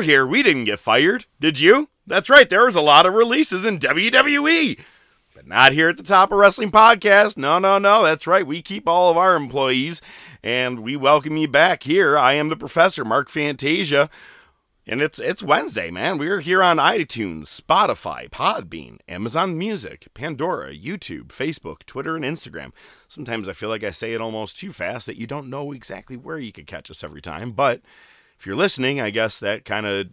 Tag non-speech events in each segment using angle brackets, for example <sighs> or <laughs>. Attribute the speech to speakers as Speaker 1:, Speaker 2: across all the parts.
Speaker 1: we're here. We didn't get fired. Did you? That's right, there was a lot of releases in WWE. But not here at the Top of Wrestling Podcast. No, no, no. That's right. We keep all of our employees and we welcome you back here. I am the professor, Mark Fantasia. And it's it's Wednesday, man. We're here on iTunes, Spotify, Podbean, Amazon Music, Pandora, YouTube, Facebook, Twitter, and Instagram. Sometimes I feel like I say it almost too fast that you don't know exactly where you could catch us every time. But if you're listening, I guess that kind of.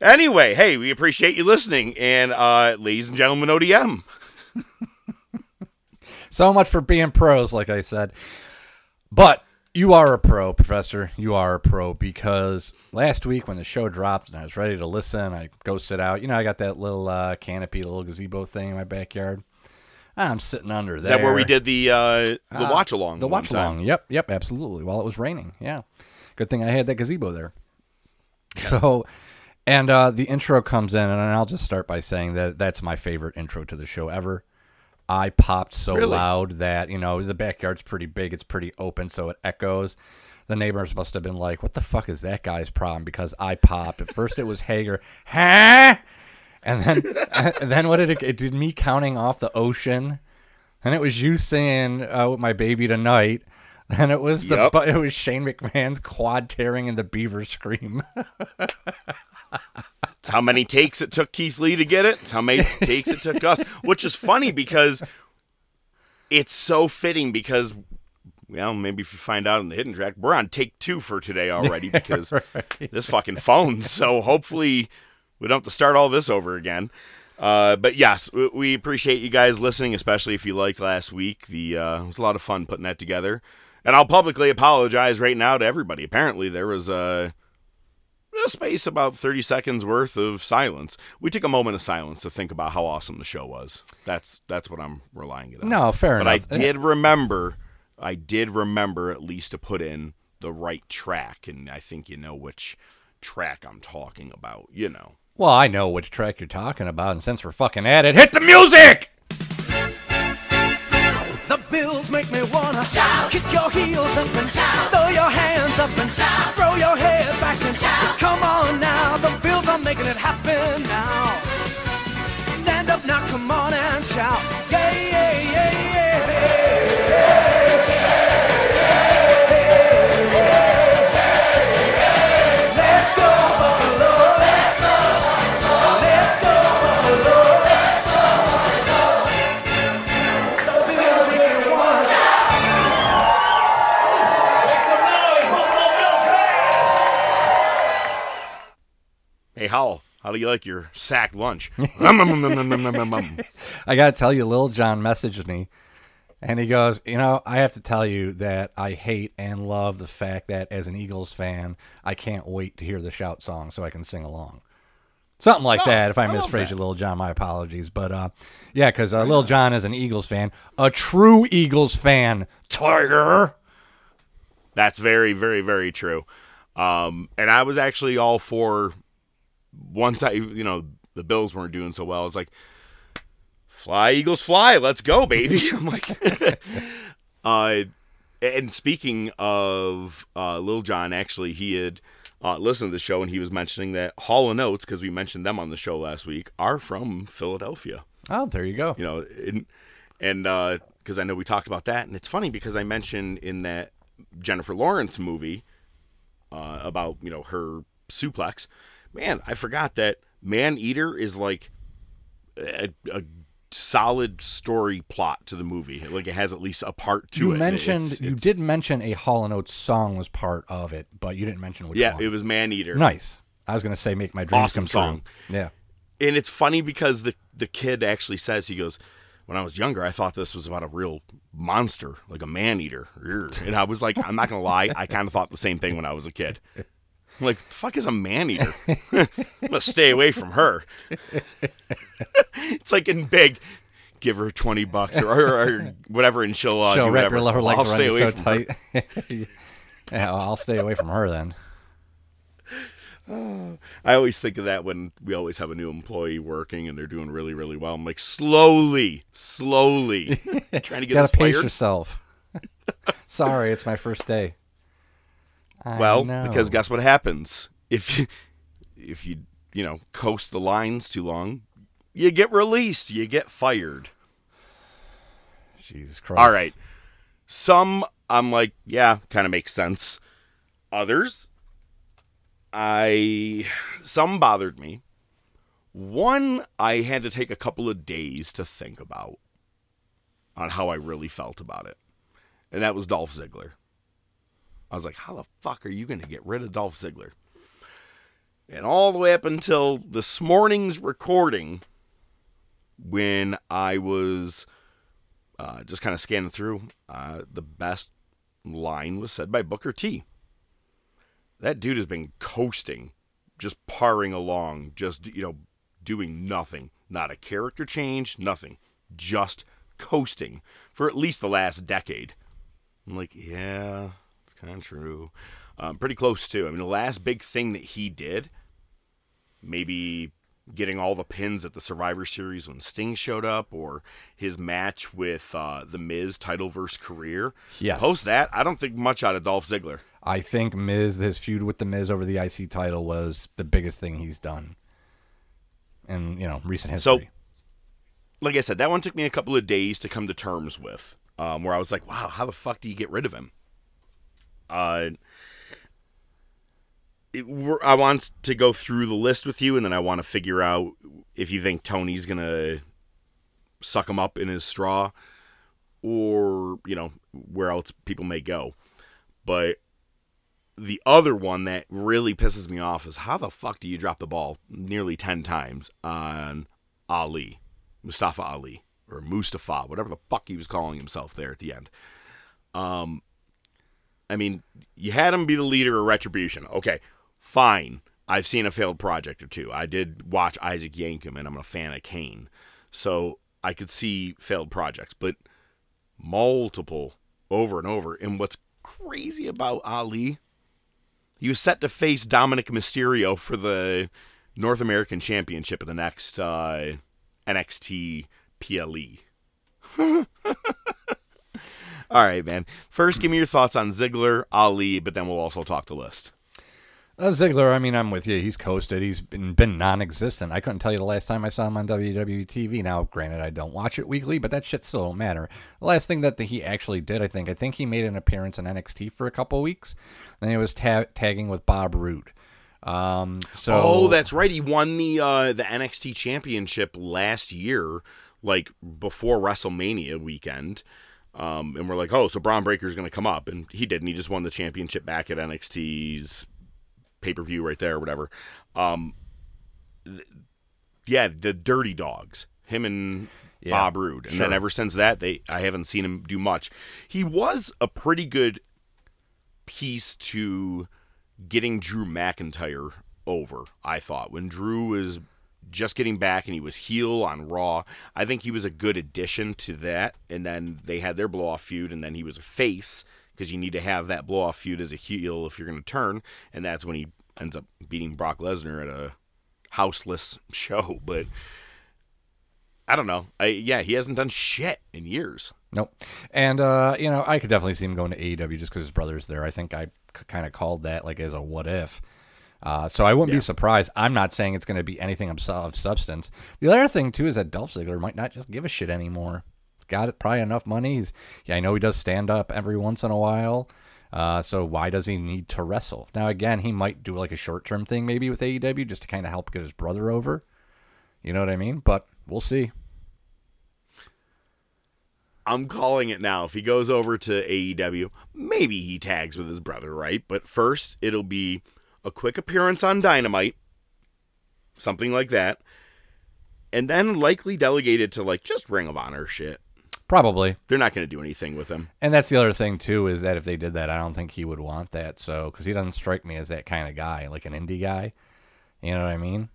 Speaker 1: Anyway, hey, we appreciate you listening. And uh, ladies and gentlemen, ODM. <laughs>
Speaker 2: so much for being pros, like I said. But you are a pro, Professor. You are a pro because last week when the show dropped and I was ready to listen, I go sit out. You know, I got that little uh, canopy, little gazebo thing in my backyard. I'm sitting under there.
Speaker 1: Is that where we did the uh, the uh, watch along?
Speaker 2: The watch along. Yep, yep, absolutely. While it was raining. Yeah. Good thing I had that gazebo there. Yeah. So, and uh, the intro comes in, and I'll just start by saying that that's my favorite intro to the show ever. I popped so really? loud that, you know, the backyard's pretty big, it's pretty open, so it echoes. The neighbors must have been like, what the fuck is that guy's problem? Because I popped. At first it was Hager, huh? And then, and <laughs> then what did it, it did me counting off the ocean. And it was you saying, uh, with my baby tonight. Then it was the yep. it was Shane McMahon's quad tearing and the beaver scream.
Speaker 1: It's how many takes it took Keith Lee to get it. It's how many takes it took us, which is funny because it's so fitting because well, maybe if you find out in the hidden track, we're on take two for today already <laughs> because right. this fucking phone. So hopefully we don't have to start all this over again. Uh, but yes, we appreciate you guys listening, especially if you liked last week. The uh, it was a lot of fun putting that together, and I'll publicly apologize right now to everybody. Apparently, there was a uh, a space about 30 seconds worth of silence. We took a moment of silence to think about how awesome the show was. That's that's what I'm relying it on.
Speaker 2: No, fair
Speaker 1: but
Speaker 2: enough.
Speaker 1: But I did remember I did remember at least to put in the right track and I think you know which track I'm talking about, you know.
Speaker 2: Well, I know which track you're talking about and since we're fucking at it, hit the music. Make me wanna shout. Kick your heels up and shout. Throw your hands up and shout. Throw your head back and shout. Come on now, the bills are making it happen now. Stand up now, come on and shout. Yeah, yeah, yeah, yeah.
Speaker 1: Hey, Howell, how do you like your sack lunch? <laughs> <laughs>
Speaker 2: I got to tell you, Lil John messaged me and he goes, You know, I have to tell you that I hate and love the fact that as an Eagles fan, I can't wait to hear the shout song so I can sing along. Something like oh, that. If I, I misphrase you, Lil John, my apologies. But uh, yeah, because uh, Lil Jon is an Eagles fan, a true Eagles fan, Tiger.
Speaker 1: That's very, very, very true. Um, and I was actually all for once I, you know, the Bills weren't doing so well, it's like, fly, Eagles, fly, let's go, baby. <laughs> I'm like, <laughs> uh, and speaking of uh, Lil Jon, actually, he had uh, listened to the show and he was mentioning that Hall and Oates, because we mentioned them on the show last week, are from Philadelphia.
Speaker 2: Oh, there you go.
Speaker 1: You know, and because uh, I know we talked about that, and it's funny because I mentioned in that Jennifer Lawrence movie uh, about you know her suplex man, I forgot that Man Eater is like a, a solid story plot to the movie. Like it has at least a part to it.
Speaker 2: you
Speaker 1: it.
Speaker 2: Mentioned
Speaker 1: it's,
Speaker 2: you did mention a Hall and Oates song was part of it, but you didn't mention which
Speaker 1: yeah,
Speaker 2: one.
Speaker 1: it was Man Eater.
Speaker 2: Nice. I was gonna say make my dreams
Speaker 1: awesome
Speaker 2: come
Speaker 1: song.
Speaker 2: true. Yeah.
Speaker 1: And it's funny because the the kid actually says he goes, when I was younger, I thought this was about a real monster, like a man eater. And I was like, I'm not gonna lie, I kind of thought the same thing when I was a kid. I'm like, fuck is a man eater? <laughs> I'm gonna stay away from her. <laughs> it's like in big, give her twenty bucks or, or, or whatever, and she'll uh,
Speaker 2: she'll
Speaker 1: do
Speaker 2: wrap
Speaker 1: whatever.
Speaker 2: her, her legs
Speaker 1: I'll stay away
Speaker 2: so
Speaker 1: from
Speaker 2: tight. <laughs> yeah, I'll stay away from her then. <sighs>
Speaker 1: I always think of that when we always have a new employee working and they're doing really, really well. I'm like, slowly, slowly, trying to get
Speaker 2: you gotta pace
Speaker 1: fired.
Speaker 2: yourself. Sorry, it's my first day. I
Speaker 1: well,
Speaker 2: know.
Speaker 1: because guess what happens if you if you you know coast the lines too long, you get released, you get fired.
Speaker 2: Jesus Christ.
Speaker 1: All right. Some I'm like, yeah, kind of makes sense. Others, I some bothered me. One I had to take a couple of days to think about on how I really felt about it. And that was Dolph Ziggler. I was like, how the fuck are you going to get rid of Dolph Ziggler? And all the way up until this morning's recording, when I was uh, just kind of scanning through, uh, the best line was said by Booker T. That dude has been coasting, just parring along, just, you know, doing nothing. Not a character change, nothing. Just coasting for at least the last decade. I'm like, yeah, kind of true. Um, pretty close too. I mean, the last big thing that he did, maybe getting all the pins at the Survivor Series when Sting showed up, or his match with uh, the Miz, title versus career.
Speaker 2: Yes.
Speaker 1: Post that, I don't think much out of Dolph Ziggler.
Speaker 2: I think Miz, his feud with the Miz over the IC title was the biggest thing he's done in you know recent history.
Speaker 1: So- Like I said, that one took me a couple of days to come to terms with, um, where I was like, wow, how the fuck do you get rid of him? Uh, it, I want to go through the list with you, and then I want to figure out if you think Tony's gonna suck him up in his straw, or you know where else people may go. But the other one that really pisses me off is how the fuck do you drop the ball nearly ten times on Ali, Mustafa Ali, or Mustafa, whatever the fuck he was calling himself there at the end. Um, I mean, you had him be the leader of Retribution. Okay, fine. I've seen a failed project or two. I did watch Isaac Yankem, and I'm a fan of Kane, so I could see failed projects, but multiple over and over. And what's crazy about Ali, he was set to face Dominik Mysterio for the North American Championship in the next uh, NXT PLE. <laughs> All right, man. First, give me your thoughts on Ziggler, Ali, but then we'll also talk the list.
Speaker 2: Uh, Ziggler, I mean, I'm with you. He's coasted. He's been, been non-existent. I couldn't tell you the last time I saw him on WWE TV. Now, granted, I don't watch it weekly, but that shit still don't matter. The last thing that the, he actually did, I think, I think he made an appearance in NXT for a couple weeks. Then he was ta- tagging with Bob Roode. Um, so
Speaker 1: Oh, that's right. He won the uh, the NXT Championship last year, like before WrestleMania weekend. Um, and we're like, oh, so Bron Breakker's going to come up, and he did, and he just won the championship back at NXT's pay per view right there, or whatever. Um, th- yeah, the Dirty Dawgs, him and
Speaker 2: Yeah,
Speaker 1: Bob Roode, and then ever since that, they I haven't seen him do much. He was a pretty good piece to getting Drew McIntyre over, I thought. When Drew was just getting back and he was heel on Raw, I think he was a good addition to that. And then they had their blow off feud, and then he was a face because you need to have that blow off feud as a heel if you're going to turn. And that's when he ends up beating Brock Lesnar at a houseless <laughs> show. But I don't know. I, yeah, he hasn't done shit in years.
Speaker 2: Nope. And uh, you know, I could definitely see him going to AEW just because his brother's there. I think I kind of called that like as a what if. Uh, so I wouldn't
Speaker 1: Yeah.
Speaker 2: be surprised. I'm not saying it's going to be anything of, substance. The other thing too is that Dolph Ziggler might not just give a shit anymore. He's got probably enough money. He's yeah, I know he does stand up every once in a while. Uh, so why does he need to wrestle? Now again, he might do like a short term thing maybe with AEW just to kind of help get his brother over. You know what I mean? But we'll see.
Speaker 1: I'm calling it now. If he goes over to AEW, maybe he tags with his brother, right? But first, it'll be a quick appearance on Dynamite, something like that, and then likely delegated to like just Ring of Honor shit.
Speaker 2: Probably.
Speaker 1: They're not going to do anything with him.
Speaker 2: And that's the other thing too is that if they did that, I don't think he would want that. So because he doesn't strike me as that kind of guy, like an indie guy. You know what I mean?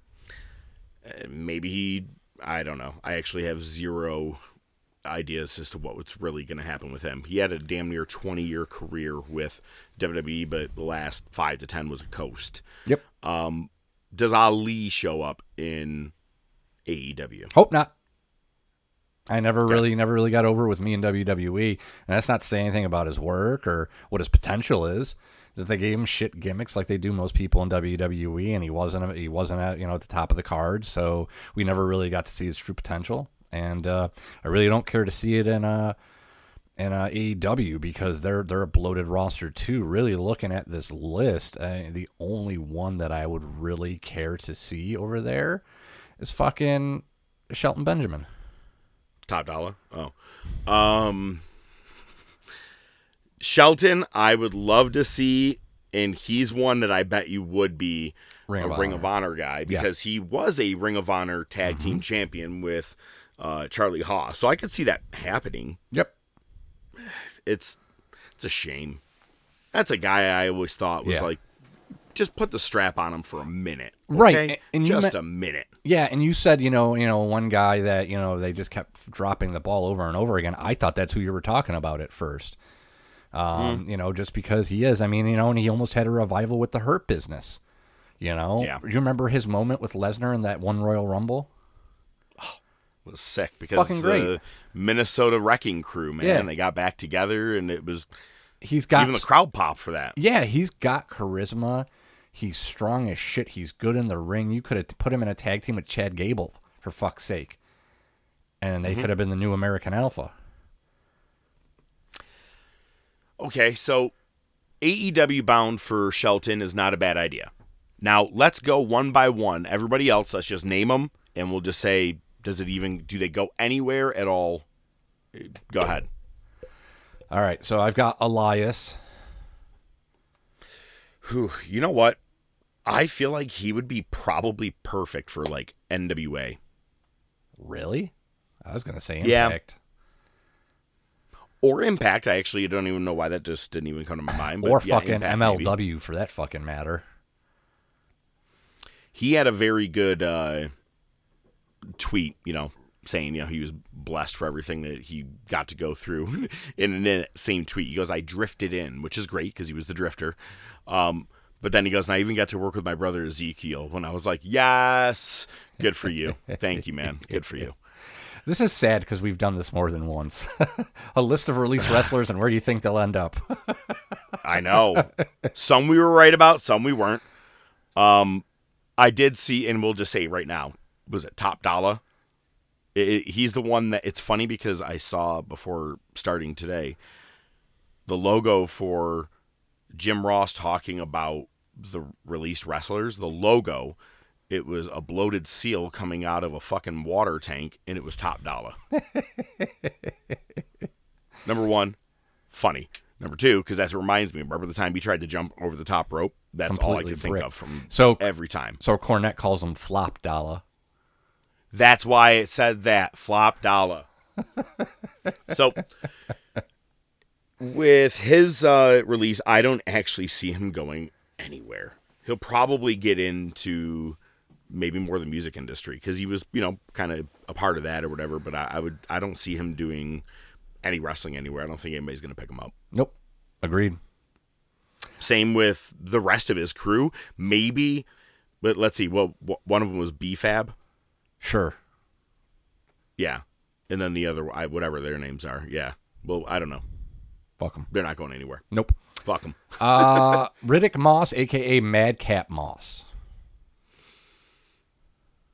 Speaker 1: Uh, maybe he. I don't know. I actually have zero ideas as to what was really going to happen with him. He had a damn near 20 year career with WWE, but the last five to 10 was a coast.
Speaker 2: Yep.
Speaker 1: Um, does Ali show up in AEW?
Speaker 2: Hope not. I never really, never really got over with me in WWE, and that's not saying anything about his work or what his potential is. That they gave him shit gimmicks like they do most people in WWE, and he wasn't, he wasn't at you know at the top of the card, so we never really got to see his true potential. And uh, I really don't care to see it in a in uh, AEW because they're they're a bloated roster too. Really looking at this list, uh, the only one that I would really care to see over there is fucking Shelton Benjamin.
Speaker 1: Top dollar. Oh. Um Shelton, I would love to see, and he's one that I bet you would be
Speaker 2: Ring
Speaker 1: a Ring
Speaker 2: Honor.
Speaker 1: of Honor guy because he was a Ring of Honor tag
Speaker 2: Mm-hmm.
Speaker 1: team champion with uh, Charlie Haas. So I could see that happening.
Speaker 2: Yep.
Speaker 1: It's it's a shame. That's a guy I always thought was
Speaker 2: Yeah.
Speaker 1: like, just put the strap on him for a minute,
Speaker 2: Right,
Speaker 1: okay?
Speaker 2: a- and
Speaker 1: just
Speaker 2: me-
Speaker 1: a minute.
Speaker 2: Yeah, and you said you know you know one guy that you know they just kept dropping the ball over and over again. I thought that's who you were talking about at first. Um, You know, just because he is. I mean, you know, and he almost had a revival with the Hurt Business. You know,
Speaker 1: Yeah.
Speaker 2: you remember his moment with Lesnar in that one Royal Rumble?
Speaker 1: It was sick because
Speaker 2: Fucking
Speaker 1: it's
Speaker 2: great.
Speaker 1: Minnesota Wrecking Crew, man.
Speaker 2: Yeah.
Speaker 1: They got back together, and it was
Speaker 2: He's got
Speaker 1: even the crowd pop for that.
Speaker 2: Yeah, he's got charisma. He's strong as shit. He's good in the ring. You could have put him in a tag team with Chad Gable for fuck's sake, and they mm-hmm. could have been the new American Alpha.
Speaker 1: Okay, so AEW bound for Shelton is not a bad idea. Now let's go one by one. Everybody else, let's just name them, and we'll just say, does it even do they go anywhere at all? Go ahead.
Speaker 2: All right, so I've got Elias.
Speaker 1: Who you know what? I feel like he would be probably perfect for like NWA
Speaker 2: Really? I was gonna say
Speaker 1: Yeah.
Speaker 2: Impact.
Speaker 1: or Impact. I actually don't even know why that just didn't even come to my mind. But
Speaker 2: or
Speaker 1: yeah,
Speaker 2: fucking
Speaker 1: Impact, maybe.
Speaker 2: MLW for that fucking matter.
Speaker 1: he had a very good uh, tweet, you know, saying you know he was blessed for everything that he got to go through. <laughs> in the same tweet, he goes, "I drifted in," which is great because he was the drifter. Um, but then he goes, and I even got to work with my brother Ezekiel. When I was like, "Yes, good for you, thank you, man, <laughs> good for you."
Speaker 2: This is sad because we've done this more than once. <laughs> a list of released wrestlers and where do you think they'll end up?
Speaker 1: I know. some we were right about, some we weren't. Um, I did see, and we'll just say right now, was it Top Dolla? It, it- he's the one that it's funny because I saw before starting today the logo for Jim Ross talking about the released wrestlers. The logo, it was a bloated seal coming out of a fucking water tank, and it was Top Dolla. <laughs> Number one, funny. Number two, because that reminds me. Remember the time he tried to jump over the top rope? That's all I could think of from
Speaker 2: So-
Speaker 1: every time.
Speaker 2: so Cornette calls him Flop Dollar.
Speaker 1: That's why it said that flop dollar. so with his uh, release, I don't actually see him going anywhere. He'll probably get into maybe more the music industry because he was, you know, kind of a part of that or whatever. But I, I would, I don't see him doing any wrestling anywhere. I don't think anybody's going to pick him up.
Speaker 2: Nope. Agreed.
Speaker 1: Same with the rest of his crew. Maybe, but let's see. Well, one of them was B-Fab.
Speaker 2: Sure.
Speaker 1: Yeah. And then the other, I, whatever their names are. Yeah. Well, I don't know.
Speaker 2: Fuck them.
Speaker 1: They're not going anywhere.
Speaker 2: Nope.
Speaker 1: Fuck them.
Speaker 2: Uh, <laughs> Riddick Moss, aka Madcap Moss.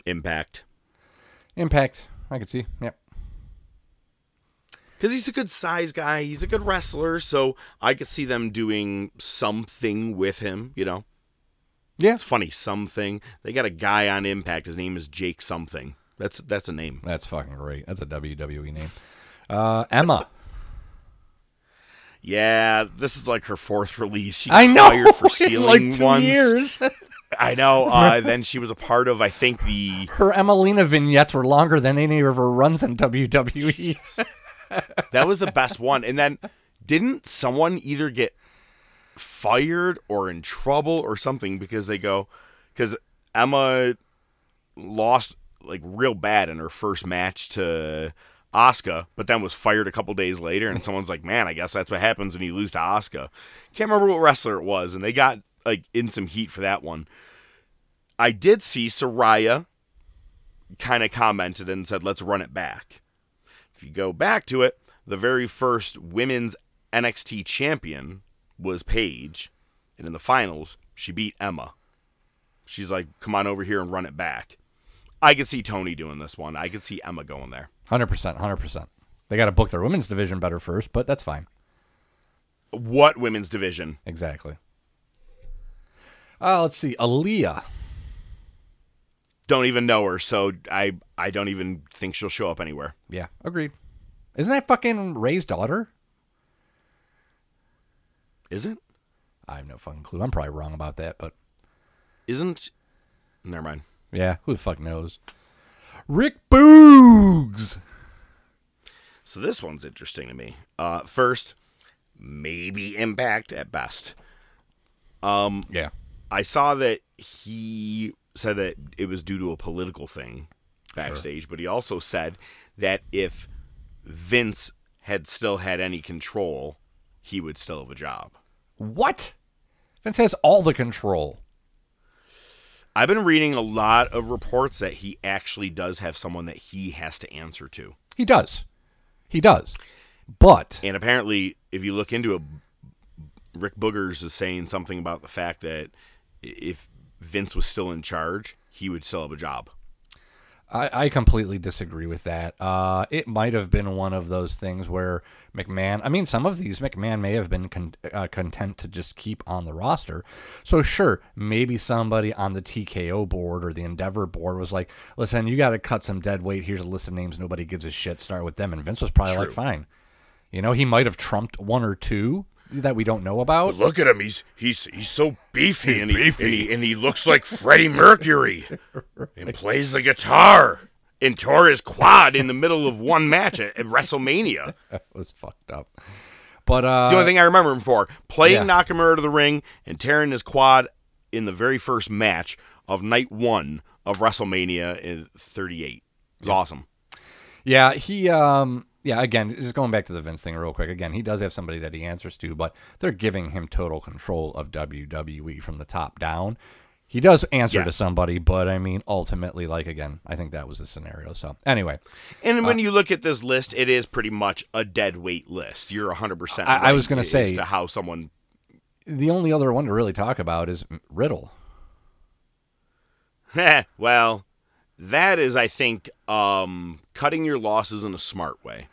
Speaker 1: Impact.
Speaker 2: Impact. I could see. Yep.
Speaker 1: Because he's a good size guy. He's a good wrestler. So I could see them doing something with him, you know?
Speaker 2: Yeah.
Speaker 1: It's funny. Something. They got a guy on Impact. His name is Jake something. That's that's a name.
Speaker 2: That's fucking great. That's a WWE name. Uh, Emma. <laughs>
Speaker 1: Yeah, this is like her fourth release. She
Speaker 2: I know.
Speaker 1: fired for <laughs>
Speaker 2: in
Speaker 1: stealing
Speaker 2: like two
Speaker 1: ones.
Speaker 2: years. <laughs>
Speaker 1: I know. Uh, then she was a part of, I think, the
Speaker 2: Her Emmalina vignettes were longer than any of her runs in. WWE.
Speaker 1: That was the best one. And then didn't someone either get fired or in trouble or something because they go because Emma lost like real bad in her first match to Asuka, but then was fired a couple days later, and <laughs> someone's like, "Man, I guess that's what happens when you lose to Asuka." Can't remember what wrestler it was, and they got like in some heat for that one. I did see Saraya kind of commented and said, "Let's run it back." if you go back to it, the very first women's NXT champion was Paige, and in the finals, she beat Emma. She's like, "Come on over here and run it back." I could see Tony doing this one. I could see Emma going there.
Speaker 2: Hundred percent, hundred percent. They got to book their women's division better first, but that's fine.
Speaker 1: What women's division?
Speaker 2: Exactly. Uh, let's see, Aliyah.
Speaker 1: Don't even know her, so I I don't even think she'll show up anywhere.
Speaker 2: Yeah, agreed. Isn't that fucking Ray's daughter?
Speaker 1: Is it?
Speaker 2: I have no fucking clue. I'm probably wrong about that, but
Speaker 1: Isn't? Never mind.
Speaker 2: yeah, who the fuck knows? Rick Boogs.
Speaker 1: So this one's interesting to me. Uh, first, maybe Impact at best.
Speaker 2: Um, Yeah.
Speaker 1: I saw that he said that it was due to a political thing backstage, but he also said that if Vince had still had any control, he would still have a job.
Speaker 2: What? Vince has all the control.
Speaker 1: I've been reading a lot of reports that he actually does have someone that he has to answer to.
Speaker 2: He does. He does. But
Speaker 1: And apparently, if you look into it, Rick Boogers is saying something about the fact that if Vince was still in charge, he would still have a job.
Speaker 2: I, I completely disagree with that. Uh, it might have been one of those things where McMahon, I mean, some of these McMahon may have been con- uh, content to just keep on the roster. So, sure, maybe somebody on the TKO board or the Endeavor board was like, listen, you got to cut some dead weight. Here's a list of names nobody gives a shit. Start with them. And Vince was probably like, fine. You know, he might have trumped one or two that we don't know about.
Speaker 1: Look at him. He's he's he's so beefy, and, he, and he and he looks like Freddie Mercury <laughs> and plays the guitar and tore his quad in the middle of one match at, at WrestleMania. <laughs>
Speaker 2: That was fucked up. But uh,
Speaker 1: It's the only thing I remember him for. Playing
Speaker 2: yeah.
Speaker 1: Nakamura to the ring and tearing his quad in the very first match of night one of WrestleMania in 38. It was awesome.
Speaker 2: Yeah, he um yeah, again, just going back to the Vince thing real quick. Again, he does have somebody that he answers to, but they're giving him total control of WWE from the top down. He does answer
Speaker 1: Yeah.
Speaker 2: to somebody, but I mean, ultimately, like again, I think that was the scenario. So anyway,
Speaker 1: And when uh, you look at this list, it is pretty much a dead weight list. You're 100%
Speaker 2: I- I was gonna say-
Speaker 1: to how someone
Speaker 2: the only other one to really talk about is Riddle. <laughs>
Speaker 1: well, that is, I think, um, cutting your losses in a smart way.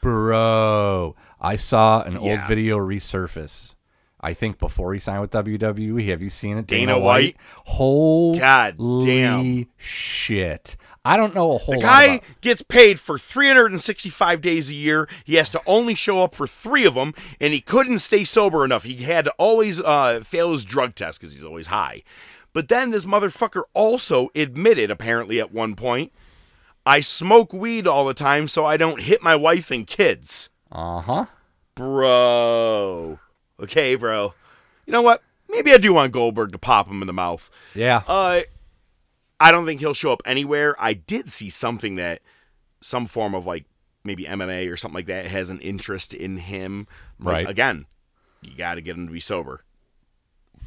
Speaker 2: Bro, I saw an old video resurface. I think before he signed with WWE. Have you seen it?
Speaker 1: Dana White?
Speaker 2: Holy
Speaker 1: God damn.
Speaker 2: shit! I don't know a whole
Speaker 1: The guy
Speaker 2: about-
Speaker 1: gets paid for 365 days a year. He has to only show up for three of them, and he couldn't stay sober enough. He had to always uh, fail his drug test because he's always high. But then this motherfucker also admitted, apparently at one point, I smoke weed all the time so I don't hit my wife and kids.
Speaker 2: Uh huh.
Speaker 1: Bro. Okay, bro. You know what? Maybe I do want Goldberg to pop him in the mouth.
Speaker 2: Yeah.
Speaker 1: Uh, I don't think he'll show up anywhere. I did see something that some form of like maybe MMA or something like that has an interest in him. But
Speaker 2: Right.
Speaker 1: Again, you got to get him to be sober.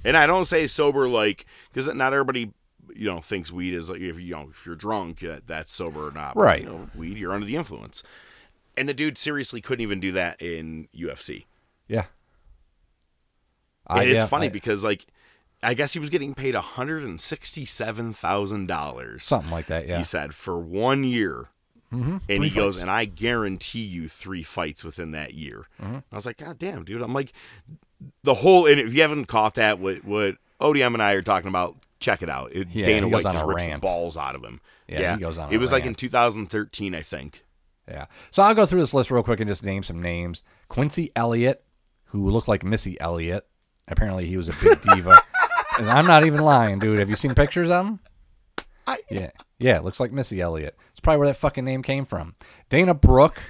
Speaker 1: And I don't say sober like because not everybody you know thinks weed is like if you know if you're drunk that that's sober or not. But,
Speaker 2: Right.
Speaker 1: You know, weed you're under the influence. And the dude seriously couldn't even do that in UFC.
Speaker 2: yeah.
Speaker 1: And it's
Speaker 2: yeah,
Speaker 1: funny
Speaker 2: I-
Speaker 1: because like I guess he was getting paid hundred and sixty-seven thousand dollars.
Speaker 2: something like that. Yeah.
Speaker 1: He said for one year,
Speaker 2: mm-hmm.
Speaker 1: and he goes, and I guarantee you three fights within that year.
Speaker 2: Mm-hmm.
Speaker 1: I was like, God damn, dude! I'm like, the whole. And if you haven't caught that, what what ODM and I are talking about, check it out. It,
Speaker 2: Yeah,
Speaker 1: Dana White
Speaker 2: on
Speaker 1: just rips
Speaker 2: rant.
Speaker 1: balls out of him.
Speaker 2: Yeah, he goes on
Speaker 1: It was like in 2013, I think.
Speaker 2: Yeah. So I'll go through this list real quick and just name some names. Quincy Elliott, who looked like Missy Elliott. Apparently he was a big diva. <laughs> and I'm not even lying, dude. Have you seen pictures of him?
Speaker 1: I,
Speaker 2: Yeah. Yeah, it looks like Missy Elliott. It's probably where that fucking name came from. Dana Brooke.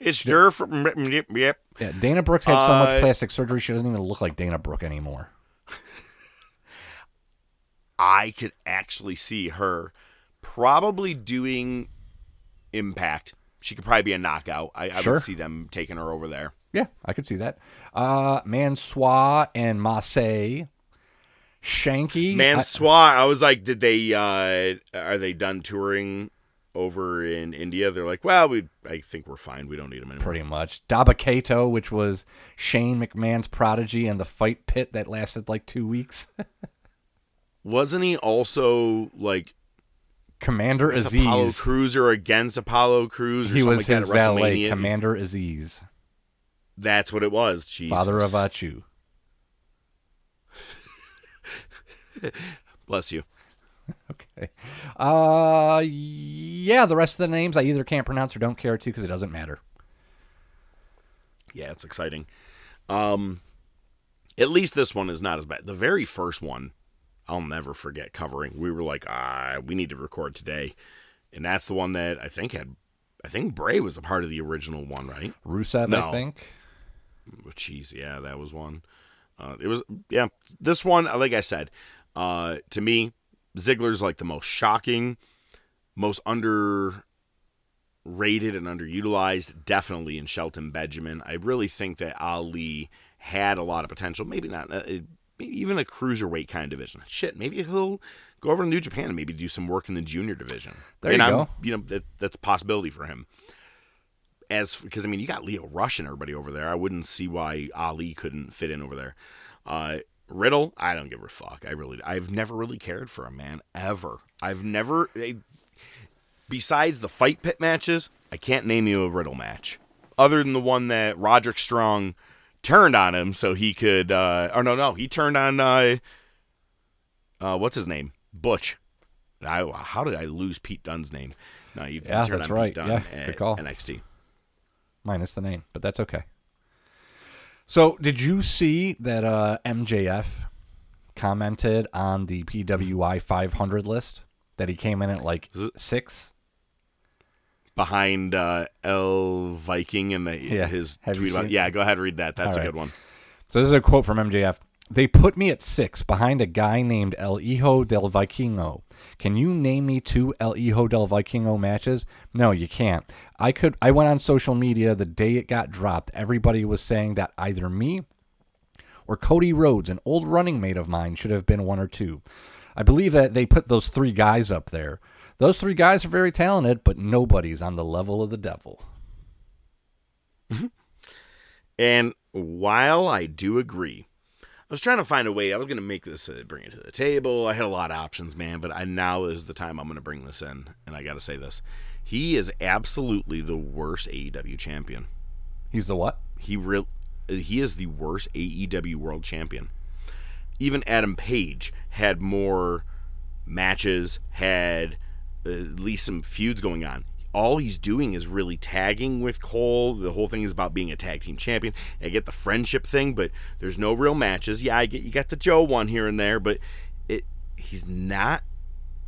Speaker 1: It's from yep, yep.
Speaker 2: Yeah, Dana Brooks had so
Speaker 1: Uh,
Speaker 2: much plastic surgery she doesn't even look like Dana Brooke anymore. <laughs>
Speaker 1: I could actually see her probably doing Impact. She could probably be a knockout. I, I
Speaker 2: Sure.
Speaker 1: would see them taking her over there.
Speaker 2: Yeah, I could see that. Uh Mansoor and Massey. Shanky.
Speaker 1: Man,
Speaker 2: I-
Speaker 1: I was like, did they? uh Are they done touring over in India, they're like, well, we I think we're fine. We don't need him anymore.
Speaker 2: pretty much. Dabba-Kato, which was Shane McMahon's prodigy and the fight pit that lasted like two weeks. <laughs>
Speaker 1: Wasn't he also like
Speaker 2: Commander
Speaker 1: with Apollo
Speaker 2: Aziz.
Speaker 1: Crews against Apollo Cruiser?
Speaker 2: He was
Speaker 1: like
Speaker 2: his valet, Commander Azeez,
Speaker 1: That's what it was. Jesus.
Speaker 2: father of Achu. <laughs>
Speaker 1: Bless you. <laughs>
Speaker 2: Okay. Uh, yeah, the rest of the names I either can't pronounce or don't care to because it doesn't matter.
Speaker 1: Yeah, it's exciting. Um, at least this one is not as bad. The very first one, I'll never forget covering. We were like, ah, we need to record today, and that's the one that I think had. I think Bray was a part of the original one, right?
Speaker 2: Rusev,
Speaker 1: No.
Speaker 2: I think.
Speaker 1: Oh, Jeez, yeah, that was one. Uh, it was yeah. This one, like I said, uh, to me, Ziggler's like the most shocking, most underrated and underutilized. Definitely in Shelton Benjamin. I really think that Ali had a lot of potential. Maybe not. Uh, maybe even a cruiserweight kind of division. Shit, maybe he'll go over to New Japan and maybe do some work in the junior division.
Speaker 2: There
Speaker 1: and
Speaker 2: you
Speaker 1: I'm,
Speaker 2: go.
Speaker 1: You know that, that's a possibility for him as because I mean you got Lio Rush and everybody over there. I wouldn't see why Ali couldn't fit in over there. Uh, Riddle, I don't give a fuck. I really, I've never really cared for him, man, ever. I've never. eh, besides the fight pit matches, I can't name you a Riddle match other than the one that Roderick Strong turned on him so he could. Uh, or no, no, he turned on. Uh, uh, what's his name? Butch. I, how did I lose Pete Dunne's name? No, you
Speaker 2: Yeah,
Speaker 1: turned on
Speaker 2: right.
Speaker 1: Pete Dunne
Speaker 2: Yeah,
Speaker 1: at. NXT.
Speaker 2: minus the name, but that's okay. So, did you see that uh, MJF commented on the PWI 500 list that he came in at like six?
Speaker 1: behind uh, L Viking and the,
Speaker 2: Yeah.
Speaker 1: his
Speaker 2: Have
Speaker 1: tweet about. Yeah, go ahead, read that. That's
Speaker 2: All
Speaker 1: a
Speaker 2: right.
Speaker 1: good one.
Speaker 2: So, this is a quote from MJF. They put me at six behind a guy named El Hijo del Vikingo. Can you name me two El Hijo del Vikingo matches? No, you can't. I could. I went on social media the day it got dropped. Everybody was saying that either me or Cody Rhodes, an old running mate of mine, should have been one or two. I believe that they put those three guys up there. Those three guys are very talented, but nobody's on the level of the devil. <laughs>
Speaker 1: And while I do agree, was trying to find a way. I was going to make this, uh, bring it to the table. I had a lot of options, man, but I now is the time I'm going to bring this in. And I got to say this: he is absolutely the worst AEW champion.
Speaker 2: He's the what?
Speaker 1: He real, he is the worst AEW world champion. Even Adam Page had more matches, had uh, at least some feuds going on. All he's doing is really tagging with Cole. The whole thing is about being a tag team champion. I get the friendship thing, but there's no real matches. Yeah, I get you got the Joe one here and there, but it he's not.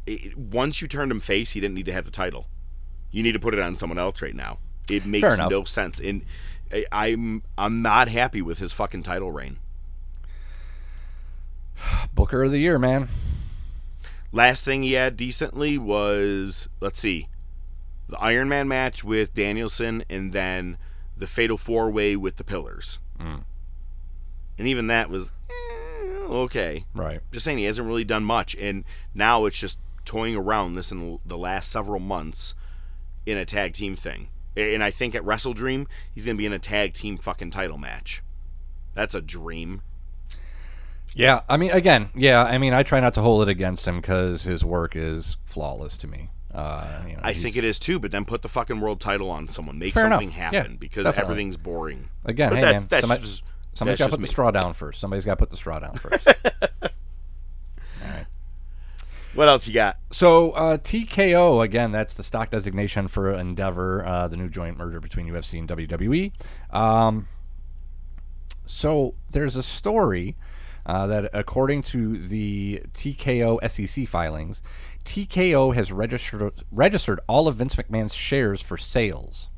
Speaker 1: It, once you turned him face, he didn't need to have the title. You need to put it on someone else right now. It makes no sense. And I- I'm I'm not happy with his fucking title reign. <sighs>
Speaker 2: Booker of the year, man.
Speaker 1: Last thing he had decently was let's see, the Iron Man match with Danielson, and then the Fatal Four Way with the Pillars. And even that was eh, okay.
Speaker 2: Right.
Speaker 1: Just saying, he hasn't really done much, and now it's just toying around this in the last several months in a tag team thing. And I think at WrestleDream, he's gonna be in a tag team fucking title match. That's a dream.
Speaker 2: Yeah, I mean, again, yeah, I mean, I try not to hold it against him because his work is flawless to me. Uh, you know,
Speaker 1: I think it is too, but then put the fucking world title on someone. Make
Speaker 2: Fair
Speaker 1: something
Speaker 2: enough.
Speaker 1: happen
Speaker 2: Yeah,
Speaker 1: because
Speaker 2: definitely.
Speaker 1: everything's boring.
Speaker 2: again,
Speaker 1: but
Speaker 2: hey
Speaker 1: that's-
Speaker 2: man,
Speaker 1: that's
Speaker 2: somebody,
Speaker 1: just-
Speaker 2: somebody's got to put
Speaker 1: me.
Speaker 2: the straw down first. Somebody's got to put the straw down first. <laughs>
Speaker 1: What else you got?
Speaker 2: So uh, TKO again, that's the stock designation for Endeavor, uh, the new joint merger between UFC and WWE. Um, so there's a story uh, that, according to the TKO SEC filings, TKO has registered registered all of Vince McMahon's shares for sales.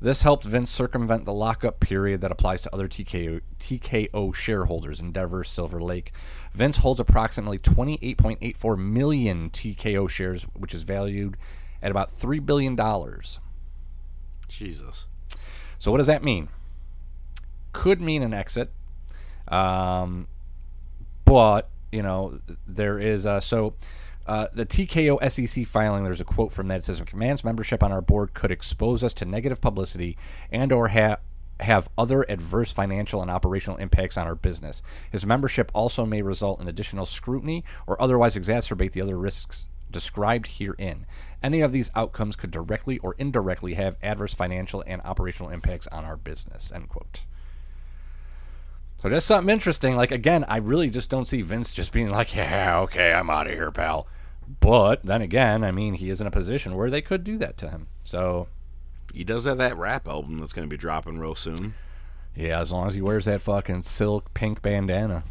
Speaker 2: This helped Vince circumvent the lockup period that applies to other TKO, TKO shareholders, Endeavor, Silver Lake. Vince holds approximately 28.84 million TKO shares, which is valued at about $3 billion.
Speaker 1: Jesus.
Speaker 2: So, what does that mean? Could mean an exit. Um, but, you know, there is. Uh, so, Uh, the TKO SEC filing, there's a quote from that. It says McMahon's membership on our board could expose us to negative publicity and or have have other adverse financial and operational impacts on our business. His membership also may result in additional scrutiny or otherwise exacerbate the other risks described herein. Any of these outcomes could directly or indirectly have adverse financial and operational impacts on our business. End quote. So that's something interesting. Like again, I really just don't see Vince just being like, "Yeah, okay, I'm out of here, pal." But then again, I mean, he is in a position where they could do that to him. So
Speaker 1: He does have that rap album that's going to be dropping real soon.
Speaker 2: yeah, as long as he wears that fucking silk pink bandana.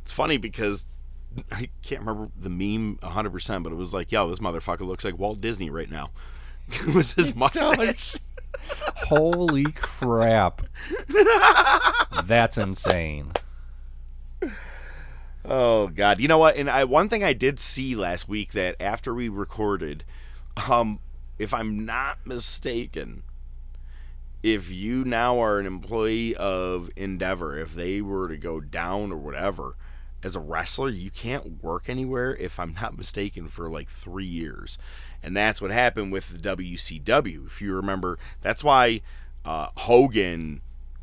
Speaker 1: It's funny because <laughs> I can't remember the meme 100%, but it was like, yo, this motherfucker looks like Walt Disney right now <laughs> with his mustache.
Speaker 2: Holy crap! That's insane.
Speaker 1: Oh God! You know what? And I one thing I did see last week that after we recorded, um, if I'm not mistaken, if you now are an employee of Endeavor, if they were to go down or whatever, as a wrestler, you can't work anywhere. If I'm not mistaken, for like three years, and that's what happened with the WCW. If you remember, that's why uh, Hogan,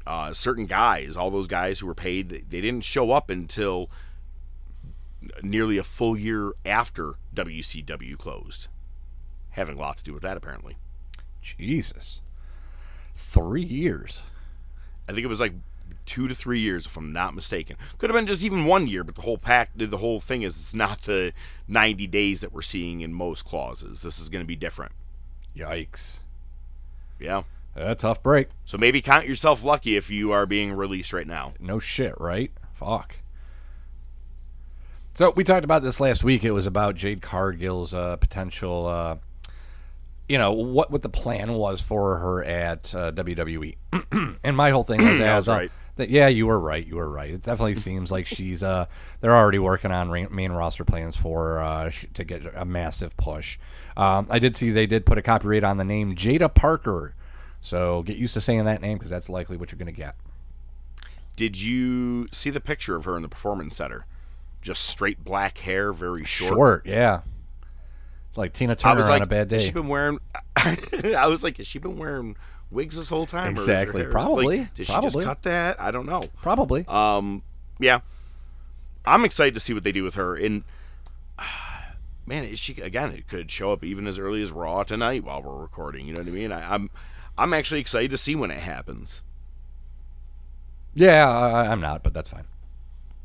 Speaker 1: uh, certain guys, all those guys who were paid, they didn't show up until nearly a full year after WCW closed. Having a lot to do with that, apparently.
Speaker 2: Jesus, three years.
Speaker 1: I think it was like two to three years, if I'm not mistaken. Could have been just even one year, but the whole pack, the whole thing is it's not the 90 days that we're seeing in most clauses. This is going to be different.
Speaker 2: Yikes!
Speaker 1: Yeah.
Speaker 2: A tough break.
Speaker 1: So maybe count yourself lucky if you are being released right now.
Speaker 2: No shit, right? Fuck. So we talked about this last week. It was about Jade Cargill's uh, potential, uh, you know, what what the plan was for her at uh, WWE. <clears throat> and my whole thing was, <clears throat>
Speaker 1: I
Speaker 2: as, uh,
Speaker 1: right.
Speaker 2: That yeah, you were right. You were right. It definitely <laughs> seems like she's uh, they're already working on ra- main roster plans for uh, sh- to get a massive push. Um, I did see they did put a copyright on the name Jada Parker. So get used to saying that name because that's likely what you're going to get.
Speaker 1: Did you see the picture of her in the performance center? Just straight black hair, very short.
Speaker 2: Short, yeah. Like Tina
Speaker 1: I
Speaker 2: Turner
Speaker 1: was like,
Speaker 2: on a bad
Speaker 1: has
Speaker 2: day.
Speaker 1: she been wearing? <laughs> I was like, has she been wearing wigs this whole time? or is her
Speaker 2: Exactly. Probably.
Speaker 1: Like, did she
Speaker 2: Probably.
Speaker 1: just cut that? I don't know.
Speaker 2: Probably.
Speaker 1: Um, yeah, I'm excited to see what they do with her. And <sighs> man, is she again? It could show up even as early as Raw tonight while we're recording. You know what I mean? I, I'm I'm actually excited to see when it happens.
Speaker 2: yeah, I, I'm not, but that's fine.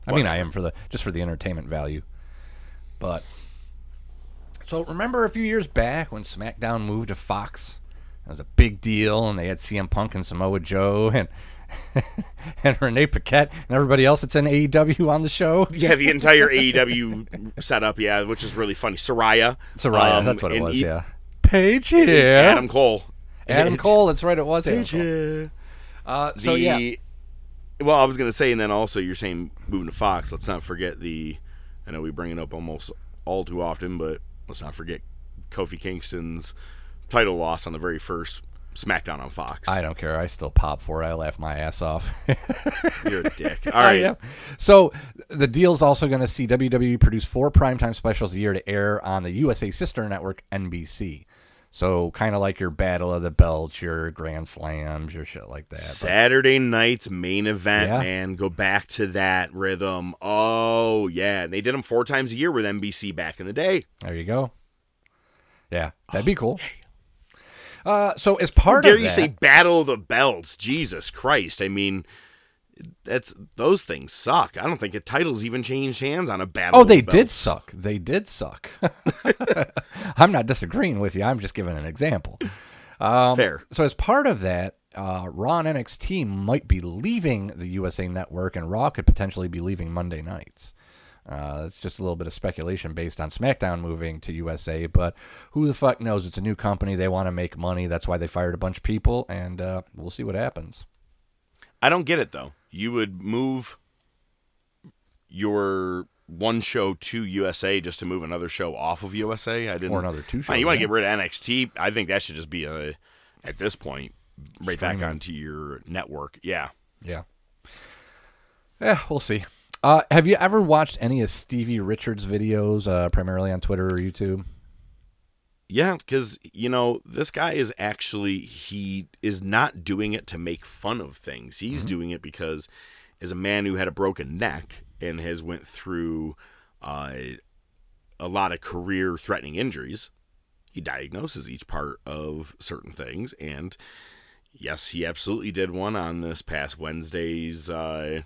Speaker 2: I mean, I am for the just for the entertainment value. But so remember a few years back when SmackDown moved to Fox? It was a big deal, and they had CM Punk and Samoa Joe and <laughs> and Renee Paquette and everybody else that's in AEW on the show.
Speaker 1: Yeah, the entire <laughs> AEW setup, yeah, which is really funny. Saraya,
Speaker 2: Saraya,
Speaker 1: um,
Speaker 2: that's what it was.
Speaker 1: e-
Speaker 2: yeah. Paige here.
Speaker 1: Adam Cole.
Speaker 2: Adam Cole. That's right. It was Adam
Speaker 1: Paige
Speaker 2: Cole.
Speaker 1: here.
Speaker 2: Uh, so
Speaker 1: the,
Speaker 2: yeah,
Speaker 1: Well, I was gonna say, and then also you're saying moving to Fox. Let's not forget the. I know we bring it up almost all too often, but let's not forget Kofi Kingston's title loss on the very first SmackDown on Fox.
Speaker 2: I don't care. I still pop for it. I laugh my ass off. <laughs>
Speaker 1: You're a dick. All right.
Speaker 2: Am. So the deal's also going to see WWE produce four primetime specials a year to air on the USA sister network NBC. So kind of like your Battle of the Belts, your Grand Slams, your shit like that. But
Speaker 1: Saturday night's main event,
Speaker 2: Yeah.
Speaker 1: man. Go back to that rhythm. Oh yeah, and they did them four times a year with NBC back in the day.
Speaker 2: there you go. Yeah, that'd be oh, cool. Uh, so as part
Speaker 1: Dare
Speaker 2: of
Speaker 1: you say Battle of the Belts? Jesus Christ! I mean, that's those things suck. I don't think a title's even changed hands on a Battle.
Speaker 2: Oh,
Speaker 1: of the
Speaker 2: they did suck. They did suck. <laughs> I'm not disagreeing with you. I'm just giving an example.
Speaker 1: Fair.
Speaker 2: So as part of that, uh, Raw and NXT might be leaving the USA Network, and Raw could potentially be leaving Monday nights. Uh, it's just a little bit of speculation based on SmackDown moving to USA, but who the fuck knows? It's a new company. They want to make money. That's why they fired a bunch of people, and uh, we'll see what happens.
Speaker 1: I don't get it though. You would move your one show to USA just to move another show off of USA. I didn't.
Speaker 2: Or another two shows,
Speaker 1: You want to get rid of NXT? I think that should just be a at this point right back onto your network. Yeah.
Speaker 2: Yeah. Yeah, we'll see. Uh, have you ever watched any of Stevie Richards' videos, uh, primarily on Twitter or YouTube?
Speaker 1: Yeah, because you know this guy is actually he is not doing it to make fun of things. He's doing it because, as a man who had a broken neck and has went through uh, a lot of career-threatening injuries, he diagnoses each part of certain things. And yes, he absolutely did one on this past Wednesday's uh,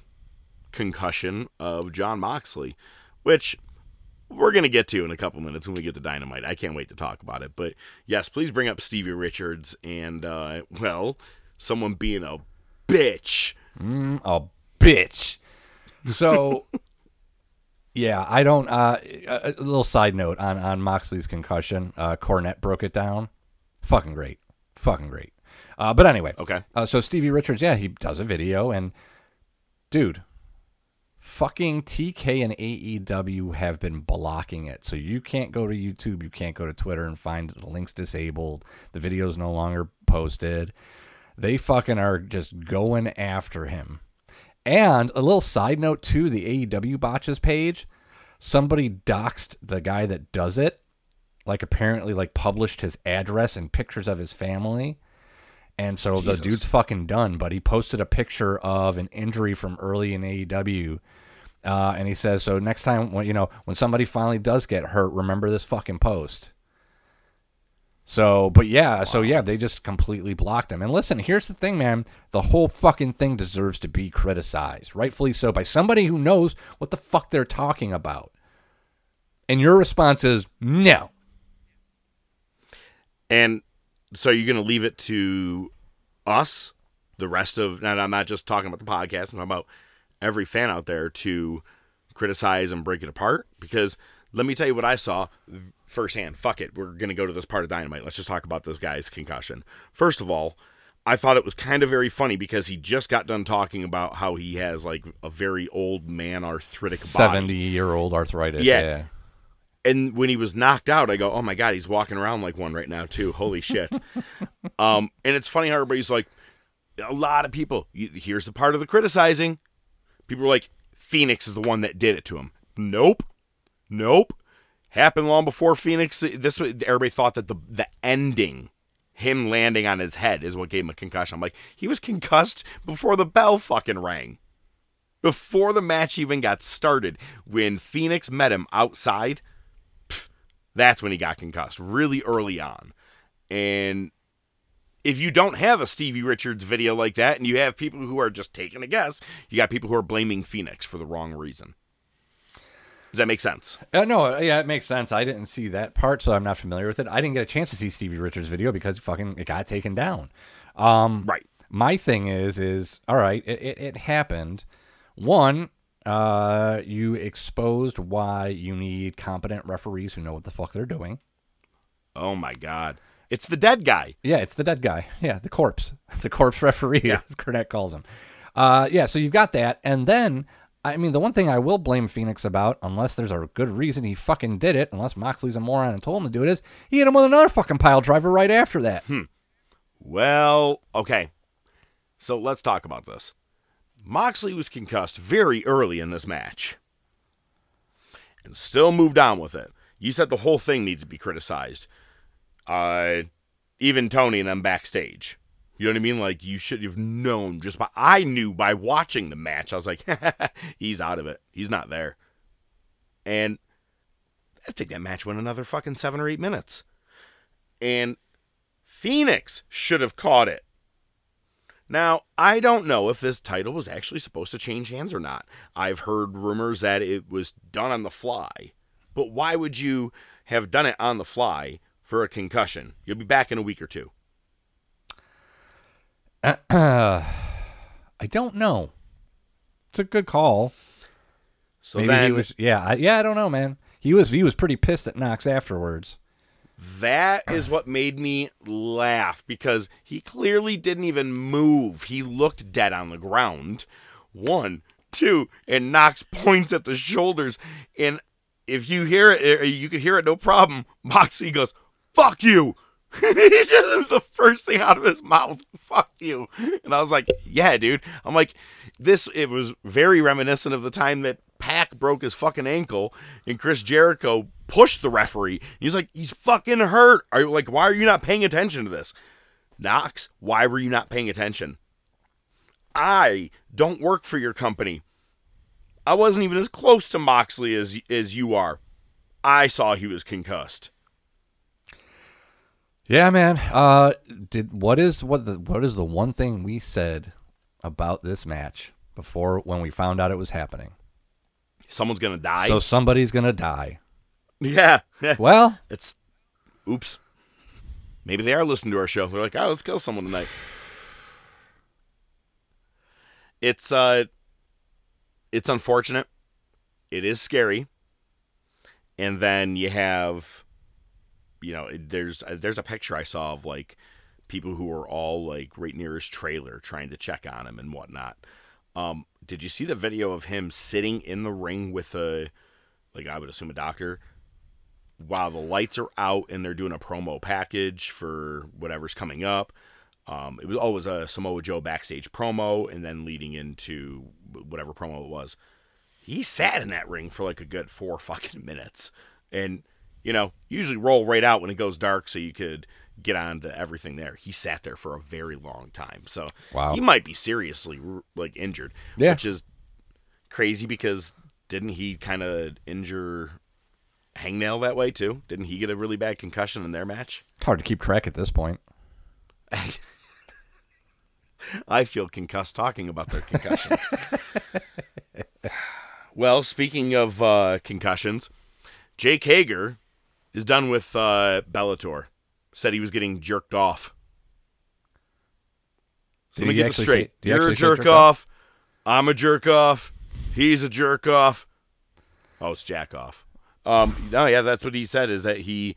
Speaker 1: concussion of Jon Moxley, which we're going to get to in a couple minutes when we get to Dynamite. I can't wait to talk about it. But yes, please bring up Stevie Richards and, uh, well, someone being a bitch.
Speaker 2: Mm, a bitch. So, <laughs> yeah, I don't. Uh, a, little side note on on Moxley's concussion. Uh, Cornette broke it down. Fucking great. Fucking great. Uh, but anyway,
Speaker 1: Okay.
Speaker 2: Uh, so Stevie Richards, yeah, he does a video, and dude, fucking TK and AEW have been blocking it. So you can't go to YouTube, you can't go to Twitter and find the links disabled. The video's no longer posted. They fucking are just going after him. And a little side note to the AEW botches page, somebody doxed the guy that does it, like apparently like published his address and pictures of his family. And so
Speaker 1: Jesus.
Speaker 2: the dude's fucking done, but he posted a picture of an injury from early in AEW. Uh, and he says, so next time when you know when somebody finally does get hurt, remember this fucking post. So, but yeah, so yeah, they just completely blocked him. And listen, here's the thing, man: the whole fucking thing deserves to be criticized, rightfully so, by somebody who knows what the fuck they're talking about. And your response is no.
Speaker 1: And so you're going to leave it to us, the rest of, and I'm not just talking about the podcast, I'm talking about every fan out there to criticize and break it apart. Because let me tell you what I saw firsthand. Fuck it. We're going to go to this part of Dynamite. Let's just talk about this guy's concussion. First of all, I thought it was kind of very funny because he just got done talking about how he has like a very old man arthritic body.
Speaker 2: Seventy-year-old arthritis.
Speaker 1: Yeah.
Speaker 2: yeah.
Speaker 1: and when he was knocked out, I go, "Oh my god, he's walking around like one right now too. Holy shit!" <laughs> um, and it's funny how everybody's like, a lot of people. Here's the part of the criticizing. People were like, Fenix is the one that did it to him. Nope, nope. Happened long before Fenix. This everybody thought that the the ending, him landing on his head, is what gave him a concussion. I'm like, he was concussed before the bell fucking rang before the match even got started, when Fenix met him outside, pff, that's when he got concussed, really early on. And if you don't have a Stevie Richards video like that, and you have people who are just taking a guess, you got people who are blaming Fenix for the wrong reason. Does that make sense?
Speaker 2: Uh, no, yeah, it makes sense. I didn't see that part, so I'm not familiar with it. I didn't get a chance to see Stevie Richards' video because fucking it got taken down. Um,
Speaker 1: Right.
Speaker 2: my thing is, is all right. It, it, it happened. One, uh, you exposed why you need competent referees who know what the fuck they're doing.
Speaker 1: Oh my God. It's the dead guy.
Speaker 2: Yeah, it's the dead guy. Yeah, the corpse. <laughs> The corpse referee,
Speaker 1: Yeah.
Speaker 2: as Cornette calls him. Uh, yeah, so you've got that. And then, I mean, the one thing I will blame Fenix about, unless there's a good reason he fucking did it, unless Moxley's a moron and told him to do it, is he hit him with another fucking pile driver right after that. Hmm.
Speaker 1: Well, okay. So let's talk about this. Moxley was concussed very early in this match and still moved on with it. You said the whole thing needs to be criticized. Uh, even Tony and them backstage. You know what I mean? Like you should have known just by I knew by watching the match. I was like, <laughs> he's out of it. He's not there. And I think that match went another fucking seven or eight minutes. And Fenix should have caught it. Now, I don't know if this title was actually supposed to change hands or not. I've heard rumors that it was done on the fly. But why would you have done it on the fly for a concussion? You'll be back in a week or two. <clears throat>
Speaker 2: I don't know. It's a good call.
Speaker 1: So
Speaker 2: Maybe
Speaker 1: then
Speaker 2: he was. Yeah, I, yeah. I don't know, man. He was. He was pretty pissed at Knox afterwards.
Speaker 1: that is what made me laugh because he clearly didn't even move. He looked dead on the ground. One, two, and Knox <laughs> points at the shoulders. And if you hear it, eh, you could hear it no problem. Moxie goes, "Fuck you." <laughs> it was the first thing out of his mouth. Fuck you. And I was like, yeah, dude. I'm like, this, it was very reminiscent of the time that Pac broke his fucking ankle and Chris Jericho pushed the referee. He's like, he's fucking hurt. Are you like, why are you not paying attention to this? Knox, why were you not paying attention? I don't work for your company. I wasn't even as close to Moxley as as you are. I saw he was concussed.
Speaker 2: Yeah, man. Uh, did what is what the what is the one thing we said about this match before when we found out it was happening?
Speaker 1: Someone's gonna die.
Speaker 2: So somebody's gonna die.
Speaker 1: yeah. <laughs>
Speaker 2: Well,
Speaker 1: it's oops. Maybe they are listening to our show. They're like, oh, let's kill someone tonight. It's uh it's unfortunate. It is scary. And then you have you know, there's there's a picture I saw of like people who were all like right near his trailer trying to check on him and whatnot. Um, did you see the video of him sitting in the ring with a like I would assume a doctor while the lights are out and they're doing a promo package for whatever's coming up? Um, it was always a Samoa Joe backstage promo, and then leading into whatever promo it was. He sat in that ring for like a good four <laughs> fucking minutes, and you know, usually roll right out when it goes dark, so you could get on to everything there. He sat there for a very long time, so
Speaker 2: Wow.
Speaker 1: he might be seriously like injured,
Speaker 2: Yeah.
Speaker 1: which is crazy because didn't he kind of injure Hangnail that way too? Didn't he get a really bad concussion in their match?
Speaker 2: hard to keep track at this point. <laughs>
Speaker 1: I feel concussed talking about their concussions. <laughs> well, speaking of uh, concussions, Jake Hager is done with uh, Bellator. Said he was getting jerked off. So
Speaker 2: Did
Speaker 1: let me get this straight.
Speaker 2: say- did
Speaker 1: You're a jerk
Speaker 2: jerk
Speaker 1: off. I'm a jerk off. He's a jerk off. Oh, it's jack off. Um, no, yeah, that's what he said. Is that he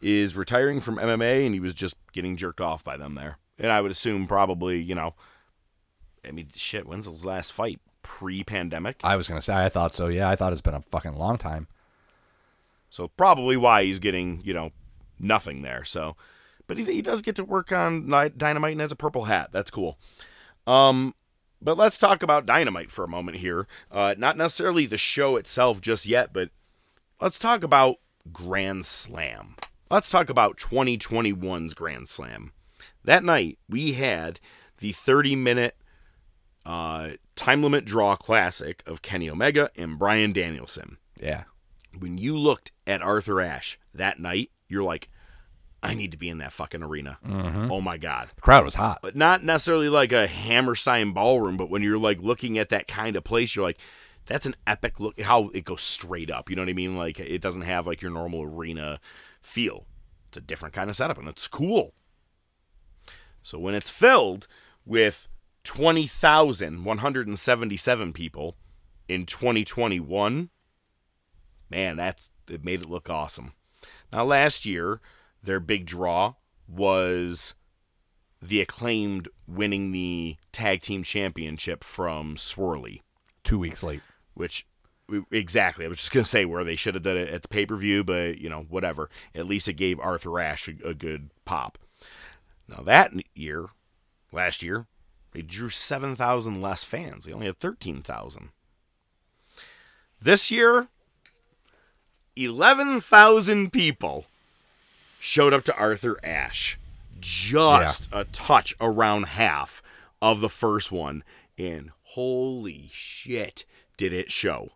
Speaker 1: is retiring from MMA and he was just getting jerked off by them there. And I would assume probably, you know, I mean, shit. When's his last fight? Pre-pandemic.
Speaker 2: I was gonna say I thought so. Yeah, I thought it's been a fucking long time.
Speaker 1: So probably why he's getting, you know, nothing there. So, but he, he does get to work on Dynamite and has a purple hat. That's cool. Um, but let's talk about Dynamite for a moment here. Uh, not necessarily the show itself just yet, but let's talk about Grand Slam. Let's talk about 2021's Grand Slam. That night, we had the 30 minute uh, time limit draw classic of Kenny Omega and Bryan Danielson
Speaker 2: Yeah.
Speaker 1: When you looked at Arthur Ashe that night, you're like, I need to be in that fucking arena. Mm-hmm. Oh my god.
Speaker 2: The crowd was hot.
Speaker 1: But not necessarily like a Hammerstein ballroom, but when you're like looking at that kind of place, you're like, that's an epic look. How it goes straight up. You know what I mean? Like it doesn't have like your normal arena feel. It's a different kind of setup, and it's cool. So when it's filled with 20,177 people in 2021, man, that's it made it look awesome. Now last year, their big draw was the acclaimed winning the tag team championship from Swirly,
Speaker 2: Two weeks late.
Speaker 1: which exactly I was just gonna say where they should have done it at the pay per view, but you know whatever. At least it gave Arthur Ashe a, a good pop. Now that year, last year, they drew seven thousand less fans. They only had thirteen thousand. This year, eleven thousand people showed up to Arthur Ashe. Just a touch around half of the first one, and holy shit, did it show!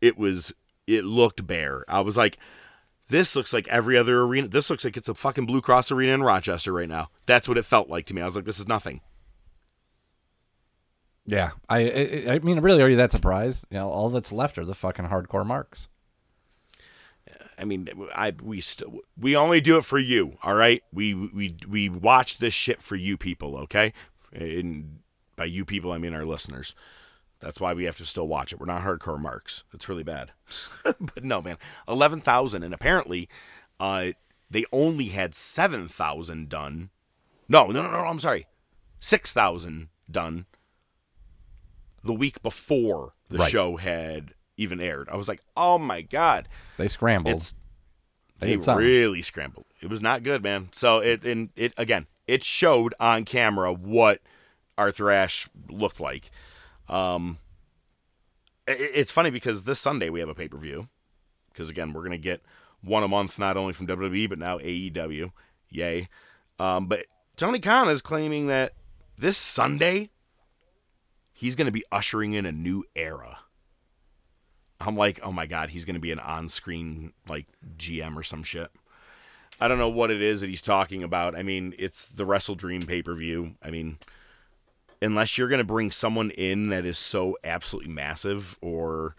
Speaker 1: It was, it looked bare. I was like, this looks like every other arena. This looks like it's a fucking Blue Cross arena in Rochester right now. That's what it felt like to me. I was like, this is nothing.
Speaker 2: Yeah. I, I I mean, really, are you that surprised? You know, all that's left are the fucking hardcore marks.
Speaker 1: I mean, I we still we only do it for you, all right? We we we watch this shit for you people, okay? And by you people, I mean our listeners. That's why we have to still watch it. We're not hardcore marks. It's really bad. <laughs> but no, man, eleven thousand, and apparently, uh, they only had seven thousand done. No, no, no, no. I'm sorry, six thousand done. The week before the
Speaker 2: Right.
Speaker 1: show had even aired, I was like, oh my god.
Speaker 2: They scrambled.
Speaker 1: It's They really scrambled. It was not good, man. So it and it again, it showed on camera what Arthur Ashe looked like. Um, i- i- it's funny because this Sunday we have a pay per view. Because again, we're gonna get one a month, not only from WWE but now AEW. Yay! Um, but Tony Khan is claiming that this Sunday he's gonna be ushering in a new era. I'm like, oh my god, he's gonna be an on-screen like GM or some shit. I don't know what it is that he's talking about. I mean, it's the WrestleDream pay per view. I mean, unless you're gonna bring someone in that is so absolutely massive, or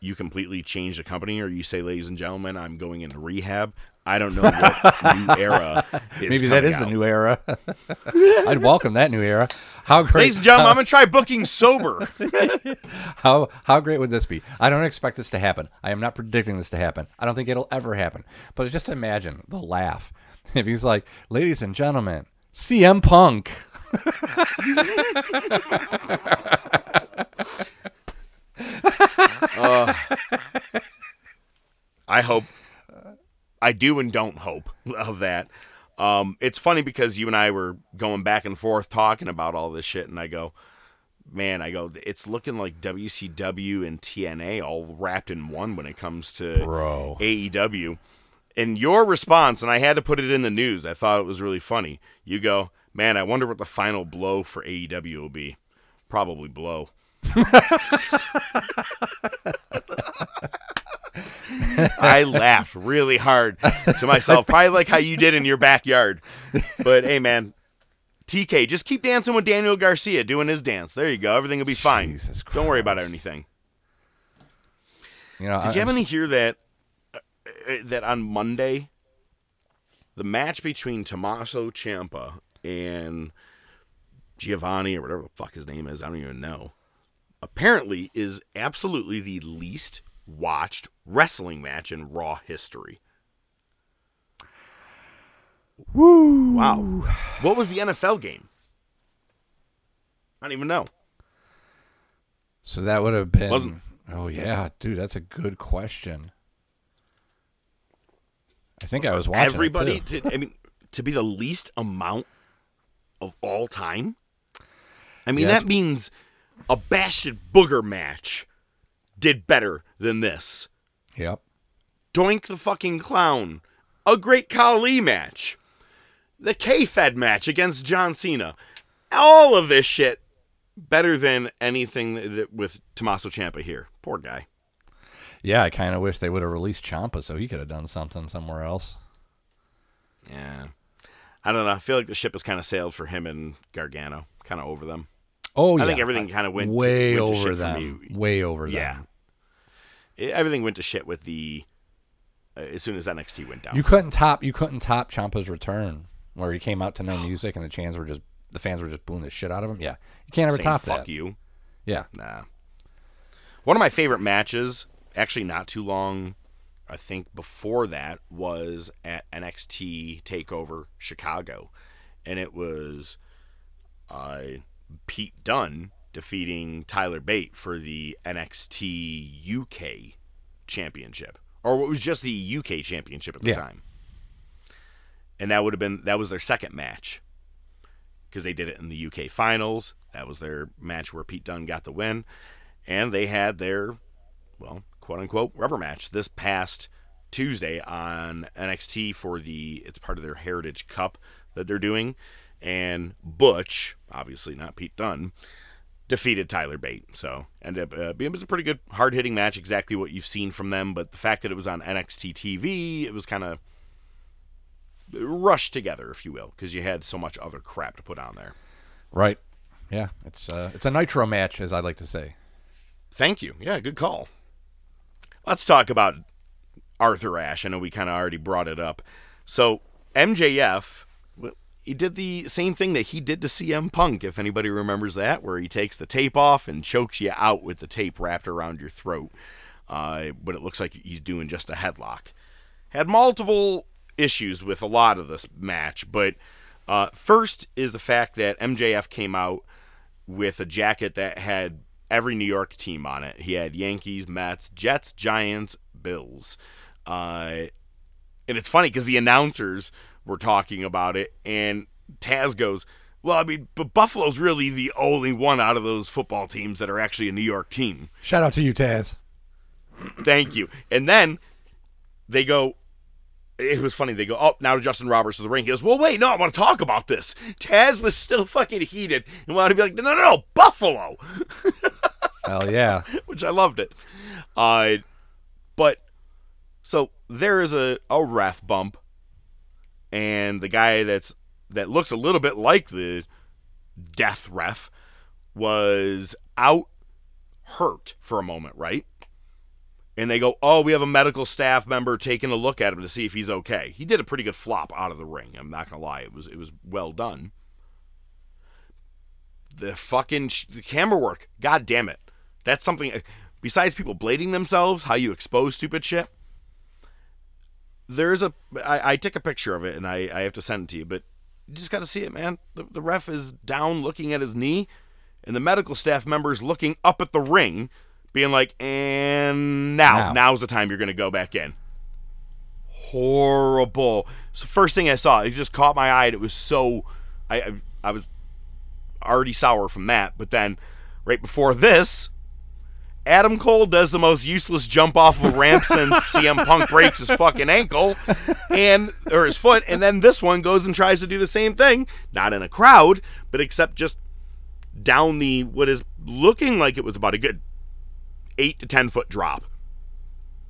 Speaker 1: you completely change the company, or you say, ladies and gentlemen, I'm going into rehab. I don't know what new <laughs> era. Is
Speaker 2: Maybe that
Speaker 1: is
Speaker 2: is the new era. <laughs> I'd welcome that new era. How great!
Speaker 1: Ladies and gentlemen, I'm gonna try booking sober. <laughs>
Speaker 2: How how great would this be? I don't expect this to happen. I am not predicting this to happen. I don't think it'll ever happen. But just imagine the laugh if he's like, "Ladies and gentlemen, CM Punk."
Speaker 1: Uh, I hope. I do and don't hope <laughs> of that. Um, it's funny because you and I were going back and forth talking about all this shit, and I go, man, I go, it's looking like WCW and TNA all wrapped in one when it comes to
Speaker 2: Bro.
Speaker 1: AEW. And your response, and I had to put it in the news. I thought it was really funny. You go, man, I wonder what the final blow for AEW will be. Probably blow. <laughs> <laughs> I laughed really hard to myself, probably like how you did in your backyard. But hey, man, TK, just keep dancing with Daniel Garcia doing his dance. There you go. Everything will be fine.
Speaker 2: Jesus
Speaker 1: Don't worry about anything.
Speaker 2: You know,
Speaker 1: Did you have any hear that uh, uh, that on Monday the match between Tommaso Ciampa and Giovanni or whatever the fuck his name is, I don't even know. Apparently is absolutely the least watched wrestling match in Raw history.
Speaker 2: Woo!
Speaker 1: Wow. What was the NFL game? I don't even know.
Speaker 2: So that would have been.
Speaker 1: Wasn't-
Speaker 2: Oh yeah, dude, that's a good question. I think I was watching it,
Speaker 1: Everybody to I mean to be the least amount of all time. I mean
Speaker 2: Yeah,
Speaker 1: that means a Bastion Booger match did better than this.
Speaker 2: Yep.
Speaker 1: Doink the fucking clown. A great Khali match. The K-Fed match against John Cena. All of this shit better than anything that, with Tommaso Ciampa here. Poor guy.
Speaker 2: Yeah, I kind of wish they would have released Ciampa so he could have done something somewhere else.
Speaker 1: Yeah. I don't know. I feel like the ship has kind of sailed for him and Gargano. Kind of over them.
Speaker 2: Oh
Speaker 1: I
Speaker 2: yeah, I
Speaker 1: think everything kind of went to-
Speaker 2: way
Speaker 1: went to
Speaker 2: over
Speaker 1: shit for
Speaker 2: them. Way over
Speaker 1: Yeah. It- everything went to shit with the uh, as soon as NXT went down.
Speaker 2: You couldn't top. You couldn't top Ciampa's return where he came out to no <sighs> music and the chants were just the fans were just booing the shit out of him. Yeah, you can't ever
Speaker 1: Saying,
Speaker 2: top
Speaker 1: fuck
Speaker 2: that.
Speaker 1: you.
Speaker 2: Yeah.
Speaker 1: Nah. One of my favorite matches, actually not too long, I think before that, was at NXT Takeover Chicago, and it was uh, Pete Dunne defeating Tyler Bate for the NXT UK Championship, or what was just the UK Championship at the
Speaker 2: Yeah.
Speaker 1: time. And that would have been that was their second match because they did it in the UK finals. That was their match where Pete Dunne got the win. And they had their, well, quote unquote, rubber match this past Tuesday on NXT for the, it's part of their Heritage Cup that they're doing. And Butch, obviously not Pete Dunne, defeated Tyler Bate. So ended up uh, being it was a pretty good, hard hitting match, exactly what you've seen from them. But the fact that it was on NXT TV, it was kind of rushed together, if you will, because you had so much other crap to put on there.
Speaker 2: Right. Yeah. It's uh, it's a nitro match, as I like to say.
Speaker 1: Thank you. Yeah, good call. Let's talk about Arthur Ashe. I know we kind of already brought it up. So MJF, he did the same thing that he did to CM Punk, if anybody remembers that, where he takes the tape off and chokes you out with the tape wrapped around your throat. Uh, but it looks like he's doing just a headlock. Had multiple issues with a lot of this match, but uh, first is the fact that MJF came out with a jacket that had every New York team on it. He had Yankees, Mets, Jets, Giants, Bills. Uh, And it's funny because the announcers were talking about it, and Taz goes, Well, I mean, but Buffalo's really the only one out of those football teams that are actually a New York team.
Speaker 2: Shout out to you, Taz.
Speaker 1: Thank you. And then they go, it was funny. They go, oh, now to Justin Roberts to the ring. He goes, well, wait, no, I want to talk about this. Taz was still fucking heated and wanted to be like, no, no, no, Buffalo. <laughs>
Speaker 2: Hell yeah.
Speaker 1: Which I loved it. Uh, but so there is a, a ref bump, and the guy that's that looks a little bit like the death ref was out hurt for a moment, right? and they go, "Oh, we have a medical staff member taking a look at him to see if he's okay." He did a pretty good flop out of the ring. I'm not gonna lie; it was it was well done. The fucking sh- the camera work, god damn it, that's something. Uh, besides people blading themselves, how you expose stupid shit. There's a I, I took a picture of it and I, I have to send it to you, but you just got to see it, man. The, the ref is down looking at his knee, and the medical staff member is looking up at the ring being like, and now,
Speaker 2: Now.
Speaker 1: now's the time you're going to go back in. Horrible. So first thing I saw, it just caught my eye. And it was so, I, I, I was already sour from that. But then, right before this, Adam Cole does the most useless jump off of a ramp since <laughs> CM Punk breaks his fucking ankle and or his foot, and then this one goes and tries to do the same thing, not in a crowd, but except just down the what is looking like it was about a good eight to ten foot drop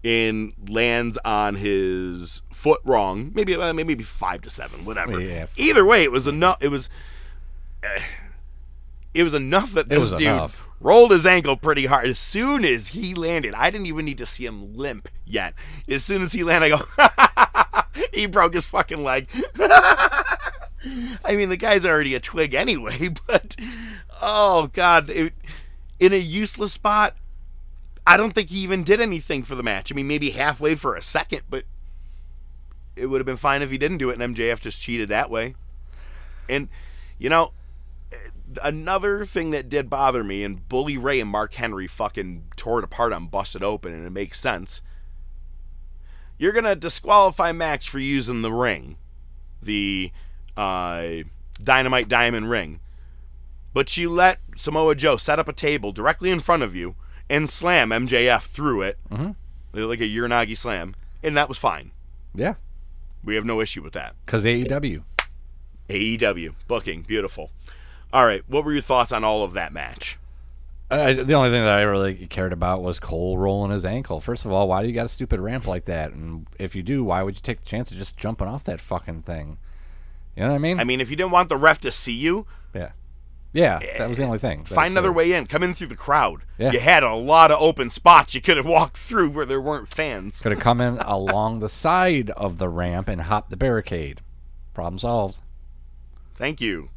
Speaker 1: and lands on his foot wrong maybe uh, maybe five to seven whatever
Speaker 2: Yeah.
Speaker 1: either way it was enough it was uh, it was enough that this dude
Speaker 2: enough.
Speaker 1: Rolled his ankle pretty hard as soon as he landed i didn't even need to see him limp yet as soon as he landed i go <laughs> he broke his fucking leg <laughs> I mean, the guy's already a twig anyway, <laughs> but oh god, it, in a useless spot. I don't think he even did anything for the match. I mean, maybe halfway for a second, but it would have been fine if he didn't do it, and MJF just cheated that way. And you know, another thing that did bother me, and Bully Ray and Mark Henry fucking tore it apart on Busted Open, and it makes sense. You're gonna disqualify Max for using the ring, the uh, Dynamite Diamond ring, but you let Samoa Joe set up a table directly in front of you and slam MJF through it,
Speaker 2: Mhm.
Speaker 1: like a Uranage slam, and that was fine.
Speaker 2: Yeah.
Speaker 1: We have no issue with that.
Speaker 2: Because AEW.
Speaker 1: AEW booking, beautiful. All right, what were your thoughts on all of that match?
Speaker 2: I, the only thing that I really cared about was Cole rolling his ankle. First of all, why do you got a stupid ramp like that? And if you do, why would you take the chance of just jumping off that fucking thing? You know what I mean?
Speaker 1: I mean, if you didn't want the ref to see you,
Speaker 2: yeah. Yeah, that was the only thing.
Speaker 1: find another
Speaker 2: uh,
Speaker 1: way in. Come in through the crowd.
Speaker 2: Yeah.
Speaker 1: You had a lot of open spots you could have walked through where there weren't fans.
Speaker 2: Could have come in along the side of the ramp and hopped the barricade. Problem solved.
Speaker 1: Thank you.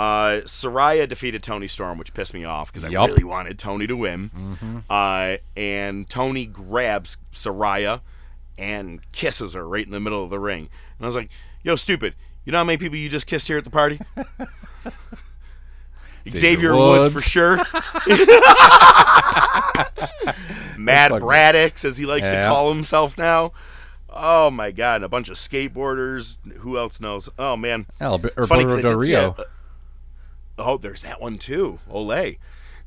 Speaker 1: Uh, Saraya defeated Toni Storm, which pissed me off because I really wanted Toni to win. Uh, and Toni grabs Saraya and kisses her right in the middle of the ring. And I was like, yo, stupid. You know how many people you just kissed here at the party? <laughs> Xavier Woods.
Speaker 2: Woods.
Speaker 1: for sure. <laughs> Mad Braddock, as he likes to call himself now. Oh my god, and a bunch of skateboarders. Who else knows? Oh man.
Speaker 2: Hell, B-
Speaker 1: It's funny 'cause
Speaker 2: Roberto
Speaker 1: I
Speaker 2: Del Rio.
Speaker 1: a- oh, there's that one too. Olay.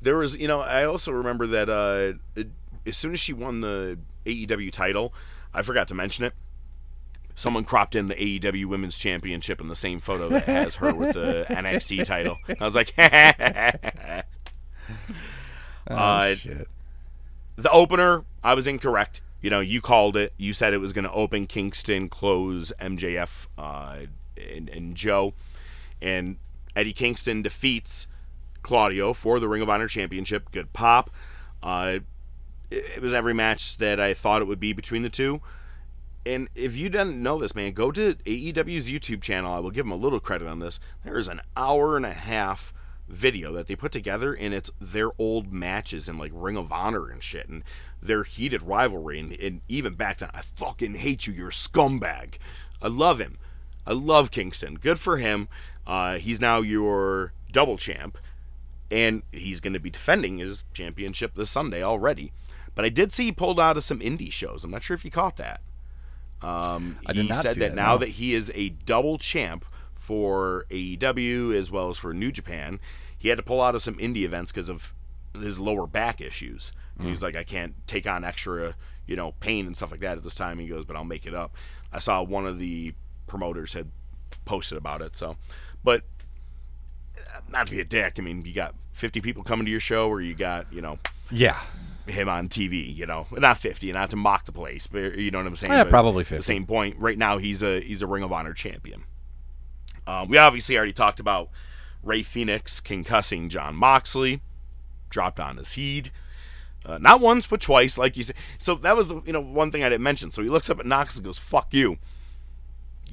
Speaker 1: There was, you know, I also remember that uh, it, as soon as she won the AEW title, I forgot to mention it. Someone cropped in the AEW Women's Championship in the same photo that has her with the <laughs> NXT title. I was like, <laughs>
Speaker 2: Oh,
Speaker 1: uh,
Speaker 2: shit.
Speaker 1: the opener, I was incorrect. You know, you called it. You said it was going to open Kingston, close MJF, uh, and, and Joe. And Eddie Kingston defeats Claudio for the Ring of Honor Championship. Good pop. Uh, it, it was every match that I thought it would be between the two. And if you didn't know this, man, go to AEW's YouTube channel. I will give them a little credit on this. There is an hour and a half video that they put together, and it's their old matches in like Ring of Honor and shit, and their heated rivalry. And, and even back then, I fucking hate you. You're a scumbag. I love him. I love Kingston. Good for him. Uh, he's now your double champ, and he's going to be defending his championship this Sunday already. But I did see he pulled out of some indie shows. I'm not sure if you caught that. Um,
Speaker 2: I
Speaker 1: he
Speaker 2: did not
Speaker 1: said
Speaker 2: see
Speaker 1: that,
Speaker 2: that,
Speaker 1: now
Speaker 2: no.
Speaker 1: that he is a double champ for AEW as well as for New Japan, he had to pull out of some indie events because of his lower back issues.
Speaker 2: Mm.
Speaker 1: he's like, I can't take on extra, you know, pain and stuff like that at this time. He goes, but I'll make it up. I saw one of the promoters had posted about it. So, but not to be a dick. I mean, you got 50 people coming to your show, or you got, you know,
Speaker 2: Yeah.
Speaker 1: him on TV, you know, not 50, not to mock the place, but you know what I'm saying.
Speaker 2: Yeah,
Speaker 1: But
Speaker 2: probably
Speaker 1: at The same point, right now he's a he's a Ring of Honor champion. Um, we obviously already talked about Rey Fenix concussing Jon Moxley, dropped on his heed, uh, not once but twice, like you said. So that was the you know one thing I didn't mention. So he looks up at Knox and goes, "Fuck you."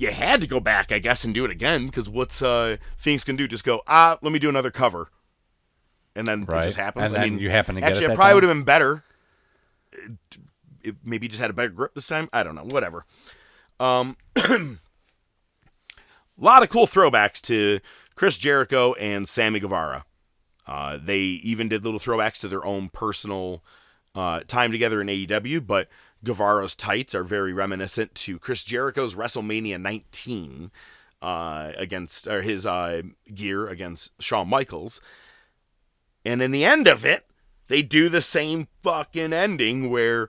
Speaker 1: You had to go back, I guess, and do it again because what's uh, Fenix can do? Just go, ah, let me do another cover, and then
Speaker 2: Right.
Speaker 1: it just happens.
Speaker 2: And
Speaker 1: I mean,
Speaker 2: you happen to get it
Speaker 1: actually, it probably would have been better. It maybe just had a better grip this time. I don't know. Whatever. Um, a lot of cool throwbacks to Chris Jericho and Sammy Guevara. Uh, they even did little throwbacks to their own personal uh, time together in AEW, but Guevara's tights are very reminiscent to Chris Jericho's WrestleMania 19 uh, against or his uh, gear against Shawn Michaels. And in the end of it, they do the same fucking ending where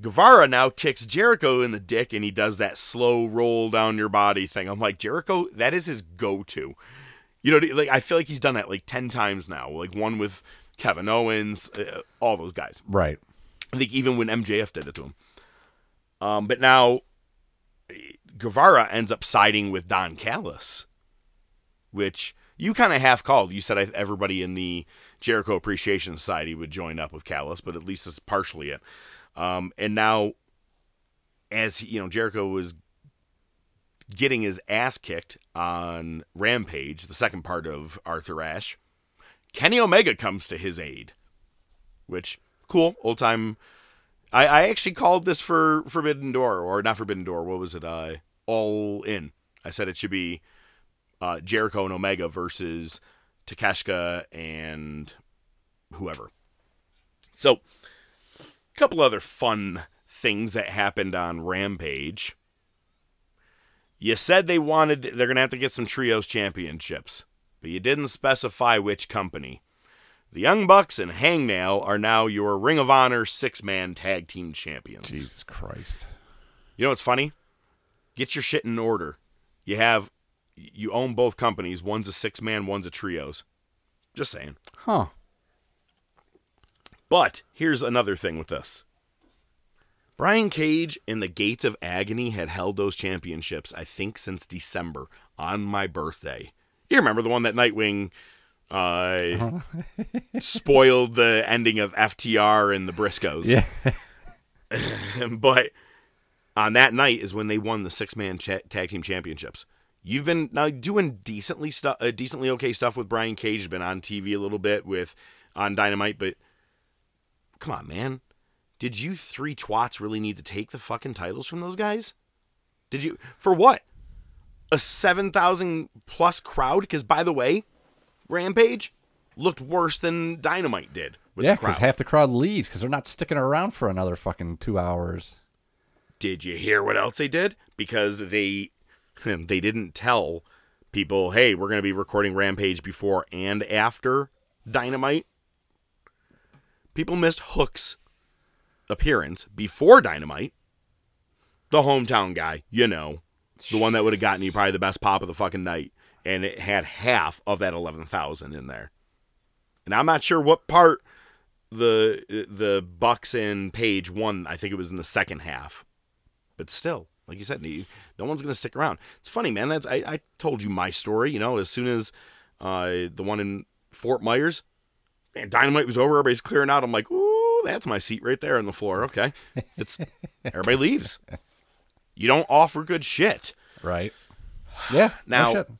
Speaker 1: Guevara now kicks Jericho in the dick and he does that slow roll down your body thing. I'm like, Jericho, that is his go to. You know, like I feel like he's done that like 10 times now. Like one with Kevin Owens, uh, all those guys.
Speaker 2: Right.
Speaker 1: I think even when MJF did it to him. Um, but now Guevara ends up siding with Don Callis, which you kind of half called. You said everybody in the Jericho Appreciation Society would join up with Callis, but at least it's partially it. Um, and now, as you know, Jericho was getting his ass kicked on Rampage, the second part of Arthur Ashe. Kenny Omega comes to his aid, which cool old time. I, I actually called this for Forbidden Door or not Forbidden Door. What was it? Uh, All In. I said it should be uh, Jericho and Omega versus Takeshita and whoever. So, a couple other fun things that happened on Rampage. You said they wanted they're gonna have to get some trios championships, but you didn't specify which company. The Young Bucks and Hangnail are now your Ring of Honor six man tag team champions.
Speaker 2: Jesus Christ.
Speaker 1: You know what's funny? Get your shit in order. You have you own both companies. One's a six man, one's a trios. Just saying.
Speaker 2: Huh.
Speaker 1: But here's another thing with this. Brian Cage and the Gates of Agony had held those championships, I think, since December on my birthday. You remember the one that Nightwing uh, spoiled the ending of FTR and the Briscoes.
Speaker 2: Yeah. <laughs>
Speaker 1: but on that night is when they won the six man cha- tag team championships. You've been now doing decently stuff, uh, decently okay stuff with Brian Cage. You've been on TV a little bit with on Dynamite, but come on, man, did you three twats really need to take the fucking titles from those guys? Did you for what? A seven thousand plus crowd? Because by the way, Rampage looked worse than Dynamite did. With
Speaker 2: Yeah, because half the crowd leaves because they're not sticking around for another fucking two hours.
Speaker 1: Did you hear what else they did? Because they <laughs> they didn't tell people, "Hey, we're going to be recording Rampage before and after Dynamite." People missed Hook's appearance before Dynamite. The hometown guy, you know, the one that would have gotten you probably the best pop of the fucking night, and it had half of that eleven thousand in there. And I'm not sure what part the the Bucks and Page won. I think it was in the second half but still, like you said, you- no one's gonna stick around. It's funny, man. That's I, I told you my story. You know, as soon as uh, the one in Fort Myers, man, Dynamite was over. Everybody's clearing out. I'm like, ooh, that's my seat right there on the floor. Okay, it's <laughs> everybody leaves. You don't offer good shit.
Speaker 2: Right. Yeah. no
Speaker 1: Now,
Speaker 2: shit.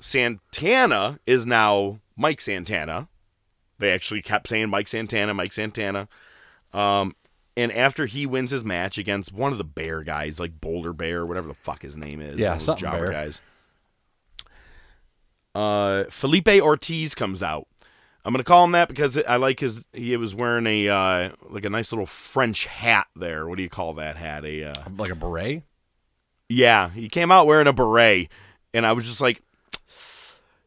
Speaker 1: Santana is now Mike Santana. They actually kept saying Mike Santana, Mike Santana. Um, and after he wins his match against one of the Bear guys, like Boulder Bear, whatever the fuck his name is,
Speaker 2: Yeah,
Speaker 1: those jobber
Speaker 2: Bear.
Speaker 1: guys. Uh, Felipe Ortiz comes out. I'm gonna call him that because I like his. He was wearing a uh, like a nice little French hat there. What do you call that hat? A uh,
Speaker 2: like a beret.
Speaker 1: Yeah, he came out wearing a beret, and I was just like,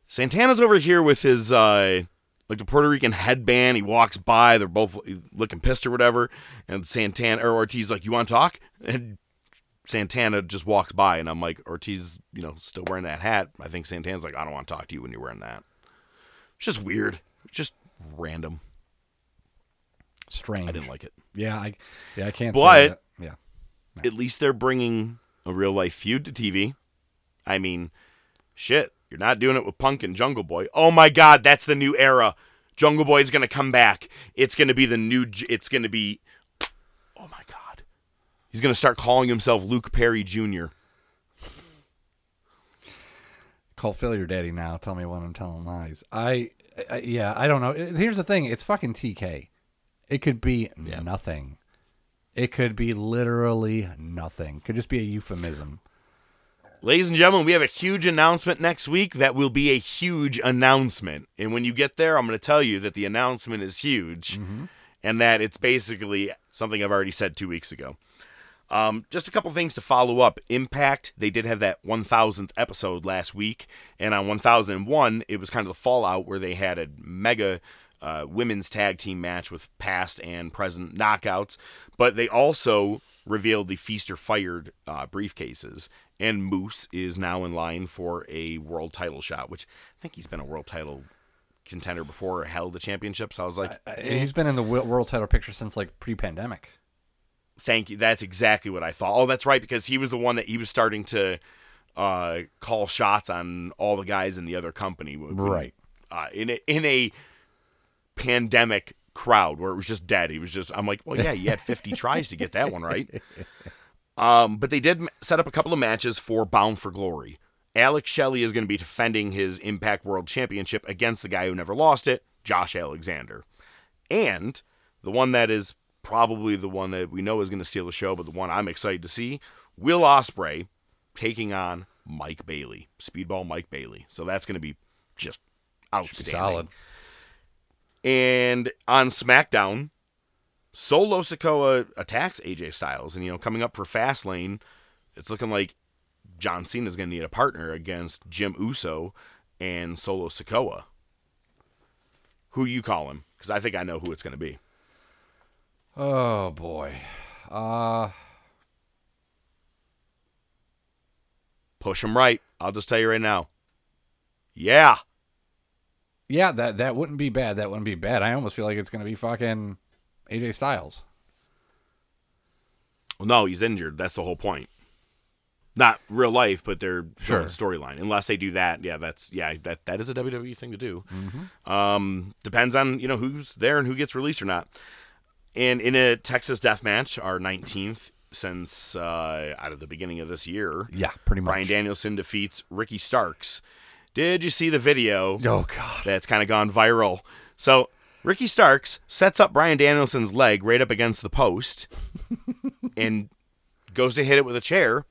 Speaker 1: Santana's over here with his uh, like the Puerto Rican headband. He walks by, they're both looking pissed or whatever, and Santana or Ortiz like, "You want to talk?" And Santana just walks by, and I'm like, Ortiz, you know, still wearing that hat. I think Santana's like, I don't want to talk to you when you're wearing that. It's just weird. It's just random.
Speaker 2: Strange.
Speaker 1: I didn't like it.
Speaker 2: Yeah, I yeah I can't.
Speaker 1: But-
Speaker 2: say that. yeah,
Speaker 1: At least they're bringing a real life feud to TV. I mean, shit, you're not doing it with Punk and Jungle Boy. Oh my God, that's the new era. Jungle Boy is gonna come back. It's gonna be the new. It's gonna be. Oh my God, he's gonna start calling himself Luke Perry Jr.
Speaker 2: call Phil your daddy now. Tell me when I'm telling lies. I, I yeah I don't know. Here's the thing. It's fucking TK. It could be nothing. It could be literally nothing. Could just be a euphemism.
Speaker 1: Ladies and gentlemen, we have a huge announcement next week that will be a huge announcement. And when you get there, I'm going to tell you that the announcement is huge and that it's basically something I've already said two weeks ago. Um, just a couple things to follow up. Impact, they did have that 1000th episode last week. And on 1001, it was kind of the fallout where they had a mega uh, women's tag team match with past and present knockouts. But they also revealed the Feast or Fired uh, briefcases. And Moose is now in line for a world title shot, which I think he's been a world title contender before, or held the championship. So I was like,
Speaker 2: Uh,
Speaker 1: eh.
Speaker 2: He's been in the world title picture since like pre-pandemic.
Speaker 1: Thank you. That's exactly what I thought. Oh, that's right, because he was the one that he was starting to uh, call shots on all the guys in the other company. when-
Speaker 2: Right.
Speaker 1: Uh, in a, in a pandemic crowd where it was just dead. He was just. I'm like, well, yeah, you had 50 tries to get that one right. <laughs> Um, but they did set up a couple of matches for Bound for Glory. Alex Shelley is going to be defending his Impact World Championship against the guy who never lost it, Josh Alexander. And the one that is probably the one that we know is going to steal the show, but the one I'm excited to see, Will Ospreay taking on Mike Bailey, Speedball Mike Bailey. So that's going to be just outstanding.
Speaker 2: Solid.
Speaker 1: And on SmackDown, Solo Sikoa attacks AJ Styles, and you know, coming up for Fastlane, it's looking like John Cena is going to need a partner against Jim Uso and Solo Sikoa. Who you call him? Because I think I know who it's going to be.
Speaker 2: Oh boy. Uh
Speaker 1: Push him right. I'll just tell you right now. Yeah.
Speaker 2: Yeah, that that wouldn't be bad. That wouldn't be bad. I almost feel like it's gonna be fucking AJ Styles.
Speaker 1: Well, no, he's injured. That's the whole point. Not real life, but they're
Speaker 2: Sure.
Speaker 1: storyline. Unless they do that, yeah, that's yeah, that that is a WWE thing to do. Um, depends on you know who's there and who gets released or not. And in a Texas Death Match, our 19th since uh, out of the beginning of this year,
Speaker 2: Yeah, pretty much.
Speaker 1: Bryan Danielson defeats Ricky Starks. Did you see the video?
Speaker 2: Oh god.
Speaker 1: that's kind of gone viral. So Ricky Starks sets up Bryan Danielson's leg right up against the post <laughs> and goes to hit it with a chair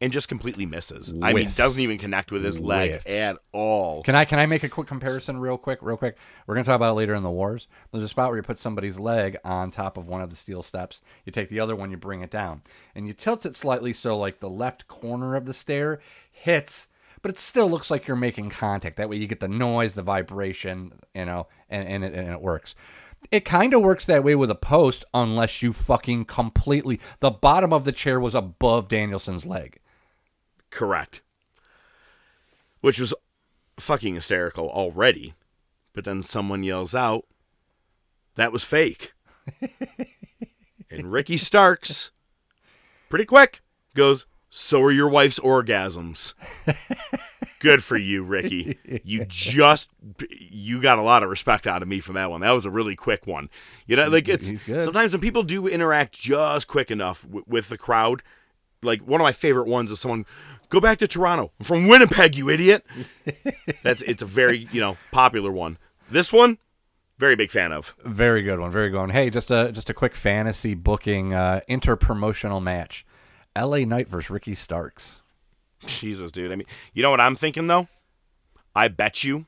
Speaker 1: and just completely misses. I mean,
Speaker 2: Whiffs.
Speaker 1: doesn't even connect with his leg
Speaker 2: Whiffs.
Speaker 1: at all.
Speaker 2: Can I can I make a quick comparison real quick, real quick? We're gonna talk about it later in the wars. There's a spot where you put somebody's leg on top of one of the steel steps. You take the other one, you bring it down, and you tilt it slightly so like the left corner of the stair hits, but it still looks like you're making contact. That way you get the noise, the vibration, you know, and and it, and it works. It kind of works that way with a post, unless you fucking completely. The bottom of the chair was above Danielson's leg.
Speaker 1: Correct. Which was fucking hysterical already. But then someone yells out, that was fake. <laughs> and Ricky Starks, pretty quick, goes, so are your wife's orgasms. Good for you, Ricky. You <laughs> just you got a lot of respect out of me from that one. That was a really quick one. You know, like it's sometimes when people do interact just quick enough w- with the crowd. Like one of my favorite ones is someone go back to Toronto. I'm from Winnipeg, you idiot. <laughs> That's it's a very you know popular one. This one, very big fan of.
Speaker 2: Very good one. Very good one. Hey, just a just a quick fantasy booking uh, inter promotional match. L.A. Knight versus Ricky Starks.
Speaker 1: Jesus, dude. I mean, you know what I'm thinking though? I bet you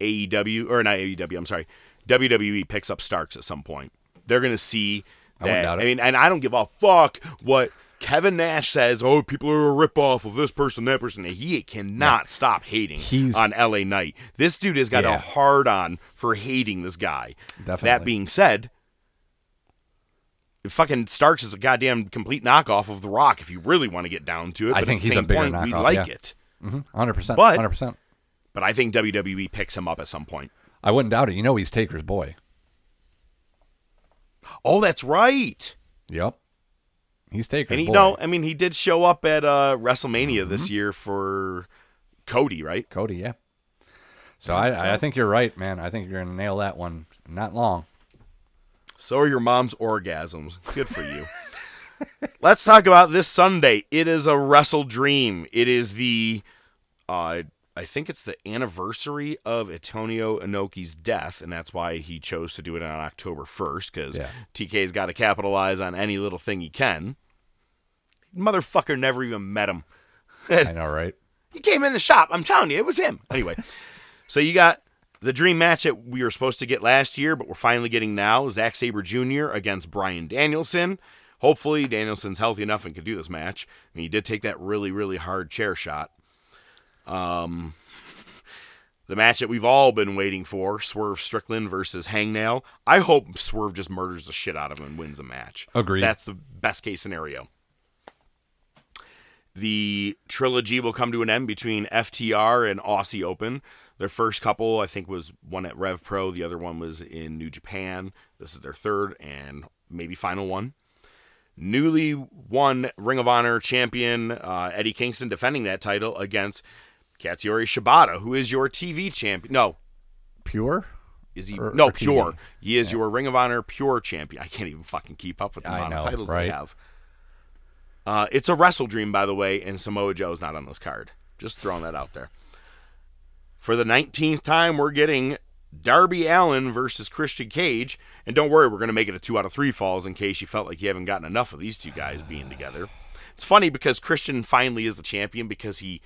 Speaker 1: AEW or not AEW. I'm sorry, WWE picks up Starks at some point. They're gonna see
Speaker 2: I
Speaker 1: that.
Speaker 2: doubt
Speaker 1: I, mean, and I don't give a fuck what Kevin Nash says, "Oh, people are a ripoff of this person, that person." And he cannot stop hating
Speaker 2: He's-
Speaker 1: on LA Knight. This dude has got
Speaker 2: Yeah.
Speaker 1: a hard on for hating this guy.
Speaker 2: Definitely.
Speaker 1: That being said, fucking Starks is a goddamn complete knockoff of The Rock. If you really want to get down to it,
Speaker 2: I
Speaker 1: but
Speaker 2: think he's a bigger
Speaker 1: point, we
Speaker 2: knockoff,
Speaker 1: like
Speaker 2: yeah.
Speaker 1: it.
Speaker 2: Hundred percent.
Speaker 1: But-
Speaker 2: Hundred percent.
Speaker 1: But I think WWE picks him up at some point.
Speaker 2: I wouldn't doubt it. You know, he's Taker's boy.
Speaker 1: Oh, that's right.
Speaker 2: Yep. He's Taker's
Speaker 1: And he,
Speaker 2: boy.
Speaker 1: no, I mean, he did show up at uh, WrestleMania this
Speaker 2: Mm-hmm.
Speaker 1: year for Cody, right?
Speaker 2: Cody, yeah. So I, I think you're right, man. I think you're gonna nail that one. Not long.
Speaker 1: So are your mom's orgasms. Good for you. <laughs> Let's talk about this Sunday. It is a WrestleDream. It is the, uh, I think it's the anniversary of Antonio Inoki's death, and that's why he chose to do it on October 1st, because
Speaker 2: Yeah.
Speaker 1: TK's got to capitalize on any little thing he can. Motherfucker never even met him.
Speaker 2: I know, right? <laughs>
Speaker 1: He came in the shop. I'm telling you, it was him. Anyway, <laughs> so you got the dream match that we were supposed to get last year, but we're finally getting now. Zack Sabre Jr. against Bryan Danielson. Hopefully, Danielson's healthy enough and can do this match. I mean, he did take that really, really hard chair shot. Um, <laughs> the match that we've all been waiting for: Swerve Strickland versus Hangnail. I hope Swerve just murders the shit out of him and wins the match.
Speaker 2: Agreed.
Speaker 1: That's the best case scenario. The trilogy will come to an end between FTR and Aussie Open. Their first couple, I think, was one at Rev Pro. The other one was in New Japan. This is their third and maybe final one. Newly won Ring of Honor champion uh, Eddie Kingston defending that title against Katsuyori Shibata, who is your TV champion. No,
Speaker 2: Pure.
Speaker 1: is he?
Speaker 2: Or-
Speaker 1: no,
Speaker 2: or TV.
Speaker 1: Pure. He is your Ring of Honor Pure champion. I can't even fucking keep up with the amount of titles
Speaker 2: right?
Speaker 1: they have. Uh, it's a WrestleDream, by the way, and Samoa Joe's not on this card. Just throwing that out there. For the 19th time, we're getting Darby Allin versus Christian Cage. And don't worry, we're going to make it a two out of three falls in case you felt like you haven't gotten enough of these two guys being together. It's funny because Christian finally is the champion because he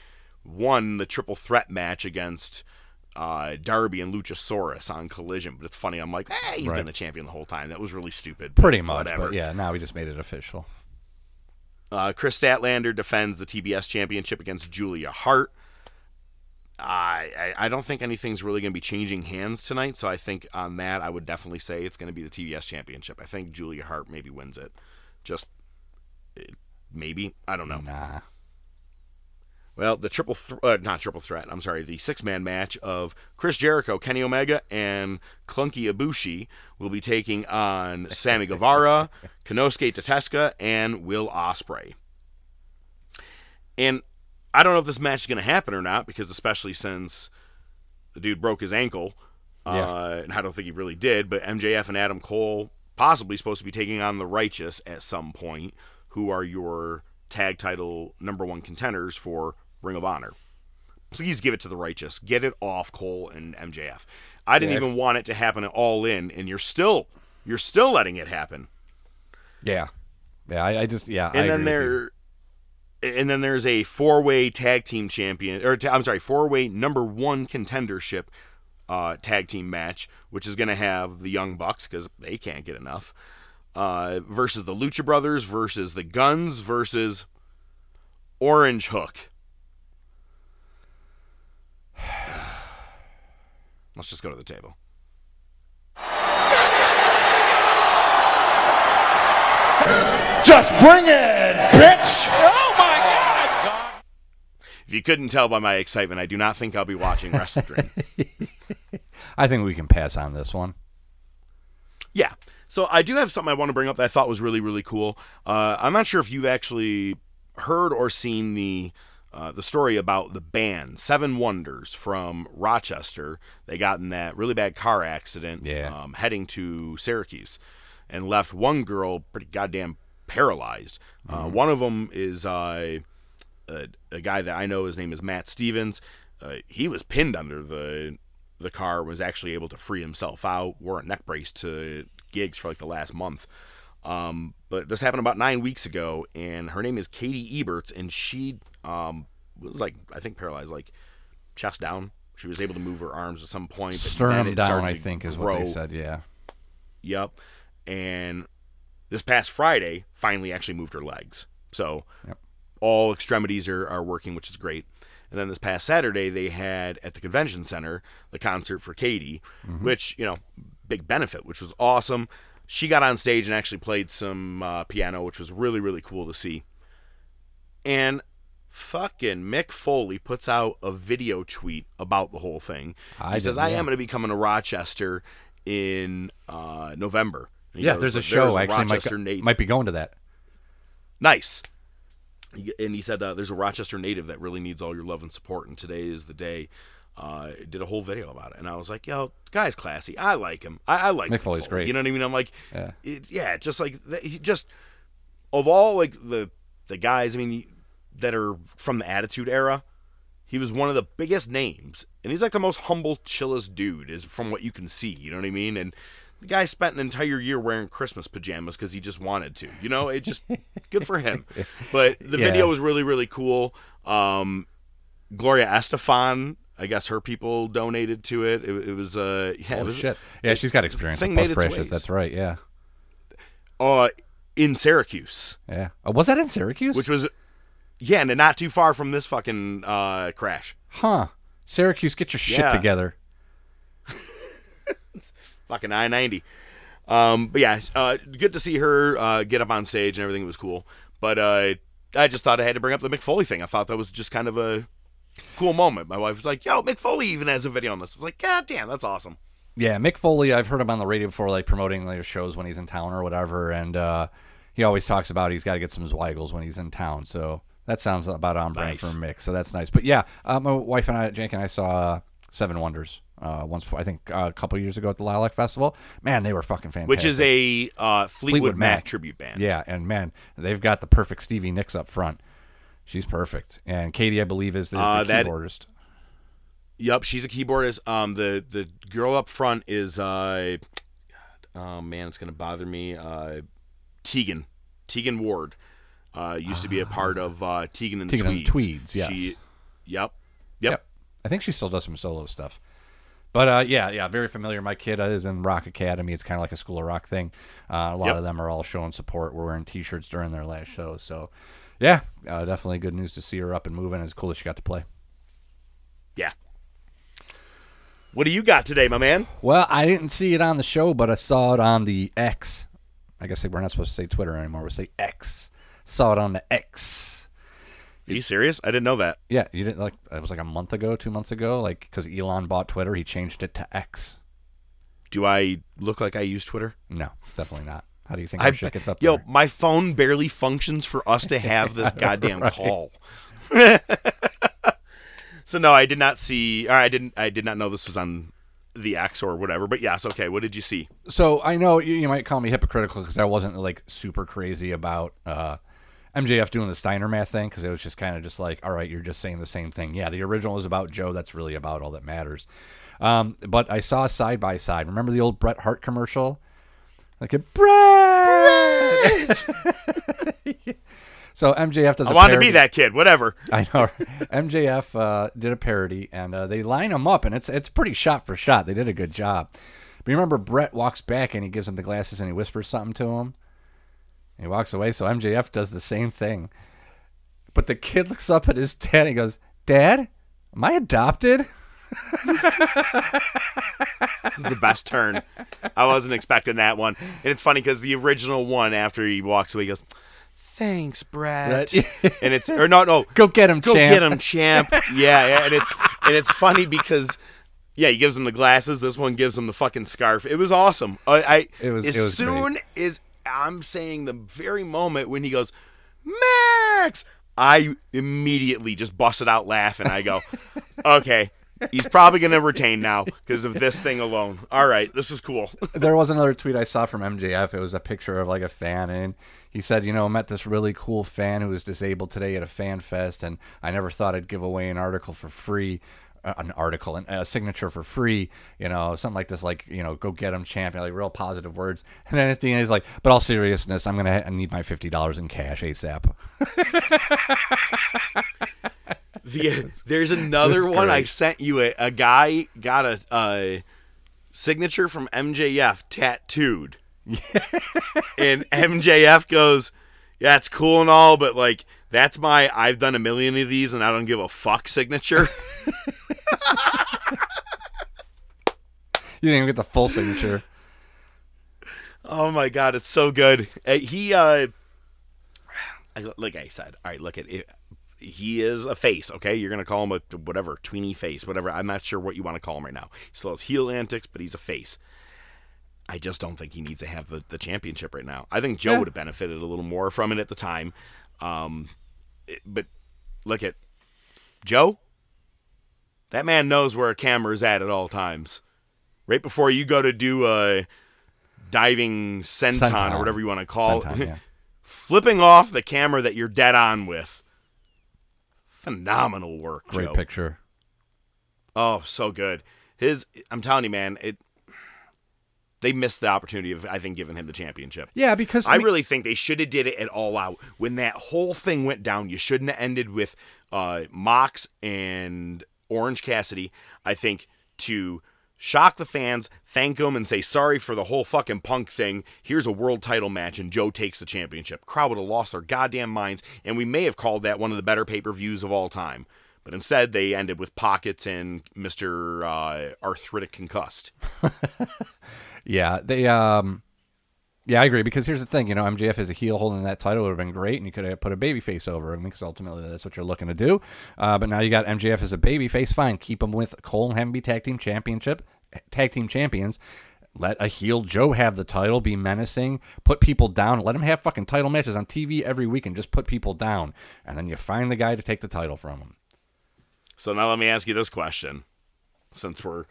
Speaker 1: won the triple threat match against uh, Darby and Luchasaurus on Collision. But it's funny, I'm like, hey, he's
Speaker 2: Right.
Speaker 1: been the champion the whole time. That was really stupid. but
Speaker 2: Pretty much.
Speaker 1: Whatever.
Speaker 2: Yeah, now we just made it official.
Speaker 1: Uh, Kris Statlander defends the TBS championship against Julia Hart. I, I I don't think anything's really going to be changing hands tonight, so I think on that I would definitely say it's going to be the TBS championship. I think Julia Hart maybe wins it, just maybe I don't know.
Speaker 2: Nah.
Speaker 1: Well, the triple, th- uh, not triple threat. I'm sorry, the six man match of Chris Jericho, Kenny Omega, and Clunky Ibushi will be taking on <laughs> Sammy Guevara, Konosuke Takeshita, and Will Ospreay. And I don't know if this match is going to happen or not, because especially since the dude broke his ankle,
Speaker 2: Yeah.
Speaker 1: uh, and I don't think he really did. But MJF and Adam Cole possibly supposed to be taking on the Righteous at some point, who are your tag title number one contenders for Ring of Honor. Please give it to the Righteous. Get it off Cole and MJF. I didn't
Speaker 2: Yeah.
Speaker 1: even want it to happen at all in, and you're still you're still letting it happen.
Speaker 2: Yeah. Yeah. I, I just yeah. I
Speaker 1: and then
Speaker 2: agree with you.
Speaker 1: there and then there's a four-way tag team champion or I'm sorry, four-way number 1 contendership uh, tag team match, which is going to have the Young Bucks cuz they can't get enough. Uh, versus the Lucha Brothers versus the Guns versus Orange Hook. <sighs> Let's just go to the table.
Speaker 3: Just bring it, bitch!
Speaker 1: If you couldn't tell by my excitement, I do not think I'll be watching Wrestle Dream. <laughs>
Speaker 2: I think we can pass on this one.
Speaker 1: Yeah. So I do have something I want to bring up that I thought was really really cool. Uh, I'm not sure if you've actually heard or seen the uh, the story about the band Seven Wonders from Rochester. They got in that really bad car accident,
Speaker 2: Yeah.
Speaker 1: um, heading to Syracuse, and left one girl pretty goddamn paralyzed. Uh, one of them is uh, a, a guy that I know. His name is Matt Stevens. Uh, he was pinned under the the car. Was actually able to free himself out. Wore a neck brace to gigs for like the last month. Um, but this happened about nine weeks ago, and her name is Katie Eberts, and she um, was like I think paralyzed, like chest down. She was able to move her arms at some point. But
Speaker 2: Sternum down, I think, is
Speaker 1: grow.
Speaker 2: what they said. Yeah.
Speaker 1: Yep. And this past Friday, finally actually moved her legs. So all extremities are, are working, which is great. And then this past Saturday, they had at the convention center the concert for Katie, which, you know, big benefit, which was awesome. She got on stage and actually played some uh, piano, which was really, really cool to see. And fucking Mick Foley puts out a video tweet about the whole thing.
Speaker 2: I
Speaker 1: he says, I
Speaker 2: yeah.
Speaker 1: am going to be coming to Rochester in uh, November.
Speaker 2: Yeah,
Speaker 1: goes,
Speaker 2: there's a
Speaker 1: "But
Speaker 2: show actually
Speaker 1: Rochester
Speaker 2: go-
Speaker 1: native.
Speaker 2: might be going to that.
Speaker 1: Nice. And he said, uh, "There's a Rochester native that really needs all your love and support, and today is the day." Uh, did a whole video about it, and I was like, "Yo, guy's classy. I like him. I, I like
Speaker 2: Mick
Speaker 1: Mick
Speaker 2: Foley's great.
Speaker 1: You know what I mean? I'm like,
Speaker 2: Yeah.
Speaker 1: it, yeah, just like he just of all like the the guys. I mean, that are from the Attitude Era. He was one of the biggest names, and he's like the most humble, chillest dude, is from what you can see. You know what I mean? And the guy spent an entire year wearing Christmas pajamas because he just wanted to. You know, it just <laughs> good for him. But the
Speaker 2: Yeah.
Speaker 1: video was really, really cool. Um, Gloria Estefan, I guess her people donated to it. It, it was uh, yeah, it was
Speaker 2: shit. Yeah, she's got experience
Speaker 1: thing made
Speaker 2: Precious.
Speaker 1: ways.
Speaker 2: That's right. Yeah.
Speaker 1: uh in Syracuse,
Speaker 2: Yeah. Oh, was that in Syracuse?
Speaker 1: which was yeah, and not too far from this fucking uh, crash.
Speaker 2: huh? Syracuse, get your shit
Speaker 1: Yeah.
Speaker 2: together.
Speaker 1: Fucking I ninety. Um, but yeah, uh, good to see her uh, get up on stage and everything was cool. But uh, I just thought I had to bring up the Mick Foley thing. I thought that was just kind of a cool moment. My wife was like, "Yo, Mick Foley even has a video on this." I was like, "God damn, that's awesome."
Speaker 2: Yeah, Mick Foley. I've heard him on the radio before, like promoting like shows when he's in town or whatever, and uh, he always talks about he's got to get some Zweigles when he's in town. So that sounds about on brand
Speaker 1: Nice.
Speaker 2: for Mick. So that's nice. But yeah, uh, my wife and I, Jake and I, saw uh, Seven Wonders uh, once. before- I think uh, a couple years ago at the Lilac Festival. Man, they were fucking fantastic.
Speaker 1: Which is a uh, Fleetwood,
Speaker 2: Fleetwood
Speaker 1: Mac,
Speaker 2: Mac.
Speaker 1: tribute band.
Speaker 2: Yeah, and man, they've got the perfect Stevie Nicks up front. She's perfect, and Katie, I believe, is, is
Speaker 1: Uh,
Speaker 2: the
Speaker 1: that-
Speaker 2: keyboardist.
Speaker 1: Yep, she's a keyboardist. Um, the the girl up front is uh, oh man, it's gonna bother me. Uh, Tegan, Tegan Ward, uh, used to be a part of uh, Tegan and the
Speaker 2: Tegan and
Speaker 1: Tweeds.
Speaker 2: the Tweeds, yes.
Speaker 1: She, yep, yep.
Speaker 2: I think she still does some solo stuff. But uh, yeah, yeah, very familiar. My kid is in Rock Academy. It's kind of like a School of Rock thing. Uh, a lot
Speaker 1: Yep.
Speaker 2: of them are all showing support. We're wearing T-shirts during their last show. So, yeah, uh, definitely good news to see her up and moving. It's cool that she got to play.
Speaker 1: Yeah. What do you got today, my man?
Speaker 2: Well, I didn't see it on the show, but I saw it on the X. I guess we're not supposed to say Twitter anymore. We say X. Saw it on the X.
Speaker 1: Are you serious? I didn't know that.
Speaker 2: Yeah, you didn't like. It was like a month ago, two months ago. Like because Elon bought Twitter, he changed it to X.
Speaker 1: Do I look like I use Twitter?
Speaker 2: No, definitely not. How do you think I, shit gets up
Speaker 1: yo,
Speaker 2: there?
Speaker 1: my phone barely functions for us to have this <laughs> goddamn call. <laughs> so no, I did not see. Or I didn't. I did not know this was on the X or whatever. But yes, okay. What did you see?
Speaker 2: So I know you, you might call me hypocritical because I wasn't like super crazy about uh, MJF doing the Steiner math thing because it was just kind of just like, all right, you're just saying the same thing. Yeah, the original is about Joe. That's really about all that matters. Um, but I saw side by side. Remember the old Bret Hart commercial? Like a Bret. <laughs> so MJF does.
Speaker 1: I wanted to be that kid. Whatever. <laughs>
Speaker 2: I know. MJF uh, did a parody, and uh, they line them up, and it's it's pretty shot for shot. They did a good job. But you remember Bret walks back and he gives him the glasses and he whispers something to him. And he walks away. So MJF does the same thing. But the kid looks up at his dad and he goes, "Dad, am I adopted?"
Speaker 1: It was the best turn. I wasn't expecting that one. And it's funny because the original one, after he walks away, he goes, "Thanks, Bret."
Speaker 2: Right. <laughs>
Speaker 1: and it's or no, no,
Speaker 2: Go get him,
Speaker 1: go
Speaker 2: champ.
Speaker 1: get him, champ. yeah, yeah, and it's and it's funny because. Yeah, he gives him the glasses. This one gives him the fucking scarf. It was awesome. I, I
Speaker 2: It was-
Speaker 1: as
Speaker 2: it was
Speaker 1: soon as I'm saying the very moment when he goes, Max, I immediately just busted out laughing. I go, <laughs> okay, he's probably gonna retain now because of this thing alone. All right, this is cool. <laughs>
Speaker 2: there was another tweet I saw from MJF. It was a picture of like a fan, and he said, "You know, I met this really cool fan who was disabled today at a fan fest, and I never thought I'd give away an article for free." An article and a signature for free, you know, something like this, like you know, go get him, champion, like real positive words. And then at the end, he's like, "But all seriousness, I'm gonna I need my fifty dollars in cash asap." <laughs>
Speaker 1: The, there's another
Speaker 2: That's
Speaker 1: one I sent you. A, a guy got a, a signature from MJF tattooed, <laughs> and MJF goes, yeah, it's cool and all, but like that's my I've done a million of these and I don't give a fuck signature. <laughs>
Speaker 2: You didn't even get the full signature.
Speaker 1: oh my god, it's so good. Uh, he uh like I said, all right, look at it. He is a face, okay? You're gonna call him a whatever tweeny face, whatever. I'm not sure what you want to call him right now. He still has heel antics, but he's a face. I just don't think he needs to have the, the championship right now. I think Joe
Speaker 2: Yeah.
Speaker 1: would have benefited a little more from it at the time. Um, it- but look at Joe. That man knows where a camera is at at all times. Right before you go to do a diving senton,
Speaker 2: Senton.
Speaker 1: or whatever you want to call
Speaker 2: Senton,
Speaker 1: it,
Speaker 2: yeah. <laughs>
Speaker 1: flipping off the camera that you're dead on with. Phenomenal work,
Speaker 2: Great
Speaker 1: Joe.
Speaker 2: picture.
Speaker 1: Oh, so good. His, I'm telling you, man, it. They missed the opportunity of, I think, giving him the championship.
Speaker 2: Yeah, because
Speaker 1: I
Speaker 2: mean-
Speaker 1: really think they should have did it at all out. When that whole thing went down, you shouldn't have ended with uh, Mox and Orange Cassidy. I think to shock the fans, thank them, and say sorry for the whole fucking punk thing. Here's a world title match, and Joe takes the championship. Crowd would have lost their goddamn minds, and we may have called that one of the better pay per views of all time. But instead, they ended with pockets and Mister uh, Arthritic Concussed. <laughs>
Speaker 2: Yeah, they um yeah, I agree because here's the thing, you know, MJF as a heel holding that title would have been great, and you could have put a baby face over him because ultimately that's what you're looking to do. Uh, but now you got MJF as a baby face, fine, keep him with Cole and him be tag team championship, tag team champions. Let a heel Joe have the title, be menacing, put people down, let him have fucking title matches on TV every week, and just put people down, and then you find the guy to take the title from him.
Speaker 1: So now let me ask you this question, since we're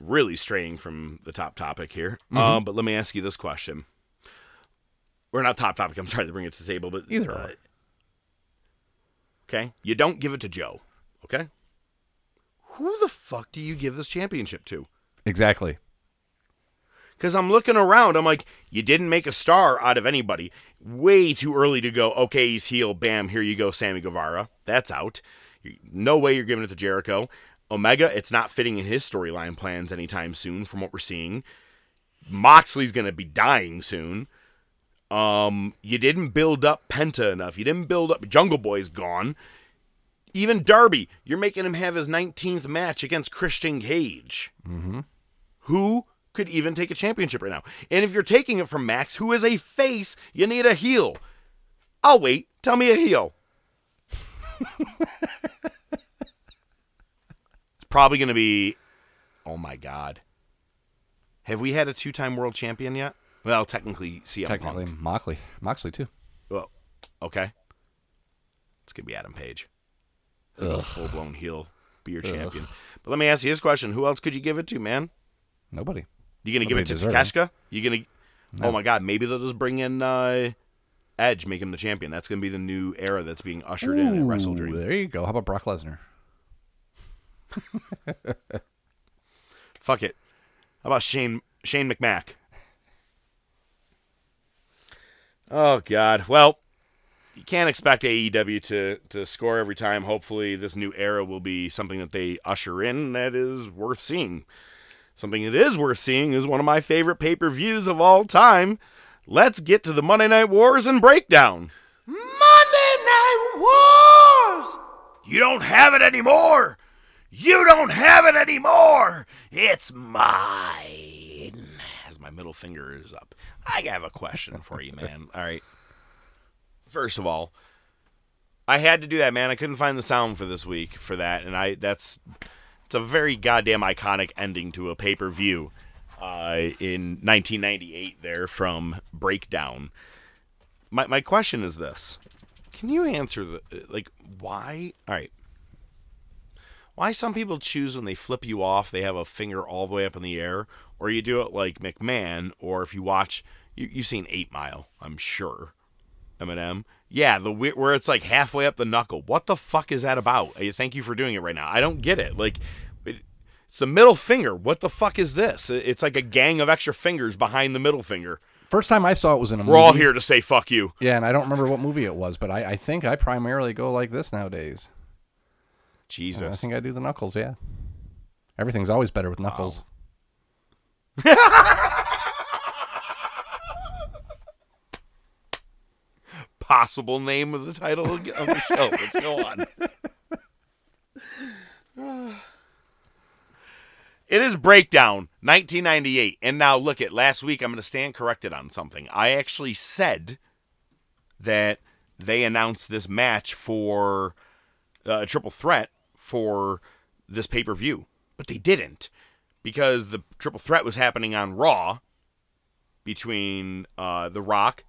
Speaker 1: really straying from the top topic here. Um, but let me ask you this question. We're not top topic. I'm sorry to bring it to the table, but
Speaker 2: Either
Speaker 1: uh,
Speaker 2: or.
Speaker 1: okay, you don't give it to Joe. Okay, who the fuck do you give this championship to?
Speaker 2: Exactly.
Speaker 1: Because I'm looking around, I'm like, you didn't make a star out of anybody. Way too early to go. Okay, he's heel. Bam, here you go, Sammy Guevara. That's out. No way you're giving it to Jericho. Omega, it's not fitting in his storyline plans anytime soon, from what we're seeing. Moxley's gonna be dying soon. Um, you didn't build up Penta enough. You didn't build up Jungle Boy's gone. Even Darby, you're making him have his 19th match against Christian Cage who could even take a championship right now. And if you're taking it from Max, who is a face, you need a heel. I'll wait. Tell me a heel. <laughs> probably going to be. Oh my God. Have we had a two time world champion yet? Well, technically, CM
Speaker 2: Technically,
Speaker 1: Punk.
Speaker 2: Moxley. Moxley, too.
Speaker 1: Well, okay. It's going to be Adam Page. Full blown heel. Be your champion. But let me ask you this question Who else could you give it to, man?
Speaker 2: Nobody.
Speaker 1: You gonna give it to
Speaker 2: Nobody.
Speaker 1: Takeshita? You gonna? Oh my God! Maybe they'll just bring in uh, Edge, make him the champion. That's gonna be the new era that's being ushered in at WrestleDream.
Speaker 2: There you go. How about Brock Lesnar? <laughs>
Speaker 1: Fuck it. How about Shane Shane McMack? Oh God. Well, you can't expect AEW to to score every time. Hopefully, this new era will be something that they usher in that is worth seeing. Something that is worth seeing is one of my favorite pay per views of all time. Let's get to the Monday Night Wars and breakdown. Monday Night Wars! You don't have it anymore! You don't have it anymore! It's mine! As my middle finger is up. I have a question for you, man. <laughs> All right. First of all, I had to do that, man. I couldn't find the sound for this week for that, and I that's it's a very goddamn iconic ending to a pay per view uh, in 1998. There from Breakdown. My my question is this: Can you answer the like why? All right. Why some people choose when they flip you off, they have a finger all the way up in the air, or you do it like McMahon, or if you watch, you, you've seen Eight Mile, I'm sure. Eminem. Yeah, the where it's like halfway up the knuckle. What the fuck is that about? Thank you for doing it right now. I don't get it. Like, it, it's the middle finger. What the fuck is this? It- It's like a gang of extra fingers behind the middle finger.
Speaker 2: First time I saw it was in a
Speaker 1: We're
Speaker 2: movie.
Speaker 1: all here to say fuck you.
Speaker 2: Yeah, and I don't remember what movie it was, but I, I think I primarily go like this nowadays. I think I do the knuckles, yeah. Everything's always better with knuckles. <laughs>
Speaker 1: possible name of the title of the show. Let's go on. <sighs> It is Breakdown 1998. And now look at last week I'm going to stand corrected on something. I actually said that they announced this match for uh, a triple threat for this pay-per-view, but they didn't because the triple threat was happening on Raw between uh, The Rock,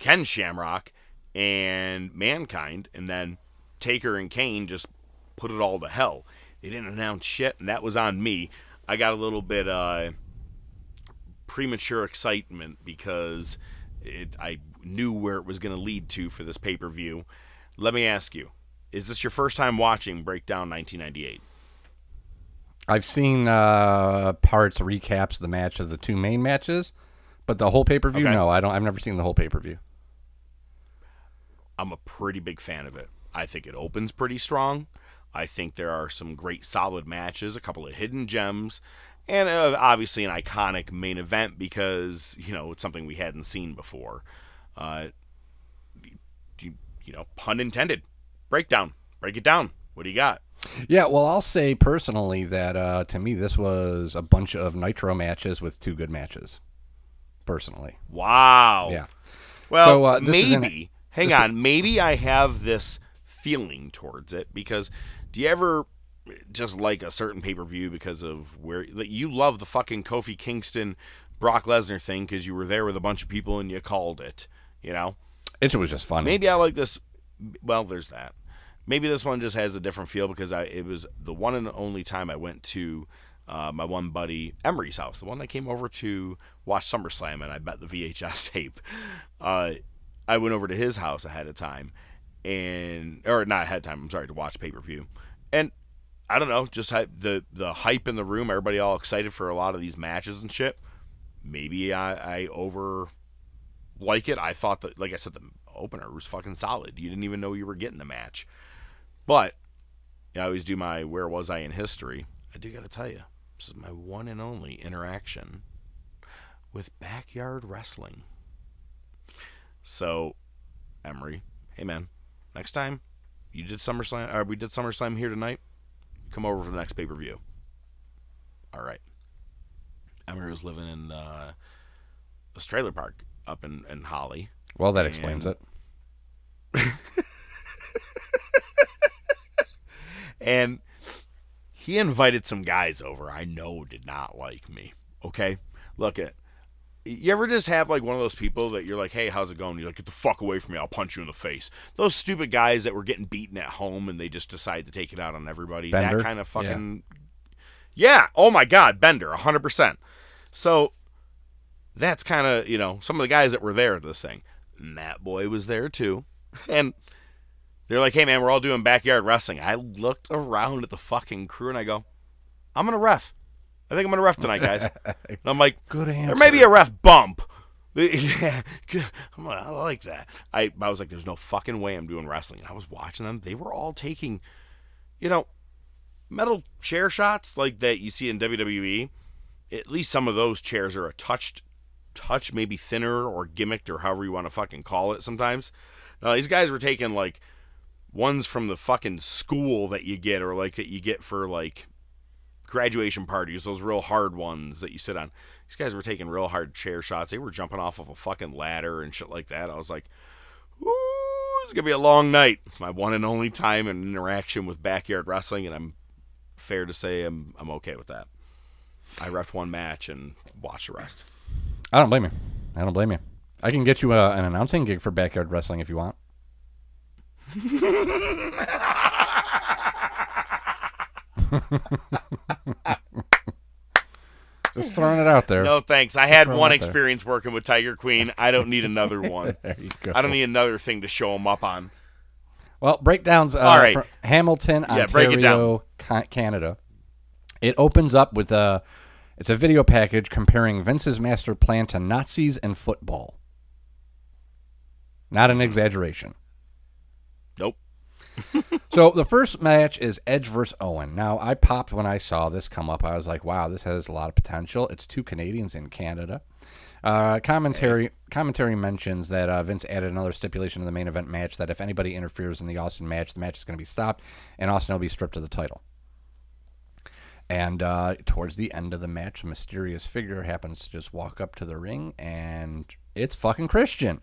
Speaker 1: Ken Shamrock, and Mankind, and then Taker and Kane just put it all to hell. They didn't announce shit, and that was on me. I got a little bit uh, premature excitement because it, I knew where it was going to lead to for this pay per view. Let me ask you: Is this your first time watching Breakdown 1998?
Speaker 2: I've seen uh, parts recaps the match of the two main matches, but the whole pay per view,
Speaker 1: Okay.
Speaker 2: no, I don't. I've never seen the whole pay per view.
Speaker 1: I'm a pretty big fan of it. I think it opens pretty strong. I think there are some great solid matches, a couple of hidden gems, and uh, obviously an iconic main event because you know it's something we hadn't seen before. Uh, you, you know, pun intended. Breakdown. Break it down. What do you got?
Speaker 2: Yeah, well, I'll say personally that uh, to me this was a bunch of Nitro matches with two good matches. Personally,
Speaker 1: Wow.
Speaker 2: yeah.
Speaker 1: Well,
Speaker 2: So, uh, this is an-
Speaker 1: maybe. hang
Speaker 2: this is-
Speaker 1: on. Maybe I have this feeling towards it because do you ever just like a certain pay per view because of where like, you love the fucking Kofi Kingston Brock Lesnar thing because you were there with a bunch of people and you called it, you know?
Speaker 2: It was just fun.
Speaker 1: Maybe I like this. Well, there's that. Maybe this one just has a different feel because I it was the one and only time I went to uh, my one buddy Emery's house, the one that came over to watch SummerSlam, and I bet the VHS <laughs> tape. Uh, I went over to his house ahead of time, and or not ahead of time. I'm sorry to watch pay per view, and I don't know, just the the hype in the room, everybody all excited for a lot of these matches and shit. Maybe I, I over like it. I thought that, like I said, the opener was fucking solid. You didn't even know you were getting the match. But I always do my where was I in history. I do got to tell you, this is my one and only interaction with backyard wrestling. So, Emery, hey man, next time you did SummerSlam, or we did SummerSlam here tonight, come over for the next pay per view. All right. Emery was living in uh, this trailer park up in, in Holly.
Speaker 2: Well, that explains
Speaker 1: and-
Speaker 2: it. <laughs>
Speaker 1: and he invited some guys over I know did not like me. Okay? Look at you ever just have like one of those people that you're like, hey, how's it going? You're like, get the fuck away from me, I'll punch you in the face. Those stupid guys that were getting beaten at home and they just decide to take it out on everybody.
Speaker 2: Bender?
Speaker 1: That kind of fucking Yeah. Oh my god, Bender, hundred percent. So that's kind of, you know, some of the guys that were there at this thing. Matt Boy was there too. And they're like, hey man, we're all doing backyard wrestling. I looked around at the fucking crew and I go, I'm gonna ref. I think I'm gonna ref tonight, guys. <laughs> and I'm like,
Speaker 2: Good answer.
Speaker 1: There may be a ref bump. <laughs> yeah. I'm like, I like that. I, I was like, there's no fucking way I'm doing wrestling. And I was watching them. They were all taking, you know, metal chair shots like that you see in WWE. At least some of those chairs are a touched, touch maybe thinner or gimmicked or however you want to fucking call it. Sometimes, no, these guys were taking like ones from the fucking school that you get or like that you get for like graduation parties, those real hard ones that you sit on. These guys were taking real hard chair shots. They were jumping off of a fucking ladder and shit like that. I was like, ooh, it's gonna be a long night. It's my one and only time in interaction with backyard wrestling, and I'm fair to say I'm I'm okay with that. I ref one match and watch the rest.
Speaker 2: I don't blame you. I don't blame you. I can get you a, an announcing gig for backyard wrestling if you want. <laughs> Just throwing it out there.
Speaker 1: No thanks. I had one
Speaker 2: out there.
Speaker 1: experience working with Tiger Queen. I don't need another <laughs> one.
Speaker 2: There you go.
Speaker 1: I don't need another thing to show him up on.
Speaker 2: Well, breakdowns. Uh,
Speaker 1: All right.
Speaker 2: Hamilton,
Speaker 1: Yeah, break it down.
Speaker 2: Ontario, Canada. It opens up with a. It's a video package comparing Vince's master plan to Nazis and football. Not an exaggeration.
Speaker 1: Nope. <laughs>
Speaker 2: So the first match is Edge versus Owen. Now I popped when I saw this come up. I was like, "Wow, this has a lot of potential." It's two Canadians in Canada. Uh, commentary commentary mentions that uh, Vince added another stipulation to the main event match that if anybody interferes in the Austin match, the match is going to be stopped and Austin will be stripped of the title. And uh, towards the end of the match, a mysterious figure happens to just walk up to the ring, and it's fucking Christian.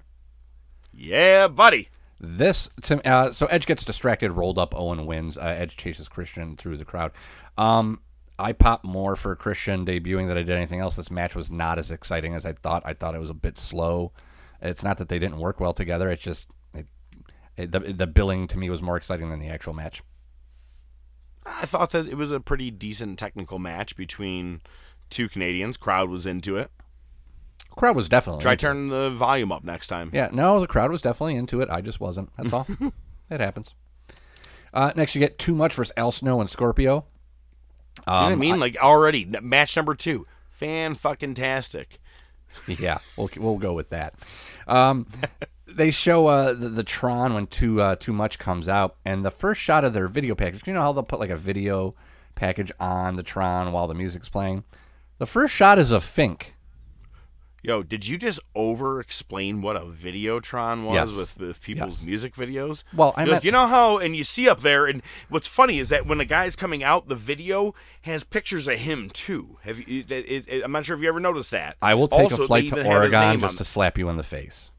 Speaker 1: Yeah, buddy.
Speaker 2: This to, uh, so Edge gets distracted, rolled up. Owen wins. Uh, Edge chases Christian through the crowd. Um, I pop more for Christian debuting than I did anything else. This match was not as exciting as I thought. I thought it was a bit slow. It's not that they didn't work well together. It's just it, it, the the billing to me was more exciting than the actual match.
Speaker 1: I thought that it was a pretty decent technical match between two Canadians. Crowd was into it.
Speaker 2: Crowd was definitely
Speaker 1: Try
Speaker 2: into it.
Speaker 1: turning the volume up next time.
Speaker 2: Yeah, no, the crowd was definitely into it. I just wasn't. That's all. <laughs> it happens. Uh, next, you get too much versus Al Snow and Scorpio.
Speaker 1: See what I mean? like already match number two, fan fucking tastic.
Speaker 2: yeah, we'll we'll go with that. Um, <laughs> they show uh, the, the Tron when too uh, too much comes out, and the first shot of their video package. You know how they'll put like a video package on the Tron while the music's playing. The first shot is a Fink.
Speaker 1: Yo, did you just over explain what a Videotron was
Speaker 2: Yes.
Speaker 1: with, with people's
Speaker 2: Yes.
Speaker 1: music videos?
Speaker 2: Well, I
Speaker 1: You're like, you know how, and you see up there, and what's funny is that when the guy's coming out, the video has pictures of him too. Have you? It, it, it- I'm not sure if you ever noticed that.
Speaker 2: I will take
Speaker 1: Also,
Speaker 2: a flight to
Speaker 1: even have his
Speaker 2: Oregon just to slap you in the face.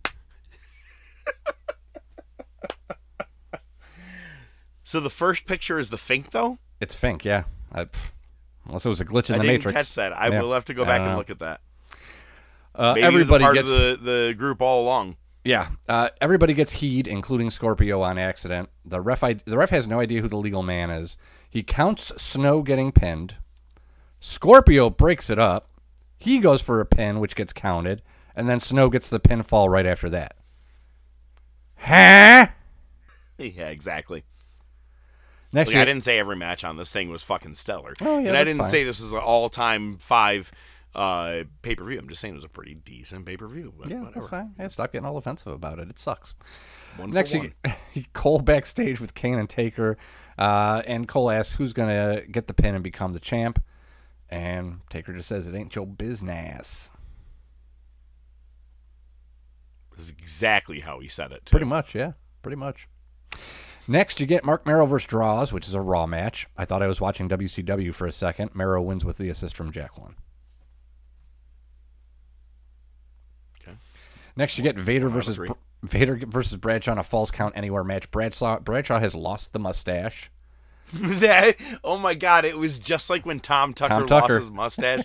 Speaker 1: So the first picture is the Fink, though.
Speaker 2: It's Fink, yeah. I, unless it was a glitch in
Speaker 1: I
Speaker 2: the
Speaker 1: didn't
Speaker 2: Matrix.
Speaker 1: catch that. I
Speaker 2: Yeah.
Speaker 1: will have to go back
Speaker 2: don't
Speaker 1: and look at that.
Speaker 2: Uh,
Speaker 1: Maybe everybody part
Speaker 2: gets
Speaker 1: of the, the group all along.
Speaker 2: Yeah, uh, everybody gets heed, including Scorpio, on accident. The ref, I, the ref has no idea who the legal man is. He counts Snow getting pinned. Scorpio breaks it up. He goes for a pin, which gets counted, and then Snow gets the pinfall right after that. Huh?
Speaker 1: Yeah, exactly.
Speaker 2: Next
Speaker 1: Like,
Speaker 2: year,
Speaker 1: I didn't say every match on this thing was fucking stellar.
Speaker 2: Oh, yeah,
Speaker 1: and I didn't
Speaker 2: fine.
Speaker 1: say this was an all-time five uh, pay-per-view. I'm just saying it was a pretty decent pay-per-view.
Speaker 2: Yeah,
Speaker 1: whatever.
Speaker 2: that's fine. Yeah, stop getting all offensive about it. It sucks.
Speaker 1: One
Speaker 2: Next, you get <laughs> Cole backstage with Kane and Taker, uh, and Cole asks who's gonna get the pin and become the champ, and Taker just says it ain't your business.
Speaker 1: This is exactly how he said it. Too.
Speaker 2: Pretty much, yeah, pretty much. Next, you get Marc Mero versus Droz, which is a Raw match. I thought I was watching WCW for a second. Merrow wins with the assist from Jacqueline.
Speaker 1: Okay.
Speaker 2: Next, you get Vader versus. Br- Vader versus Bradshaw in a false count anywhere match. Bradshaw Bradshaw has lost the mustache. <laughs>
Speaker 1: that, oh my god! It was just like when Tom Tucker,
Speaker 2: Tom Tucker.
Speaker 1: lost his mustache.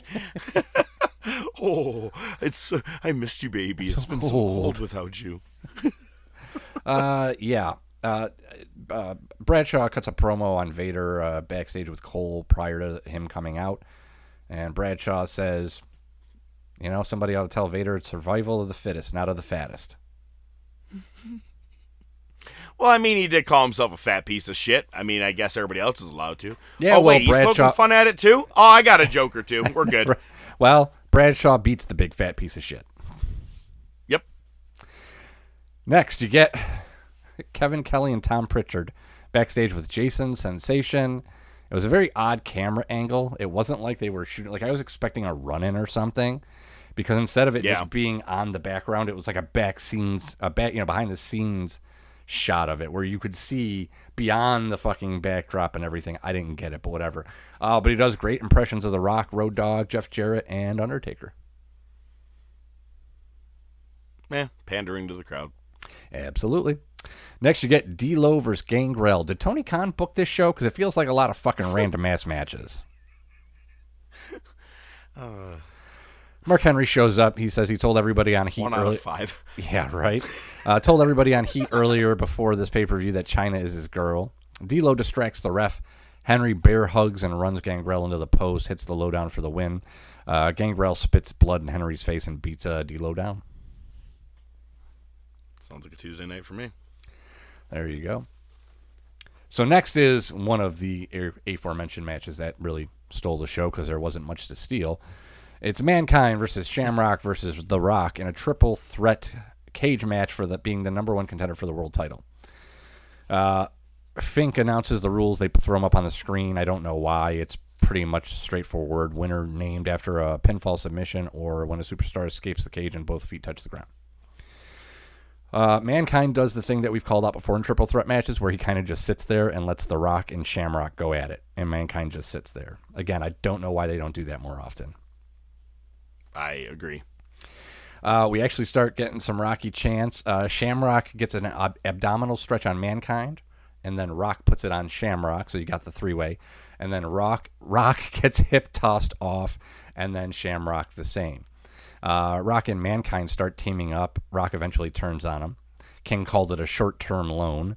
Speaker 1: <laughs> <laughs> oh, it's uh, I missed you, baby. It's been so
Speaker 2: cold.
Speaker 1: cold without you. <laughs>
Speaker 2: Uh, yeah. Uh, uh, Bradshaw cuts a promo on Vader uh, backstage with Cole prior to him coming out, and Bradshaw says, "You know, somebody ought to tell Vader it's survival of the fittest, not of the fattest." <laughs>
Speaker 1: Well, I mean, he did call himself a fat piece of shit. I mean, I guess everybody else is allowed to.
Speaker 2: Yeah,
Speaker 1: Oh
Speaker 2: well,
Speaker 1: wait, he's
Speaker 2: Bradshaw-
Speaker 1: poking fun at it too. Oh, I got a joke or two. We're good.
Speaker 2: Well, Bradshaw beats the big fat piece of shit.
Speaker 1: Yep.
Speaker 2: Next, you get Kevin Kelly and Tom Pritchard backstage with Jason Sensation. It was a very odd camera angle. It wasn't like they were shooting like I was expecting a run in or something. Because instead of it
Speaker 1: Yeah.
Speaker 2: just being on the background, it was like a back scenes a back you know, behind the scenes shot of it where you could see beyond the fucking backdrop and everything. I didn't get it, but whatever. Uh, but he does great impressions of The Rock, Road Dog, Jeff Jarrett, and Undertaker.
Speaker 1: Eh, pandering to the crowd.
Speaker 2: Absolutely. Next, you get D'Lo versus Gangrel. Did Tony Khan book this show? Because it feels like a lot of fucking random ass matches. <laughs> Mark Henry shows up. He says he told everybody on Heat
Speaker 1: One out
Speaker 2: early-
Speaker 1: of five. <laughs>
Speaker 2: Yeah, right. Uh, told everybody on Heat earlier before this pay per view that Chyna is his girl. D'Lo distracts the ref. Henry bear hugs and runs Gangrel into the post, hits the lowdown for the win. Uh, Gangrel spits blood in Henry's face and beats uh, D'Lo down.
Speaker 1: Sounds like a Tuesday night for me.
Speaker 2: There you go. So next is one of the aforementioned matches that really stole the show because there wasn't much to steal. It's Mankind versus Shamrock versus The Rock in a triple threat cage match for the being the number one contender for the world title. Uh, Fink announces the rules. They throw them up on the screen. I don't know why. It's pretty much straightforward. Winner named after a pinfall submission or when a superstar escapes the cage and both feet touch the ground. Uh, Mankind does the thing that we've called out before in triple threat matches where he kind of just sits there and lets The Rock and Shamrock go at it. And Mankind just sits there. Again, I don't know why they don't do that more often.
Speaker 1: I agree.
Speaker 2: Uh, we actually start getting some Rocky chants. Uh, Shamrock gets an ab- abdominal stretch on Mankind, and then Rock puts it on Shamrock. So you got the three way, and then Rock Rock <laughs> gets hip tossed off, and then Shamrock the same. Uh, Rock and Mankind start teaming up. Rock eventually turns on him. King called it a short term loan.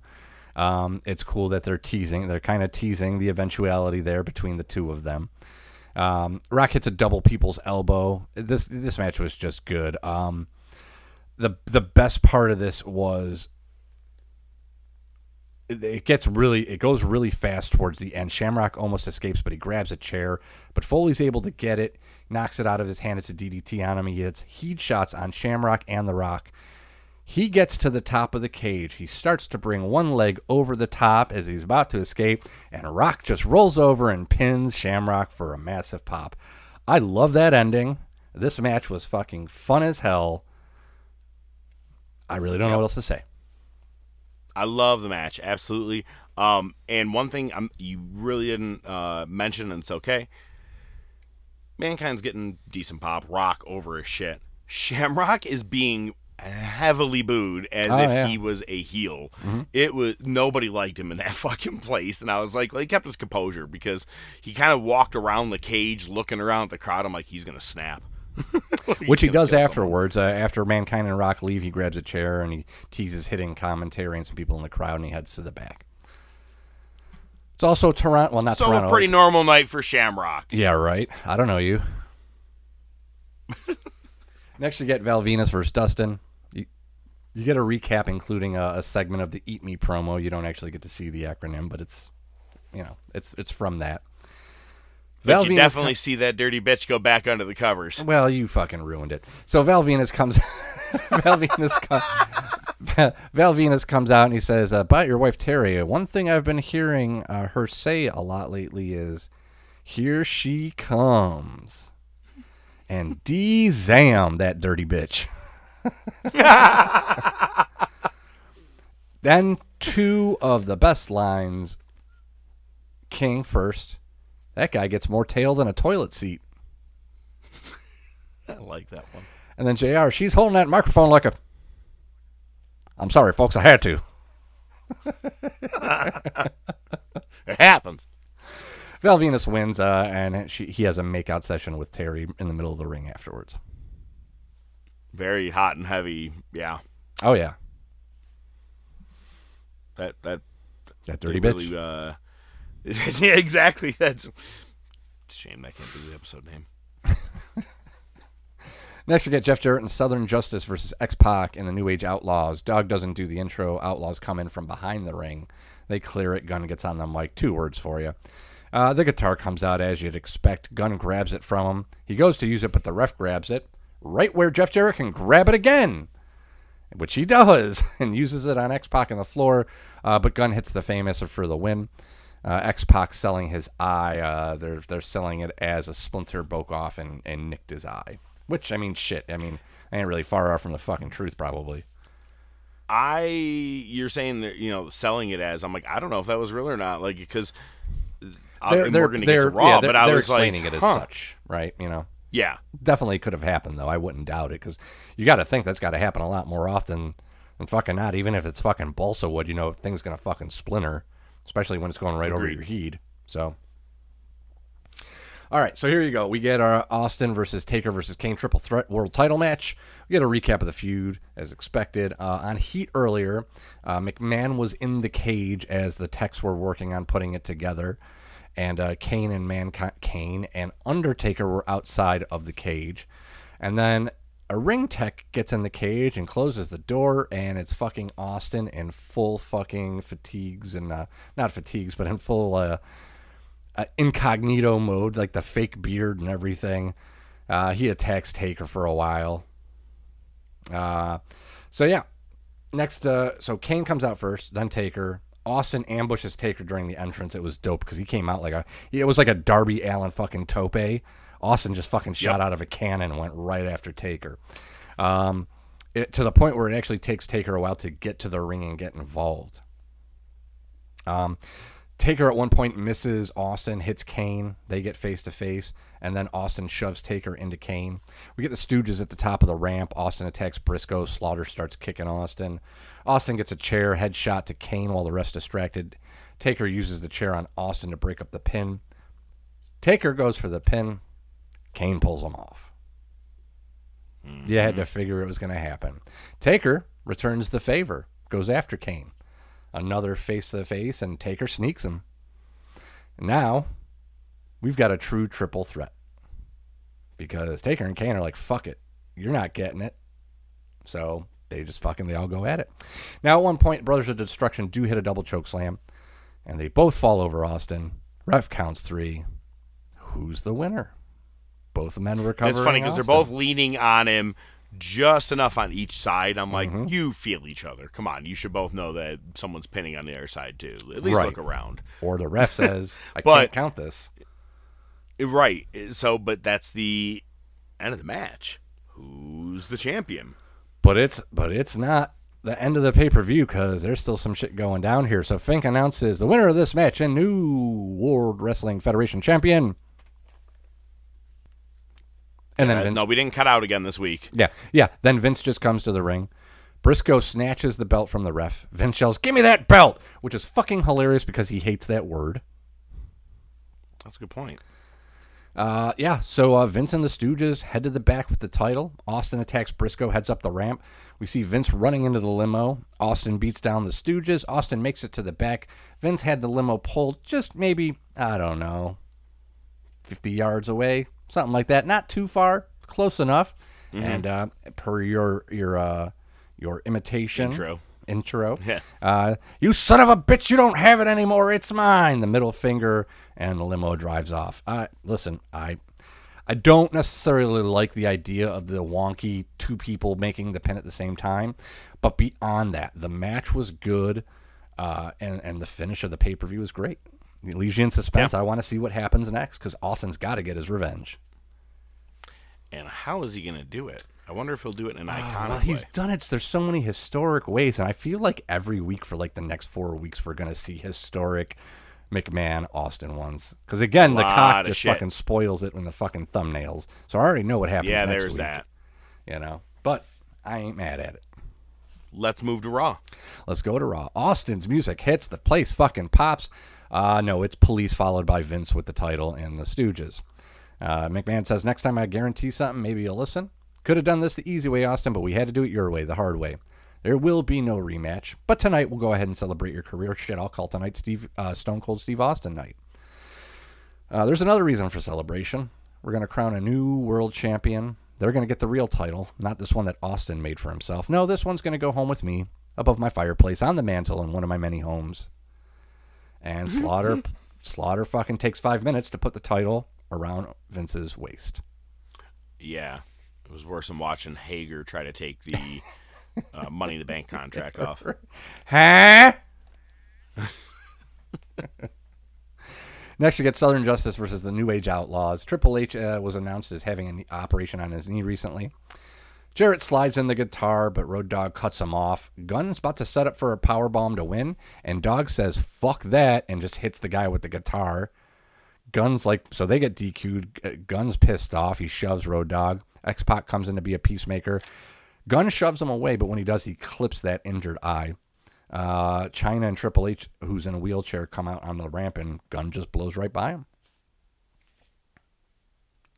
Speaker 2: Um, it's cool that they're teasing. They're kind of teasing the eventuality there between the two of them. Um, Rock hits a double people's elbow. This this match was just good. Um, the the best part of this was it, gets really it goes really fast towards the end. Shamrock almost escapes, but he grabs a chair. But Foley's able to get it, knocks it out of his hand. It's a DDT on him. He hits heat shots on Shamrock and the Rock. He gets to the top of the cage. He starts to bring one leg over the top as he's about to escape, and Rock just rolls over and pins Shamrock for a massive pop. I love that ending. This match was fucking fun as hell. I really don't know what else to say.
Speaker 1: I love the match, absolutely. Um, and one thing I'm, you really didn't uh, mention, and it's okay. Mankind's getting decent pop. Rock over his shit. Shamrock is being heavily booed as
Speaker 2: Oh,
Speaker 1: if
Speaker 2: yeah.
Speaker 1: he was a heel. It was nobody liked him in that <laughs> fucking place, and I was like, well, he kept his composure because he kind of walked around the cage, looking around at the crowd. I'm like, he's gonna snap. <laughs>
Speaker 2: Which he does afterwards. Uh, after Mankind and Rock leave, he grabs a chair and he teases hitting commentary and some people in the crowd, and he heads to the back. It's also Toronto. Well, not
Speaker 1: So
Speaker 2: Toronto.
Speaker 1: a pretty normal night for Shamrock.
Speaker 2: Yeah, right. I don't know you. <laughs> Next, you get Val Venis versus Dustin. You, get a recap, including a, a segment of the Eat Me promo. You don't actually get to see the acronym, but it's, you know, it's it's from that.
Speaker 1: But you
Speaker 2: Venus
Speaker 1: definitely see that dirty bitch go back under the covers.
Speaker 2: Well, you fucking ruined it. So Val Venis comes. Val Venis comes. Val Venis comes out and he says, uh, "About your wife Terri, one thing I've been hearing uh, her say a lot lately is, here she comes, and D zam that dirty bitch." <laughs> <laughs> then two of the best lines. King first. That guy gets more tail than a toilet seat.
Speaker 1: I like that one.
Speaker 2: And then JR, she's holding that microphone like a. I'm sorry, folks, I had to. <laughs>
Speaker 1: It happens.
Speaker 2: Val Venis wins, uh, and she, he has a makeout session with Terri in the middle of the ring afterwards.
Speaker 1: Very hot and heavy. Yeah.
Speaker 2: Oh, yeah.
Speaker 1: That that
Speaker 2: That dirty bitch.
Speaker 1: Really, uh, <laughs> yeah, exactly. That's it's a shame I can't do the episode name. <laughs>
Speaker 2: Next, we get Jeff Jarrett and Southern Justice versus X Pac and the New Age Outlaws. Dog doesn't do the intro. Outlaws come in from behind the ring. They clear it. Gunn gets on the mic. Two words for you. Uh, the guitar comes out as you'd expect. Gunn grabs it from him. He goes to use it, but the ref grabs it right where Jeff Jarrett can grab it again, which he does <laughs> and uses it on X Pac on the floor. Uh, but Gunn hits the famous for the win. Uh, X Pac selling his eye. Uh, they're they're selling it as a splinter broke off and, and nicked his eye. Which I mean, shit. I mean, I ain't really far off from the fucking truth, probably.
Speaker 1: I you're saying that you know selling it as I'm like I don't know if that was real or not like because
Speaker 2: They're they're
Speaker 1: we're gonna get to Raw,
Speaker 2: yeah,
Speaker 1: but I was like
Speaker 2: explaining it as
Speaker 1: huh.
Speaker 2: such, right? You know,
Speaker 1: Yeah,
Speaker 2: definitely could have happened though. I wouldn't doubt it because you got to think that's got to happen a lot more often than fucking not. Even if it's fucking balsa wood, you know, things gonna fucking splinter, especially when it's going right over your head. So. All right, so here you go. We get our Austin versus Taker versus Kane triple threat world title match. We get a recap of the feud as expected. Uh, on Heat earlier, uh, McMahon was in the cage as the techs were working on putting it together, and uh, Kane and Mankind, Kane and Undertaker were outside of the cage, and then a ring tech gets in the cage and closes the door, and it's fucking Austin in full fucking fatigues and uh, not fatigues, but in full. Uh, uh, incognito mode, like the fake beard and everything. Uh, he attacks Taker for a while. Uh, so yeah, next, uh, so Kane comes out first, then Taker. Austin ambushes Taker during the entrance. It was dope because he came out like a it was like a Darby Allin fucking tope. Austin just fucking shot
Speaker 1: Yep.
Speaker 2: out of a cannon and went right after Taker. Um, it, to the point where it actually takes Taker a while to get to the ring and get involved. Um, Taker at one point misses Austin, hits Kane. They get face to face, and then Austin shoves Taker into Kane. We get the Stooges at the top of the ramp. Austin attacks Brisco. Slaughter starts kicking Austin. Austin gets a chair headshot to Kane while the rest distracted. Taker uses the chair on Austin to break up the pin. Taker goes for the pin. Kane pulls him off. You had to mm-hmm. figure it was going to happen. Taker returns the favor, goes after Kane. Another face to face, and Taker sneaks him. Now, we've got a true triple threat. Because Taker and Kane are like, fuck it. You're not getting it. So they just fucking, they all go at it. Now, at one point, Brothers of Destruction do hit a double choke slam, and they both fall over Austin. Ref counts three. Who's the winner? Both men recover.
Speaker 1: it's funny because they're both leaning on him just enough on each side. I'm like,
Speaker 2: Mm-hmm.
Speaker 1: you feel each other. Come on, you should both know that someone's pinning on the other side too. At least
Speaker 2: Right.
Speaker 1: look around.
Speaker 2: Or the ref <laughs> says, I
Speaker 1: But-
Speaker 2: can't count this.
Speaker 1: Right. So, but that's the end of the match. Who's the champion?
Speaker 2: But it's but it's not the end of the pay per view because there's still some shit going down here. So Fink announces the winner of this match and new World Wrestling Federation champion. And then
Speaker 1: Uh,
Speaker 2: Vince,
Speaker 1: no, we didn't cut out again this week.
Speaker 2: yeah, yeah. Then Vince just comes to the ring. Brisco snatches the belt from the ref. Vince yells, "Give me that belt!" Which is fucking hilarious because he hates that word.
Speaker 1: That's a good point.
Speaker 2: Uh, yeah, so uh, Vince and the Stooges head to the back with the title. Austin attacks Brisco, heads up the ramp. We see Vince running into the limo. Austin beats down the Stooges. Austin makes it to the back. Vince had the limo pulled just maybe, I don't know, 50 yards away, something like that. Not too far, close enough. And uh, per your your uh, your imitation
Speaker 1: Intro.
Speaker 2: intro,
Speaker 1: Yeah.
Speaker 2: uh, you son of a bitch, you don't have it anymore. It's mine. The middle finger, and the limo drives off. Uh, listen, I. I don't necessarily like the idea of the wonky two people making the pin at the same time, but beyond that, the match was good, uh, and and the finish of the pay per view was great. It leaves you in suspense. I want to see what happens next because Austin's got to get his revenge.
Speaker 1: And how is he going to do it? I wonder if he'll do it in an iconic
Speaker 2: Ah, Well, he's
Speaker 1: way.
Speaker 2: done it. There's so many historic ways, and I feel like every week for like the next four weeks, we're gonna see historic McMahon Austin ones. Because again, the cock just
Speaker 1: shit.
Speaker 2: fucking spoils it in the fucking thumbnails. So I already know what happens.
Speaker 1: Yeah,
Speaker 2: next
Speaker 1: there's
Speaker 2: week,
Speaker 1: that.
Speaker 2: You know, but I ain't mad at it.
Speaker 1: Let's move to Raw.
Speaker 2: Let's go to Raw. Austin's music hits. The place fucking pops. Uh, no, it's police followed by Vince with the title and the Stooges. Uh, McMahon says, Next time I guarantee something, maybe you'll listen. Could have done this the easy way, Austin, but we had to do it your way, the hard way. There will be no rematch, but tonight we'll go ahead and celebrate your career. Shit, I'll call tonight Steve uh, Stone Cold Steve Austin night. Uh, there's another reason for celebration. We're going to crown a new world champion. They're going to get the real title, not this one that Austin made for himself. No, this one's going to go home with me above my fireplace on the mantle in one of my many homes. And <laughs> Slaughter, Slaughter fucking takes five minutes to put the title around Vince's waist.
Speaker 1: Yeah. It was worse than watching Hager try to take the <laughs> uh, Money in the Bank contract <laughs> off.
Speaker 2: Huh? Next, you get Southern Justice versus the New Age Outlaws. Triple H uh, was announced as having an operation on his knee recently. Jarrett slides in the guitar, but Road Dog cuts him off. Gunn's about to set up for a power bomb to win, and Dog says "fuck that" and just hits the guy with the guitar. Gunn's like so they get DQ'd. Uh, Gunn's pissed off. He shoves Road Dog. X Pac comes in to be a peacemaker. Gunn shoves him away, but when he does, he clips that injured eye. Uh, Chyna and Triple H, who's in a wheelchair, come out on the ramp, and Gunn just blows right by him.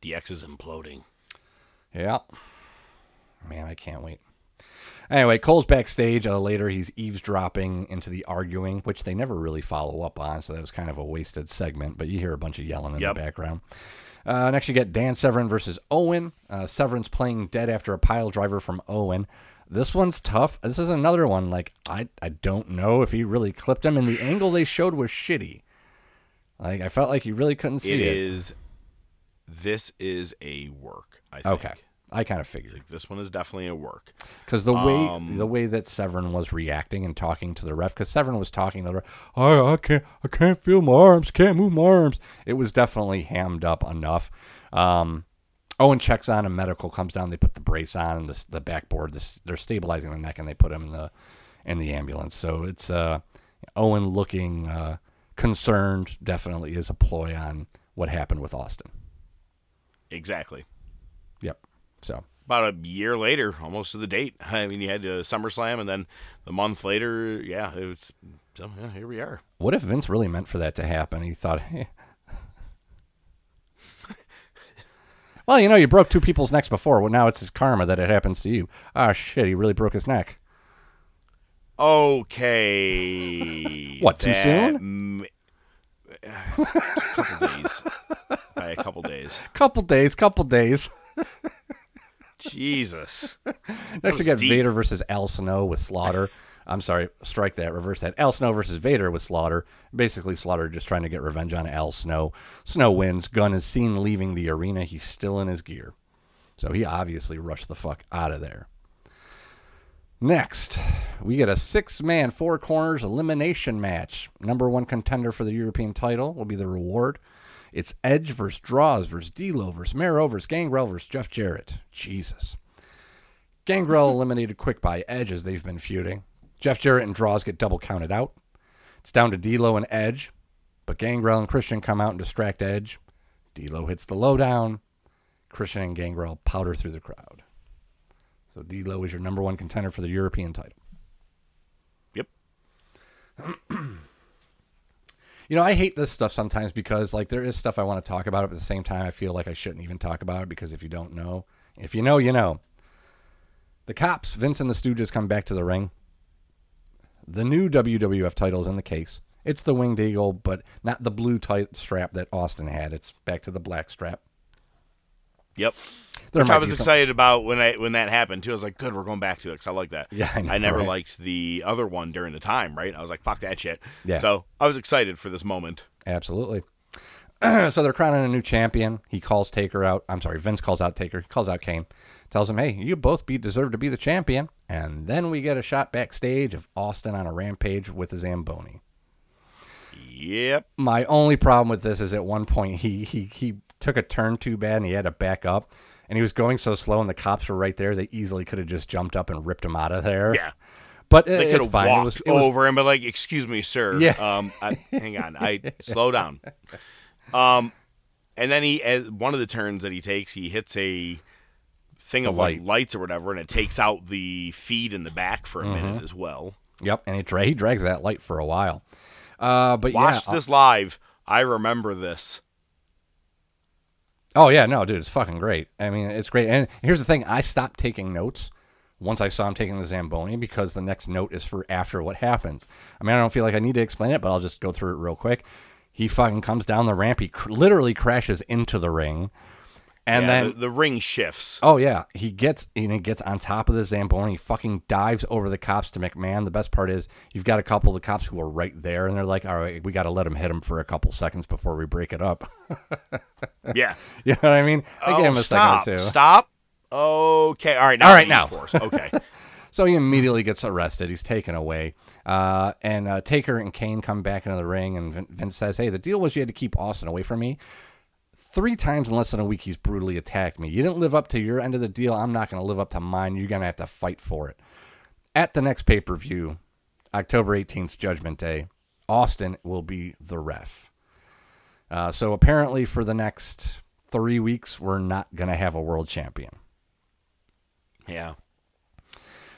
Speaker 1: DX is imploding.
Speaker 2: Yeah. Man, I can't wait. Anyway, Cole's backstage. Uh, later, he's eavesdropping into the arguing, which they never really follow up on, so that was kind of a wasted segment, but you hear a bunch of yelling in
Speaker 1: Yep.
Speaker 2: the background. Uh, next, you get Dan Severn versus Owen. Uh, Severn's playing dead after a pile driver from Owen. This one's tough. This is another one. Like I, I don't know if he really clipped him, and the angle they showed was shitty. Like I felt like you really couldn't see
Speaker 1: It
Speaker 2: it.
Speaker 1: is. This is a work. I think.
Speaker 2: Okay. I kind of figured
Speaker 1: Like, this one is definitely a work.
Speaker 2: because the way
Speaker 1: Um,
Speaker 2: the way that Severn was reacting and talking to the ref, because Severn was talking to the ref, I I can't I can't feel my arms, can't move my arms. It was definitely hammed up enough. Um, Owen checks on and medical comes down. They put the brace on and the the backboard. This, they're stabilizing the neck and they put him in the in the ambulance. So it's uh, Owen looking uh, concerned. Definitely is a ploy on what happened with Austin.
Speaker 1: Exactly.
Speaker 2: Yep. So
Speaker 1: About a year later, almost to the date. I mean, you had uh, SummerSlam, and then the month later, yeah, it was. So yeah, here we are.
Speaker 2: What if Vince really meant for that to happen? He thought, <laughs> hey. well, you know, you broke two people's necks before. Well, now it's his karma that it happens to you. Ah, shit, he really broke his neck.
Speaker 1: Okay.
Speaker 2: What, too
Speaker 1: that
Speaker 2: soon? <sighs>
Speaker 1: a couple days. By <laughs> a couple days.
Speaker 2: Couple days, couple days. <laughs>
Speaker 1: Jesus. <laughs>
Speaker 2: Next, we got
Speaker 1: deep.
Speaker 2: Vader versus Al Snow with Slaughter. I'm sorry, strike that, reverse that. Al Snow versus Vader with Slaughter. Basically, Slaughter just trying to get revenge on Al Snow. Snow wins. Gunn is seen leaving the arena. He's still in his gear. So he obviously rushed the fuck out of there. Next, we get a six man, four corners elimination match. Number one contender for the European title will be the reward. It's Edge versus Droz versus D'Lo versus Mero versus Gangrel versus Jeff Jarrett. Jesus. Gangrel <laughs> eliminated quick by Edge as they've been feuding. Jeff Jarrett and Droz get double counted out. It's down to D'Lo and Edge, but Gangrel and Christian come out and distract Edge. D'Lo hits the lowdown. Christian and Gangrel powder through the crowd. So D'Lo is your number one contender for the European title.
Speaker 1: Yep. <clears throat>
Speaker 2: You know, I hate this stuff sometimes because like there is stuff I want to talk about, but at the same time I feel like I shouldn't even talk about it because if you don't know, if you know, you know. The cops, Vince and the Stooges come back to the ring. The new WWF title is in the case. It's the winged eagle, but not the blue tight strap that Austin had. It's back to the black strap.
Speaker 1: Yep.
Speaker 2: There
Speaker 1: Which I was excited about when I when that happened too. I was like, "Good, we're going back to it." Cause I like that.
Speaker 2: Yeah, I know,
Speaker 1: never
Speaker 2: right?
Speaker 1: liked the other one during the time. Right? I was like, "Fuck that shit."
Speaker 2: Yeah.
Speaker 1: So I was excited for this moment.
Speaker 2: Absolutely. <clears throat> so they're crowning a new champion. He calls Taker out. I'm sorry, Vince calls out Taker. He calls out Kane. Tells him, hey, you both be deserve to be the champion. And then we get a shot backstage of Austin on a rampage with the Zamboni.
Speaker 1: Yep.
Speaker 2: My only problem with this is at one point he he he took a turn too bad and he had to back up. And he was going so slow and the cops were right there. They easily could have just jumped up and ripped him out of there.
Speaker 1: Yeah.
Speaker 2: But
Speaker 1: They
Speaker 2: it,
Speaker 1: could
Speaker 2: it's
Speaker 1: have
Speaker 2: fine.
Speaker 1: walked
Speaker 2: It was, it was,
Speaker 1: over and be like, "Excuse me, sir.
Speaker 2: Yeah.
Speaker 1: Um, I, <laughs> hang on. I slow down." Um, and then he, as one of the turns that he takes, he hits a thing of like
Speaker 2: light.
Speaker 1: lights or whatever, and it takes out the feed in the back for a
Speaker 2: Mm-hmm.
Speaker 1: minute as well.
Speaker 2: Yep. And he, dra- he drags that light for a while. Uh, but
Speaker 1: Watch
Speaker 2: yeah,
Speaker 1: this live. I remember this.
Speaker 2: Oh yeah, no, dude, it's fucking great. I mean, it's great. And here's the thing: I stopped taking notes once I saw him taking the Zamboni because the next note is for after what happens. I mean, I don't feel like I need to explain it, but I'll just go through it real quick. He fucking comes down the ramp. He cr- literally crashes into the ring, and
Speaker 1: yeah,
Speaker 2: then
Speaker 1: the, the ring shifts.
Speaker 2: Oh yeah, he gets and he gets on top of the Zamboni. He fucking dives over the cops to McMahon. The best part is you've got a couple of the cops who are right there, and they're like, "All right, we got to let him hit him for a couple seconds before we break it up." <laughs>
Speaker 1: Yeah.
Speaker 2: you know what I mean? I give him
Speaker 1: oh,
Speaker 2: a
Speaker 1: stop.
Speaker 2: second or two.
Speaker 1: Stop. Okay. All right. Now
Speaker 2: All right, now.
Speaker 1: Force. Okay. <laughs>
Speaker 2: So he immediately gets arrested. He's taken away. Uh, and uh, Taker and Kane come back into the ring, and Vince says, Hey, the deal was you had to keep Austin away from me. Three times in less than a week, he's brutally attacked me. You didn't live up to your end of the deal. I'm not going to live up to mine. You're going to have to fight for it. At the next pay per view, October 18th, Judgment Day, Austin will be the ref. Uh, so apparently, for the next three weeks, we're not going to have a world champion.
Speaker 1: yeah.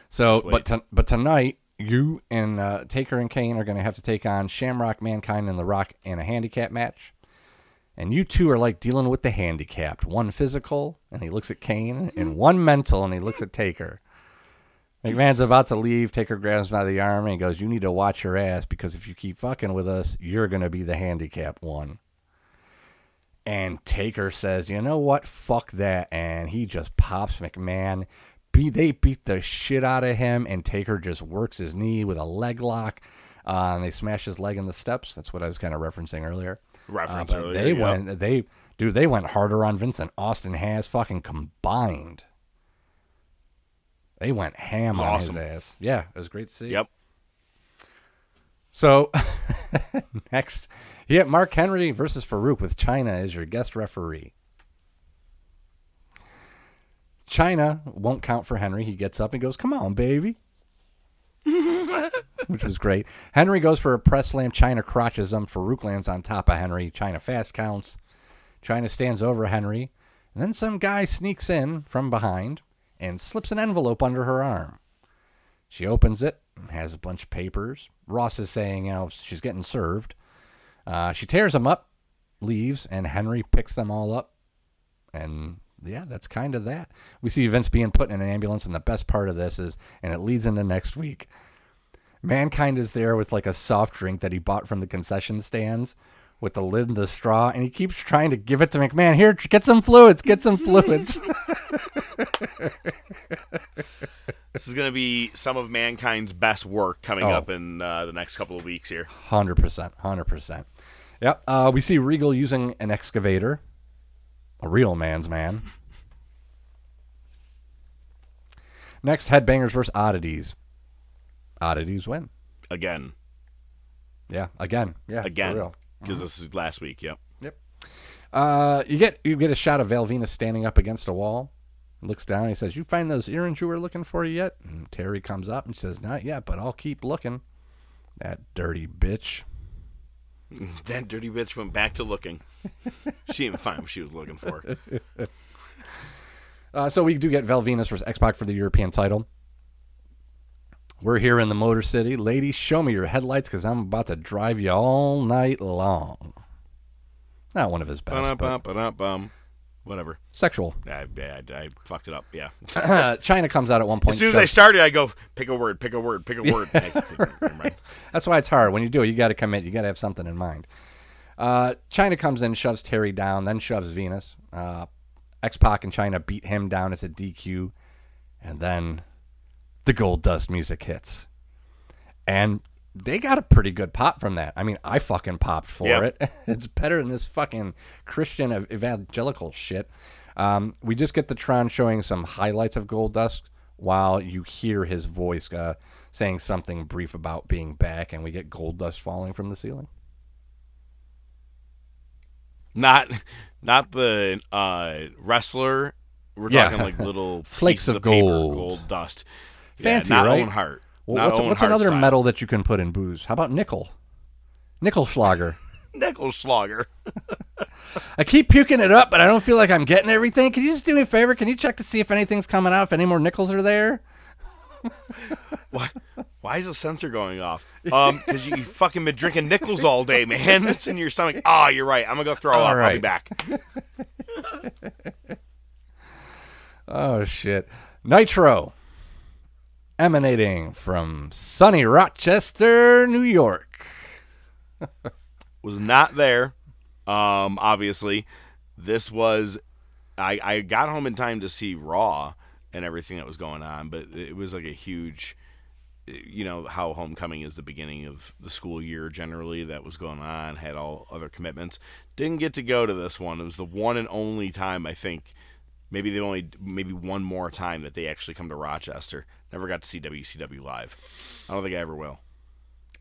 Speaker 2: So, but to, but tonight, you and uh, Taker and Kane are going to have to take on Shamrock, Mankind, and The Rock in a handicap match. And you two are like dealing with the handicapped. One physical, and he looks at Kane, and one mental, and he looks at Taker. McMahon's about to leave. Taker grabs him by the arm and goes, "You need to watch your ass because if you keep fucking with us, you're going to be the handicapped one." And Taker says, "You know what? Fuck that!" And he just pops McMahon. Beat they beat the shit out of him, and Taker just works his knee with a leg lock, uh, and they smash his leg in the steps. That's what I was kind of referencing earlier.
Speaker 1: Reference
Speaker 2: Uh, they went, they dude, they went harder on Vince than Austin has fucking combined. They went ham on
Speaker 1: awesome.
Speaker 2: his ass. Yeah, it was great to see.
Speaker 1: Yep.
Speaker 2: So <laughs> next, you get Mark Henry versus Farouk with Chyna as your guest referee. Chyna won't count for Henry. He gets up and goes, "Come on, baby," <laughs> which was great. Henry goes for a press slam. Chyna crotches him. Farouk lands on top of Henry. Chyna fast counts. Chyna stands over Henry, and then some guy sneaks in from behind and slips an envelope under her arm. She opens it, and has a bunch of papers. Ross is saying, you know, she's getting served. Uh, she tears them up, leaves, and Henry picks them all up. And yeah, that's kind of that. We see Vince being put in an ambulance, and the best part of this is, and it leads into next week. Mankind is there with like a soft drink that he bought from the concession stands with the lid and the straw, and he keeps trying to give it to McMahon. Here, get some fluids, get some fluids. <laughs>
Speaker 1: This is going to be some of mankind's best work coming
Speaker 2: Oh.
Speaker 1: up in uh, the next couple of weeks here.
Speaker 2: Hundred percent, hundred percent. Yep. Uh, we see Regal using an excavator, a real man's man. Next, headbangers versus oddities. Oddities win.
Speaker 1: Again.
Speaker 2: Yeah, again. Yeah,
Speaker 1: Again.
Speaker 2: real.
Speaker 1: Because this is last week. Yep.
Speaker 2: Yep. Uh, you get you get a shot of Val Venis standing up against a wall. Looks down. He says, "You find those earrings you were looking for yet?" And Terri comes up and says, "Not yet, but I'll keep looking." That dirty bitch. <laughs>
Speaker 1: That dirty bitch went back to looking. she didn't find what she was looking for. <laughs>
Speaker 2: Uh, so we do get Val Venis versus X Pac for the European title. We're here in the Motor City. Ladies, show me your headlights because I'm about to drive you all night long. Not one of his best, but
Speaker 1: Ba-dum-bum-ba-dum-bum. Whatever.
Speaker 2: sexual.
Speaker 1: I, I, I fucked it up. Yeah. <laughs> <laughs>
Speaker 2: Chyna comes out at one point.
Speaker 1: As soon as I started, I go, pick a word, pick a word, pick a word. <laughs>
Speaker 2: That's why it's hard. When you do it, you got to commit. You got to have something in mind. Uh, Chyna comes in, shoves Terri down, then shoves Venis. Uh, X Pac and China beat him down as a DQ, and then the gold dust music hits, and they got a pretty good pop from that. I mean, I fucking popped for
Speaker 1: Yeah.
Speaker 2: it. <laughs> it's better than this fucking Christian evangelical shit. Um, we just get the Tron showing some highlights of Gold Dust while you hear his voice uh, saying something brief about being back, and we get Gold Dust falling from the ceiling.
Speaker 1: Not, not the uh, wrestler. We're
Speaker 2: Yeah.
Speaker 1: talking like little <laughs>
Speaker 2: Flakes of
Speaker 1: paper,
Speaker 2: gold.
Speaker 1: gold dust.
Speaker 2: Fancy,
Speaker 1: yeah, not
Speaker 2: right?
Speaker 1: Owen Hart.
Speaker 2: Well, what's, what's another
Speaker 1: style.
Speaker 2: metal that you can put in booze? How about nickel? Nickel Schlager. <laughs>
Speaker 1: Nickel Schlager. <laughs>
Speaker 2: I keep puking it up, but I don't feel like I'm getting everything. Can you just do me a favor? Can you check to see if anything's coming out, if any more nickels are there? <laughs>
Speaker 1: Why? Why is the sensor going off? Um, because you, you fucking been drinking nickels all day, man. It's in your stomach. Oh, you're right. I'm gonna go throw
Speaker 2: All
Speaker 1: up. I'll be back.
Speaker 2: Oh, shit. Nitro. Emanating from sunny Rochester, New York.
Speaker 1: Was not there. Um, obviously, this was. I I got home in time to see Raw and everything that was going on, but it was like a huge. You know how homecoming is the beginning of the school year generally. That was going on. Had all other commitments. Didn't get to go to this one. It was the one and only time I think. Maybe they only maybe one more time that they actually come to Rochester. Never got to see WCW live. I don't think I ever will.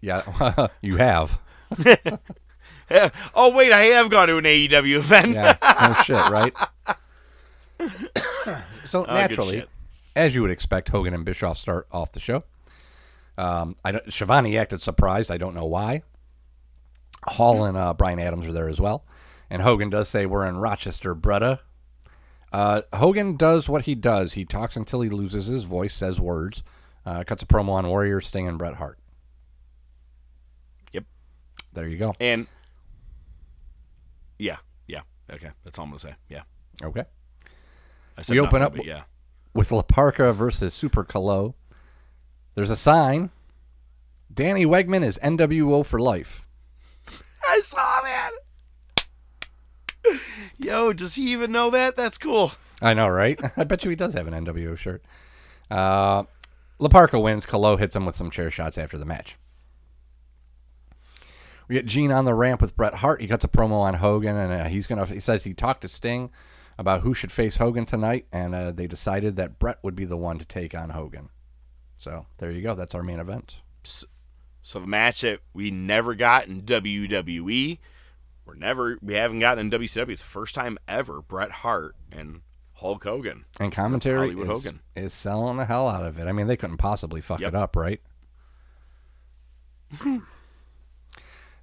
Speaker 2: Yeah, <laughs> you have. <laughs>
Speaker 1: oh wait, I have gone to an AEW event.
Speaker 2: Yeah, no shit, right? <laughs> <coughs> so
Speaker 1: Oh,
Speaker 2: naturally, as you would expect, Hogan and Bischoff start off the show. Um, I don't, Shivani acted surprised. I don't know why. Hall and uh, Brian Adams are there as well, and Hogan does say we're in Rochester, brudda. Uh, Hogan does what he does. He talks until he loses his voice, says words, uh, cuts a promo on Warrior, Sting, and Bret Hart.
Speaker 1: Yep.
Speaker 2: There you go.
Speaker 1: And yeah, yeah. Okay, that's all I'm gonna say. Yeah.
Speaker 2: Okay.
Speaker 1: I said
Speaker 2: We open
Speaker 1: nothing,
Speaker 2: up-
Speaker 1: yeah.
Speaker 2: with La Parca versus Super Calo. There's a sign. Danny Wegman is NWO for life. <laughs>
Speaker 1: I saw that. Yo, does he even know that? That's cool.
Speaker 2: I know, right? <laughs> I bet you he does have an NWO shirt. Uh, La Parca wins. Calo hits him with some chair shots after the match. We get Gene on the ramp with Bret Hart. He cuts a promo on Hogan, and uh, he's gonna. He says he talked to Sting. about who should face Hogan tonight, and uh, they decided that Bret would be the one to take on Hogan. So there you go. That's our main event.
Speaker 1: So the match that we never got in WWE, we're never we haven't gotten in WCW. It's the first time ever. Bret Hart and Hulk Hogan.
Speaker 2: And commentary
Speaker 1: Hollywood
Speaker 2: is,
Speaker 1: Hogan.
Speaker 2: is selling the hell out of it. I mean, they couldn't possibly fuck
Speaker 1: Yep.
Speaker 2: it up, right? <clears throat>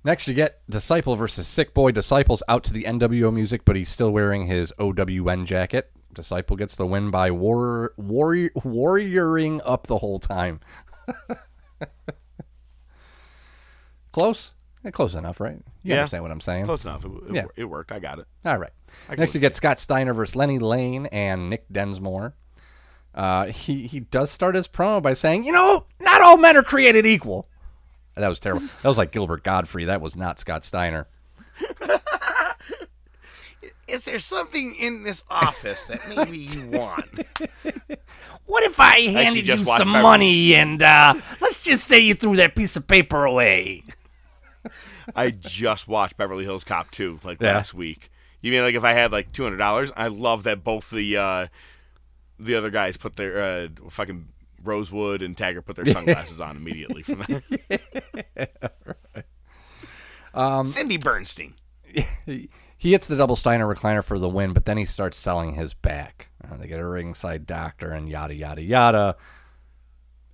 Speaker 2: Next, you get Disciple versus Sick Boy. Disciple's out to the NWO music, but he's still wearing his OWN jacket. Disciple gets the win by war, warrior, warrioring up the whole time. <laughs> close? Eh, close enough, right? You
Speaker 1: Yeah.
Speaker 2: understand what I'm saying?
Speaker 1: Close enough. It, it,
Speaker 2: Yeah.
Speaker 1: it worked. I got it.
Speaker 2: All right.
Speaker 1: I
Speaker 2: Next, you get Scott Steiner versus Lenny Lane and Nick Dinsmore. Uh, he he does start his promo by saying, "You know, not all men are created equal." That was terrible. That was like Gilbert Gottfried. That was not Scott Steiner. <laughs>
Speaker 1: Is there something in this office that maybe you <laughs> want?
Speaker 4: What if I handed
Speaker 1: just
Speaker 4: you some
Speaker 1: Beverly-
Speaker 4: money and uh, let's just say you threw that piece of paper away?
Speaker 1: I just watched Beverly Hills Cop 2 like
Speaker 2: Yeah.
Speaker 1: last week. You mean like if I had like two hundred dollars? I love that both the uh, the other guys put their uh, fucking Rosewood and Taggart put their sunglasses on immediately from that. <laughs>
Speaker 2: Um,
Speaker 1: Cindy Bernstein.
Speaker 2: He hits the double Steiner recliner for the win, but then he starts selling his back. Uh, they get a ringside doctor and yada yada yada.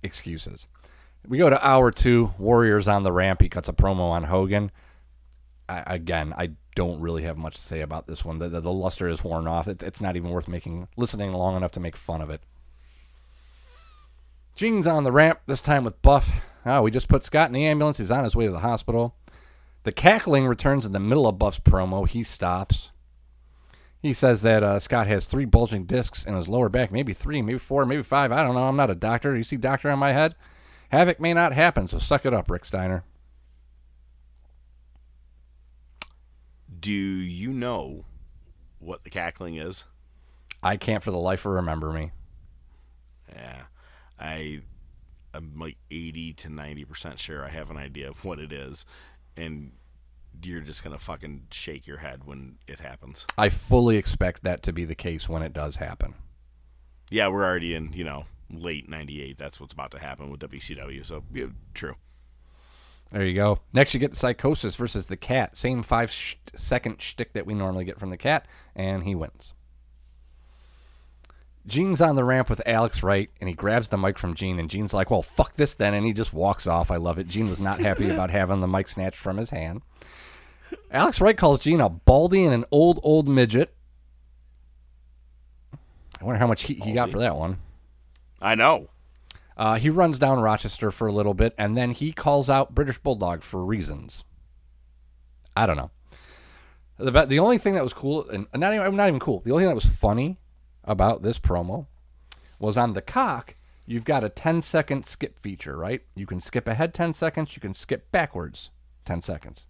Speaker 2: Excuses. We go to hour two. Warriors on the ramp. He cuts a promo on Hogan. I, again, I don't really have much to say about this one. The, the, the luster is worn off. It, it's not even worth making listening long enough to make fun of it. Gene's on the ramp this time with Buff. Oh, we just put Scott in the ambulance. He's on his way to the hospital. The cackling returns in the middle of Buff's promo. He stops. He says that uh, Scott has three bulging discs in his lower back, maybe three, maybe four, maybe five. I don't know. I'm not a doctor. You see doctor on my head? Havoc may not happen, so suck it up, Rick Steiner.
Speaker 1: Do you know what the cackling is?
Speaker 2: I can't for the life of remember me.
Speaker 1: Yeah, I I'm like eighty to ninety percent sure I have an idea of what it is, and you're just gonna fucking shake your head when it happens.
Speaker 2: I fully expect that to be the case when it does happen.
Speaker 1: Yeah, we're already in you know late '98. That's what's about to happen with WCW. So yeah, true.
Speaker 2: There you go. Next, you get the Psicosis versus the Cat. Same five sh- second shtick that we normally get from the Cat, and he wins. Gene's on the ramp with Alex Wright, and he grabs the mic from Gene, and Gene's like, well, fuck this then, and he just walks off. I love it. Gene was not happy about having the mic snatched from his hand. Alex Wright calls Gene a baldy and an old, old midget. I wonder how much heat he got for that one.
Speaker 1: I know.
Speaker 2: Uh, he runs down Rochester for a little bit, and then he calls out British Bulldog for reasons. I don't know. The the only thing that was cool, and not even not even cool. The only thing that was funny about this promo was on the cock. You've got a 10 second skip feature, right? You can skip ahead 10 seconds. You can skip backwards 10 seconds.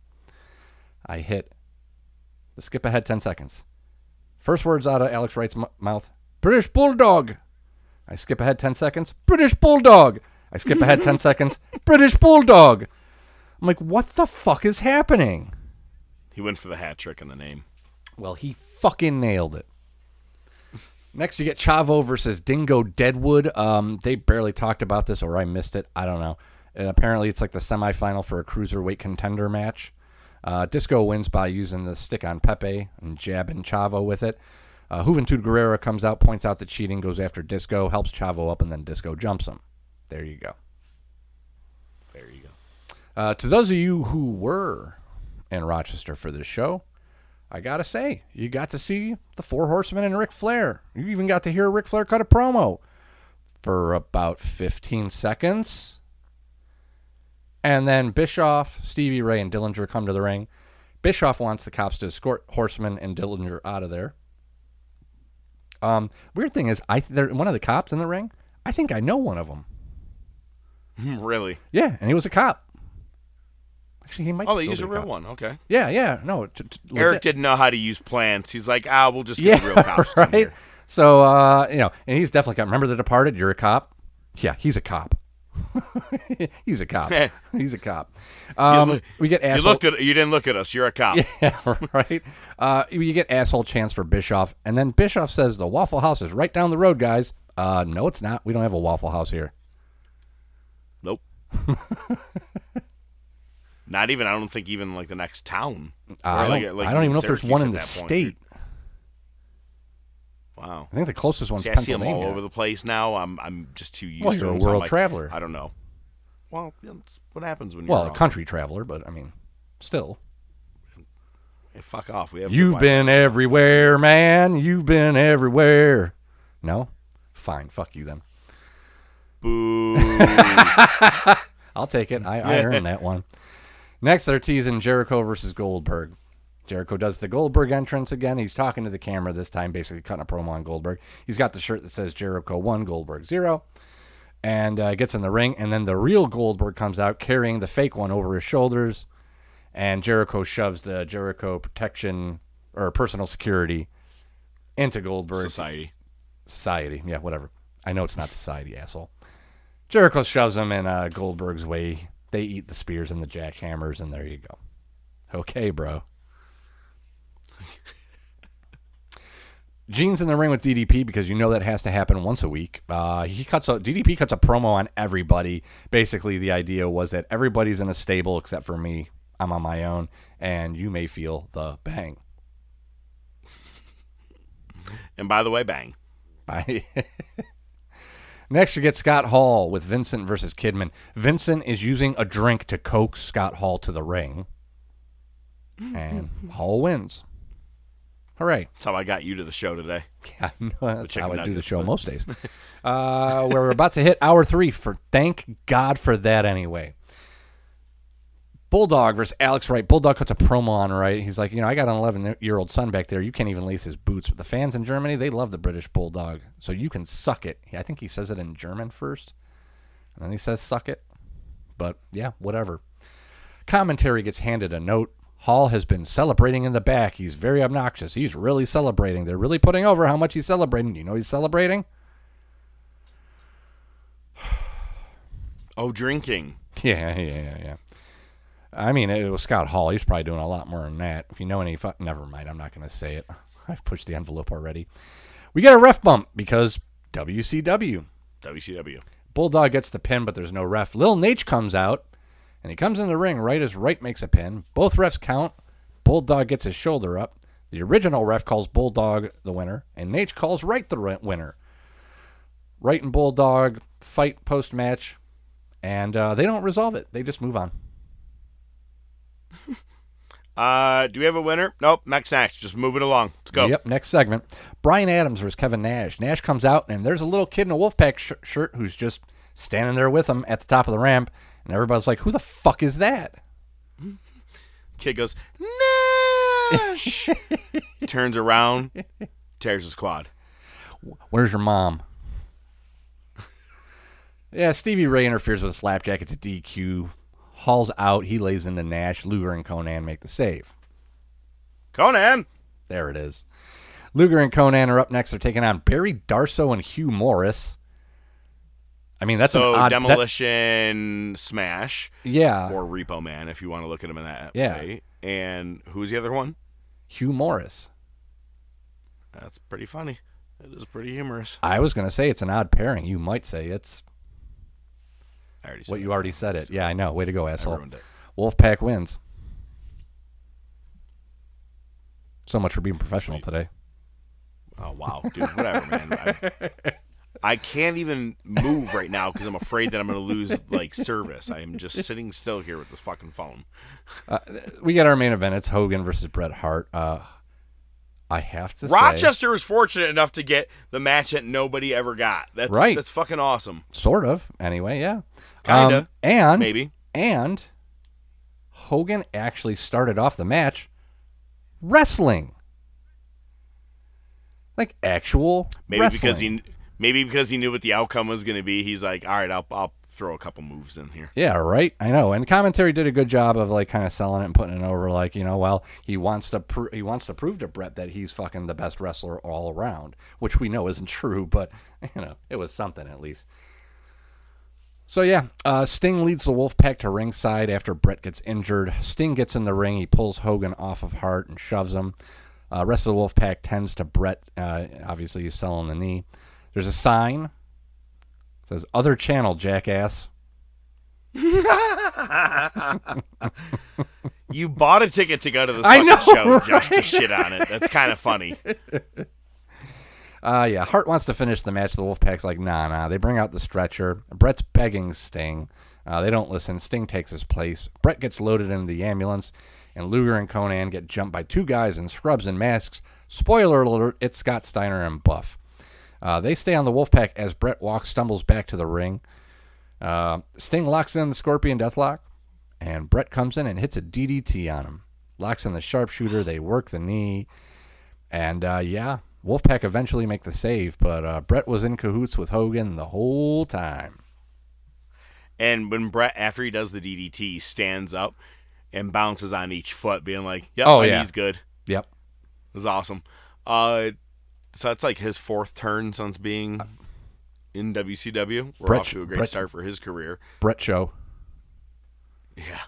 Speaker 2: I hit the skip ahead 10 seconds. First words out of Alex Wright's m- mouth British Bulldog. I skip ahead 10 seconds. British Bulldog. I skip ahead 10 <laughs> seconds. British Bulldog. I'm like, what the fuck is happening?
Speaker 1: He went for the hat trick in the name.
Speaker 2: Well, he fucking nailed it. Next, you get Chavo versus Dingo Deadwood. Um, they barely talked about this, or I missed it. I don't know. Uh, apparently, it's like the semifinal for a cruiserweight contender match. Uh, Disco wins by using the stick on Pepe and jabbing Chavo with it. Uh, Juventud Guerrera comes out, points out the cheating, goes after Disco, helps Chavo up, and then Disco jumps him. There you go.
Speaker 1: There you go.
Speaker 2: Uh, to those of you who were in Rochester for this show, I gotta say, you got to see the Four Horsemen and Ric Flair. You even got to hear Ric Flair cut a promo for about 15 seconds. And then Bischoff, Stevie Ray, and Dillinger come to the ring. Bischoff wants the cops to escort Horseman and Dillinger out of there. Um, weird thing is, I they're one of the cops in the ring. I think I know one of them. <laughs>
Speaker 1: really?
Speaker 2: Yeah, and he was a cop. Actually, he might.
Speaker 1: Oh, they
Speaker 2: still be
Speaker 1: a real
Speaker 2: cop.
Speaker 1: one. Okay.
Speaker 2: Yeah, yeah, no. T- t-
Speaker 1: Eric
Speaker 2: legit.
Speaker 1: didn't know how to use plants. He's like, ah, we'll just
Speaker 2: Yeah,
Speaker 1: get real <laughs> cops.
Speaker 2: right.
Speaker 1: here.
Speaker 2: So, uh, you know, and he's definitely got. Remember the Departed? You're a cop. Yeah, he's a cop. <laughs> He's a cop. He's a cop. <laughs> Um, we get
Speaker 1: You
Speaker 2: asshole.
Speaker 1: looked at you didn't look at us. You're a cop. <laughs>
Speaker 2: yeah, right. Uh, you get asshole chance for Bischoff, and then Bischoff says the Waffle House is right down the road, guys. Uh, no, it's not. We don't have a Waffle House here.
Speaker 1: Nope. Not even. I don't think even like the next town.
Speaker 2: I don't,
Speaker 1: like
Speaker 2: I don't even know if there's one in the
Speaker 1: state. point. Wow.
Speaker 2: I think the closest one's
Speaker 1: See, I see them
Speaker 2: Pennsylvania.
Speaker 1: all over the place now. I'm I'm just too used
Speaker 2: Well,
Speaker 1: to
Speaker 2: you're a
Speaker 1: them, so I'm
Speaker 2: world
Speaker 1: like,
Speaker 2: traveler.
Speaker 1: I don't know. Well, that's what happens when you're
Speaker 2: well, a country traveler, but I mean, still.
Speaker 1: Hey, fuck off. We have
Speaker 2: You've been everywhere, man. You've been everywhere. No? Fine. Fuck you then.
Speaker 1: Boo. <laughs>
Speaker 2: I'll take it. I, I earned that one. Next, they're teasing Jericho versus Goldberg. Jericho does the Goldberg entrance again. He's talking to the camera this time, basically cutting a promo on Goldberg. He's got the shirt that says Jericho 1, Goldberg 0, and uh, gets in the ring. And then the real Goldberg comes out carrying the fake one over his shoulders. And Jericho shoves the Jericho protection or personal security into Goldberg
Speaker 1: Society.
Speaker 2: society. Yeah, whatever. I know it's not society, asshole. Jericho shoves him in uh, Goldberg's way. They eat the spears and the jackhammers, and there you go. Okay, bro. <laughs> Gene's in the ring with DDP because you know that has to happen once a week. Uh, he cuts a DDP cuts a promo on everybody. Basically, the idea was that everybody's in a stable except for me. I'm on my own, and you may feel the bang.
Speaker 1: And by the way, bang.
Speaker 2: Bye. <laughs> Next, you get Scott Hall with Vincent versus Kidman. Vincent is using a drink to coax Scott Hall to the ring, and <laughs> Hall wins. Hooray!
Speaker 1: That's how I got you to the show today.
Speaker 2: Yeah, no, that's how I do the show most days. <laughs> Uh, we're about to hit hour three. For thank God for that. Anyway, Bulldog versus Alex Wright. Bulldog cuts a promo on Wright. He's like, you know, I got an 11 year old son back there. You can't even lace his boots. But the fans in Germany, they love the British Bulldog. So you can suck it. I think he says it in German first, and then he says suck it. But yeah, whatever. Commentary gets handed a note. Hall has been celebrating in the back. He's very obnoxious. He's really celebrating. They're really putting over how much he's celebrating. You know he's celebrating? <sighs>
Speaker 1: Oh, drinking. <laughs>
Speaker 2: Yeah, yeah, yeah, yeah. I mean, it was Scott Hall. He's probably doing a lot more than that. If you know any, fu- never mind. I'm not going to say it. <laughs> I've pushed the envelope already. We got a ref bump because WCW.
Speaker 1: WCW.
Speaker 2: Bulldog gets the pin, but there's no ref. Lil Nate comes out, and he comes in the ring right as Wright makes a pin. Both refs count. Bulldog gets his shoulder up. The original ref calls Bulldog the winner, and Nate calls Wright the winner. Wright and Bulldog fight post match, and uh, they don't resolve it. They just move on. <laughs>
Speaker 1: Uh, do we have a winner? Nope. Next match. Just move it along. Let's go.
Speaker 2: Yep. Next segment. Brian Adams versus Kevin Nash. Nash comes out, and there's a little kid in a Wolfpack sh- shirt who's just standing there with him at the top of the ramp, and everybody's like, "Who the fuck is that?"
Speaker 1: Kid goes, Nash! <laughs> Turns around, tears his quad.
Speaker 2: Where's your mom? yeah, Stevie Ray interferes with a slapjack. It's a DQ. Hall's out. He lays into Nash. Luger and Konnan make the save.
Speaker 1: Konnan!
Speaker 2: There it is. Luger and Konnan are up next. They're taking on Barry Darsow and Hugh Morris. I mean, that's
Speaker 1: So,
Speaker 2: an odd that-
Speaker 1: Demolition Smash,
Speaker 2: yeah,
Speaker 1: or Repo Man, if you want to look at him in that
Speaker 2: Yeah.
Speaker 1: way. And who's the other one?
Speaker 2: Hugh Morris.
Speaker 1: That's pretty funny. It is pretty humorous.
Speaker 2: I was going to say it's an odd pairing. You might say it's
Speaker 1: I already said
Speaker 2: what you already said it. Yeah, I know. Way to go, asshole. Wolfpack wins. So much for being professional today.
Speaker 1: Oh wow, dude, whatever, man. <laughs> I, I can't even move right now because I'm afraid that I'm going to lose like service. I am just sitting still here with this fucking phone.
Speaker 2: We got our main event. It's Hogan versus Bret Hart. Uh, I have to say,
Speaker 1: Rochester was fortunate enough to get the match that nobody ever got. That's
Speaker 2: Right.
Speaker 1: That's fucking awesome.
Speaker 2: sort of. Anyway, yeah,
Speaker 1: Kinda.
Speaker 2: Um, and
Speaker 1: Maybe.
Speaker 2: and Hogan actually started off the match wrestling, like actual
Speaker 1: Maybe
Speaker 2: wrestling.
Speaker 1: because he maybe because he knew what the outcome was going to be. He's like, all right, I'll I'll throw a couple moves in here.
Speaker 2: Yeah, right. I know. And commentary did a good job of like kind of selling it and putting it over. Like you know, well, he wants to he wants to prove to Bret that he's fucking the best wrestler all around, which we know isn't true, but <laughs> you know, it was something at least. So yeah, uh, Sting leads the Wolfpack to ringside after Bret gets injured. Sting gets in the ring. He pulls Hogan off of Hart and shoves him. Uh, rest of the Wolfpack tends to Bret. Uh, obviously, he's selling the knee. There's a sign. It says "Other Channel, Jackass." <laughs>
Speaker 1: You bought a ticket to go to this
Speaker 2: I
Speaker 1: fucking
Speaker 2: know,
Speaker 1: show just to shit on it. That's kind of funny. <laughs>
Speaker 2: Uh, yeah, Hart wants to finish the match. The Wolfpack's like, nah, nah. They bring out the stretcher. Bret's begging Sting. Uh, they don't listen. Sting takes his place. Bret gets loaded into the ambulance, and Luger and Konnan get jumped by two guys in scrubs and masks. Spoiler alert, it's Scott Steiner and Buff. Uh, they stay on the Wolfpack as Bret walks, stumbles back to the ring. Uh, Sting locks in the Scorpion Deathlock, and Bret comes in and hits a DDT on him. Locks in the sharpshooter. They work the knee. And uh, yeah, Wolfpack eventually make the save, but uh, Bret was in cahoots with Hogan the whole time.
Speaker 1: And when Bret, after he does the DDT, stands up and bounces on each foot, being like, "Yep,
Speaker 2: Oh, yeah.
Speaker 1: he's good." It
Speaker 2: Yep.
Speaker 1: was awesome. Uh, so that's like his fourth turn since being in WCW. We're
Speaker 2: Bret-
Speaker 1: off to a great
Speaker 2: Bret-
Speaker 1: start for his career.
Speaker 2: Bret show.
Speaker 1: Yeah.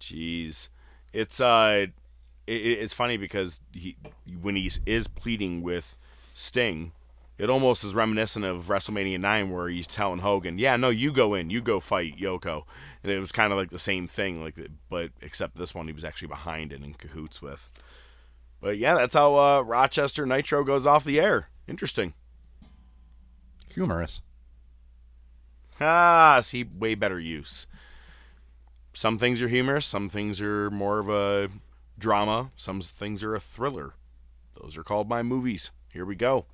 Speaker 1: Jeez. It's uh it, it's funny because he when he is pleading with Sting, it almost is reminiscent of WrestleMania 9 where he's telling Hogan, "Yeah, no, you go in, you go fight Yoko." And it was kind of like the same thing like but except this one he was actually behind it in cahoots with. But yeah, that's how uh, Rochester Nitro goes off the air. Interesting.
Speaker 2: Humorous.
Speaker 1: Ah, see, way better use. Some things are humorous, some things are more of a drama, some things are a thriller. Those are called my movies. Here we go.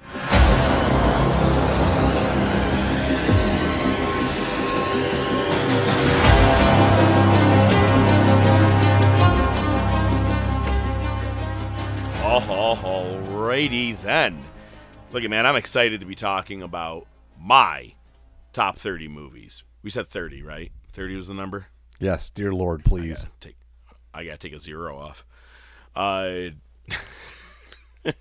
Speaker 1: Alrighty then. Look at man, I'm excited to be talking about my top 30 movies. We said 30, right? 30 was the number.
Speaker 2: Yes, dear Lord, please.
Speaker 1: gotta take I gotta take a zero off. Uh, <laughs>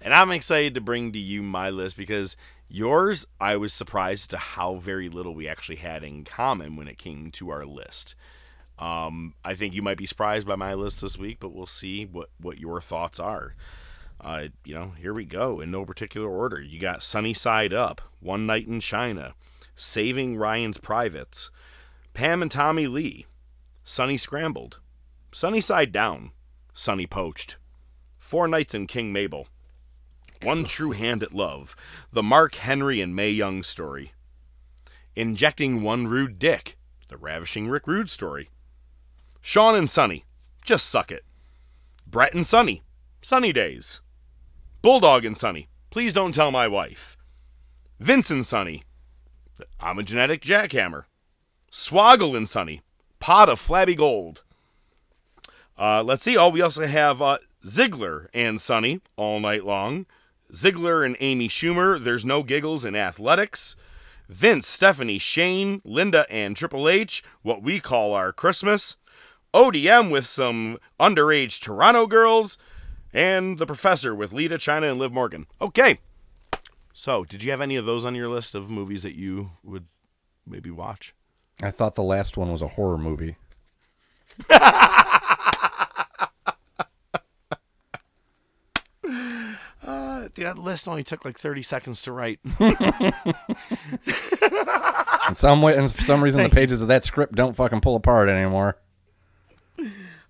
Speaker 1: and I'm excited to bring to you my list because yours I was surprised to how very little we actually had in common when it came to our list. Um, I think you might be surprised by my list this week, but we'll see what what your thoughts are. Uh, you know, here we go in no particular order. You got Sunny Side Up, One Night in China, Saving Ryan's Privates, Pam and Tommy Lee, Sunny Scrambled, Sunny Side Down, Sunny Poached, Four Nights in King Mabel, One True Hand at Love, The Mark Henry and Mae Young Story, Injecting One Rude Dick, The Ravishing Rick Rude Story, Sean and Sunny, Just Suck It, Bret and Sunny, Sunny Days, Bulldog and Sunny, Please Don't Tell My Wife, Vince and Sunny, I'm a Genetic Jackhammer, Swoggle and Sunny, Pot of Flabby Gold. Uh, let's see. Oh, we also have uh, Ziggler and Sonny all night long. Ziggler and Amy Schumer. There's no giggles in athletics. Vince, Stephanie, Shane, Linda, and Triple H. What we call our Christmas. ODM with some underage Toronto girls. And the Professor with Lita, Chyna, and Liv Morgan. Okay. So, did you have any of those on your list of movies that you would maybe watch?
Speaker 2: I thought the last one was a horror movie.
Speaker 1: Uh, that list only took like 30 seconds to write. <laughs>
Speaker 2: In some way, and for some reason, the pages of that script don't fucking pull apart anymore.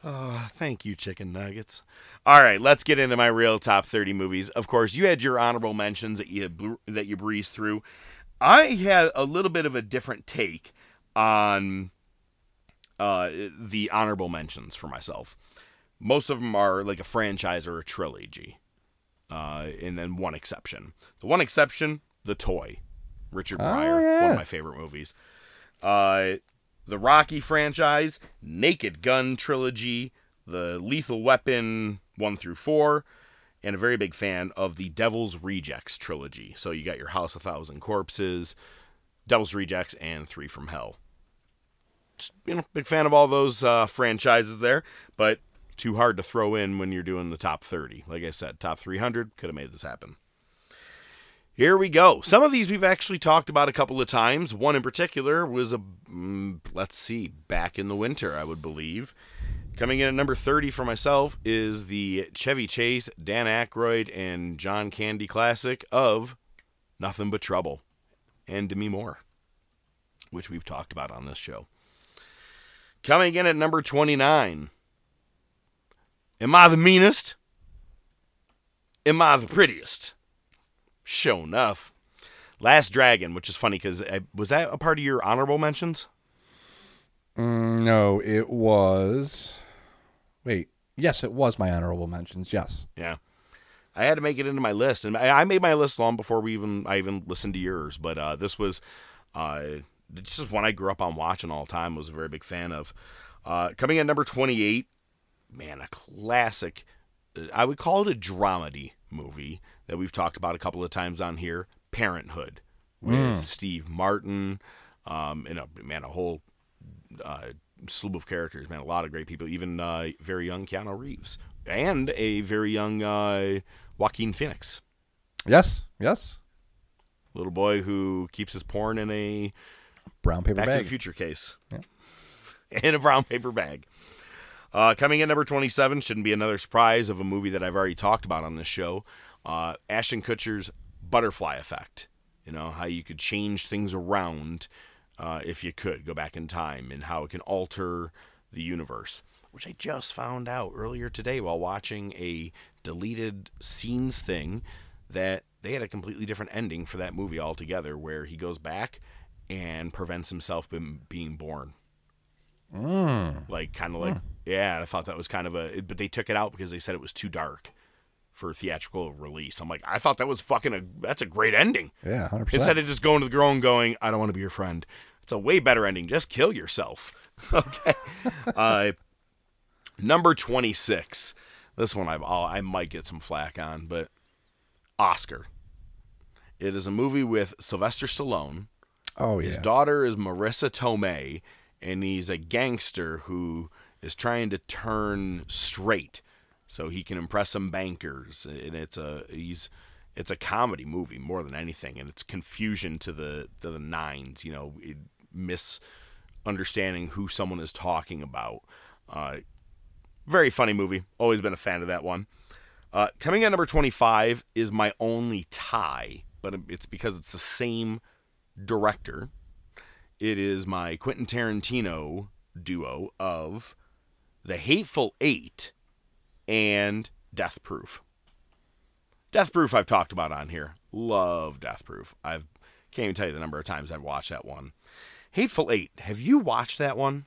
Speaker 1: Oh, thank you, chicken nuggets. All right, let's get into my real top 30 movies. Of course, you had your honorable mentions that you that you breezed through. I had a little bit of a different take on uh, the honorable mentions for myself. Most of them are like a franchise or a trilogy, uh, and then one exception. The one exception, The Toy, Richard Pryor, one
Speaker 2: yeah.
Speaker 1: of my favorite movies. Uh, the Rocky franchise, Naked Gun trilogy, the Lethal Weapon 1 through 4, and a very big fan of the Devil's Rejects trilogy. So you got your House of Thousand Corpses, Devil's Rejects, and Three from Hell. Just, you know, big fan of all those uh, franchises there, but too hard to throw in when you're doing the top 30. Like I said, top 300 could have made this happen. Here we go. Some of these we've actually talked about a couple of times. One in particular was a, mm, let's see, back in the winter, I would believe. Coming in at number 30 for myself is the Chevy Chase, Dan Aykroyd, and John Candy classic of Nothing But Trouble and Demi Moore, which we've talked about on this show. Coming in at number 29. Am I the meanest? Am I the prettiest? Sure enough. Last Dragon, which is funny because was that a part of your honorable mentions?
Speaker 2: Mm, no, it was. Wait, yes, it was my honorable mentions. Yes.
Speaker 1: Yeah. I had to make it into my list, and I I made my list long before we even I even listened to yours. But uh, this was uh, this is one I grew up on watching all the time. Was a very big fan of. Uh, coming in number twenty eight, man, a classic. uh, I would call it a dramedy movie that we've talked about a couple of times on here. Parenthood with Steve Martin, um, and a man, a whole uh, slew of characters, man. A lot of great people, even uh, very young Keanu Reeves and a very young uh, Joaquin Phoenix,
Speaker 2: Yes. Yes.
Speaker 1: little boy who keeps his porn in a
Speaker 2: Brown paper
Speaker 1: Back to
Speaker 2: bag.
Speaker 1: the Future case, Yeah. <laughs> in a brown paper bag. Uh, coming in number 27 shouldn't be another surprise of a movie that I've already talked about on this show. Uh, Ashton Kutcher's Butterfly Effect. You know, how you could change things around uh, if you could go back in time and how it can alter the universe. Which I just found out earlier today while watching a deleted scenes thing that they had a completely different ending for that movie altogether where he goes back and prevents himself from being born. Like, kind of like, yeah, I thought that was kind of a, but they took it out because they said it was too dark for theatrical release. I'm like, I thought that was fucking a, that's a great ending.
Speaker 2: Yeah, hundred
Speaker 1: Instead of just going to the girl and going, I don't want to be your friend. It's a way better ending. Just kill yourself. <laughs> okay. uh, number 26. This one I've, I might get some flack on, but Oscar. It is a movie with Sylvester Stallone.
Speaker 2: Oh yeah.
Speaker 1: His daughter is Marisa Tomei, and he's a gangster who is trying to turn straight so he can impress some bankers. And it's a he's it's a comedy movie more than anything, and it's confusion to the to the nines. You know, misunderstanding who someone is talking about. Uh, very funny movie. Always been a fan of that one. Uh, coming at number 25 is my only tie, but it's because it's the same director. It is my Quentin Tarantino duo of The Hateful Eight and Death Proof. Death Proof I've talked about on here. Love Death Proof. I've can't even tell you the number of times I've watched that one. Hateful Eight. Have you watched that one?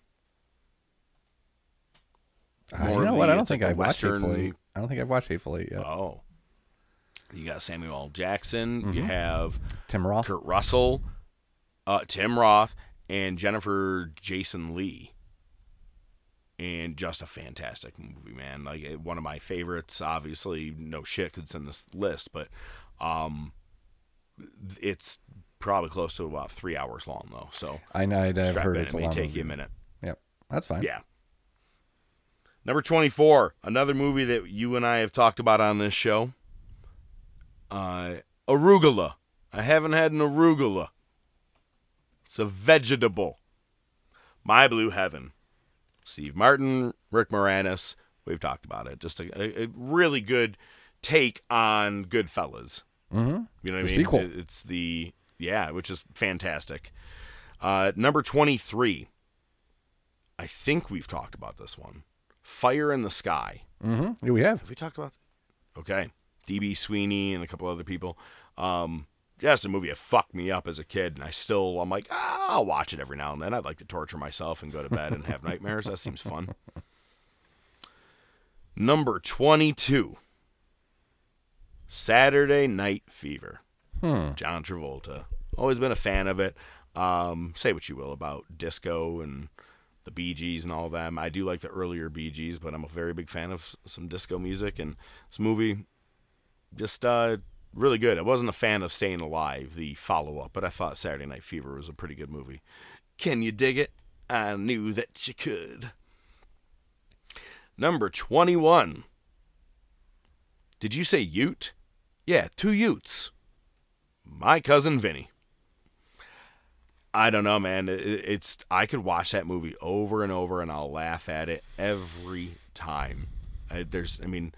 Speaker 2: Uh,
Speaker 1: more
Speaker 2: you know what? I don't
Speaker 1: like
Speaker 2: think
Speaker 1: a
Speaker 2: I've watched
Speaker 1: Western-
Speaker 2: Hateful Eight. I don't think I've watched Hateful Eight yet.
Speaker 1: Oh. You got Samuel L. Jackson.
Speaker 2: Mm-hmm.
Speaker 1: You have
Speaker 2: Tim Roth.
Speaker 1: Kurt Russell, uh, Tim Roth, and Jennifer Jason Leigh. And just a fantastic movie, man. Like one of my favorites. Obviously, no shit 'cause it's in this list, but um, it's probably close to about three hours long though. So
Speaker 2: I know. I've heard
Speaker 1: in.
Speaker 2: it's
Speaker 1: It may take you a minute.
Speaker 2: Yep, that's fine.
Speaker 1: Yeah. Number 24, another movie that you and I have talked about on this show. Uh, arugula. I haven't had an arugula. It's a vegetable. My Blue Heaven. Steve Martin, Rick Moranis. We've talked about it. Just a, a, really good take on Goodfellas.
Speaker 2: Mm-hmm.
Speaker 1: You know what
Speaker 2: The
Speaker 1: I mean?
Speaker 2: sequel.
Speaker 1: It's the yeah, which is fantastic. Uh, number twenty three. I think we've talked about this one. Fire in the Sky.
Speaker 2: Mm-hmm. Yeah, we have.
Speaker 1: Have we talked about? Okay, DB Sweeney and a couple other people. Um, it's a movie that fucked me up as a kid, and I still I'm like, ah, I'll watch it every now and then. I'd like to torture myself and go to bed and have nightmares. That seems fun. Number twenty two. Saturday Night Fever.
Speaker 2: Hmm.
Speaker 1: John Travolta. Always been a fan of it. Um, say what you will about disco and the Bee Gees and all them. I do like the earlier Bee Gees, but I'm a very big fan of some disco music. And this movie, just uh, really good. I wasn't a fan of Staying Alive, the follow up, but I thought Saturday Night Fever was a pretty good movie. Can you dig it? I knew that you could. Number 21. Did you say Ute? Yeah, two Utes. My cousin Vinny. I don't know, man. It's I could watch that movie over and over, and I'll laugh at it every time. I, there's, I mean,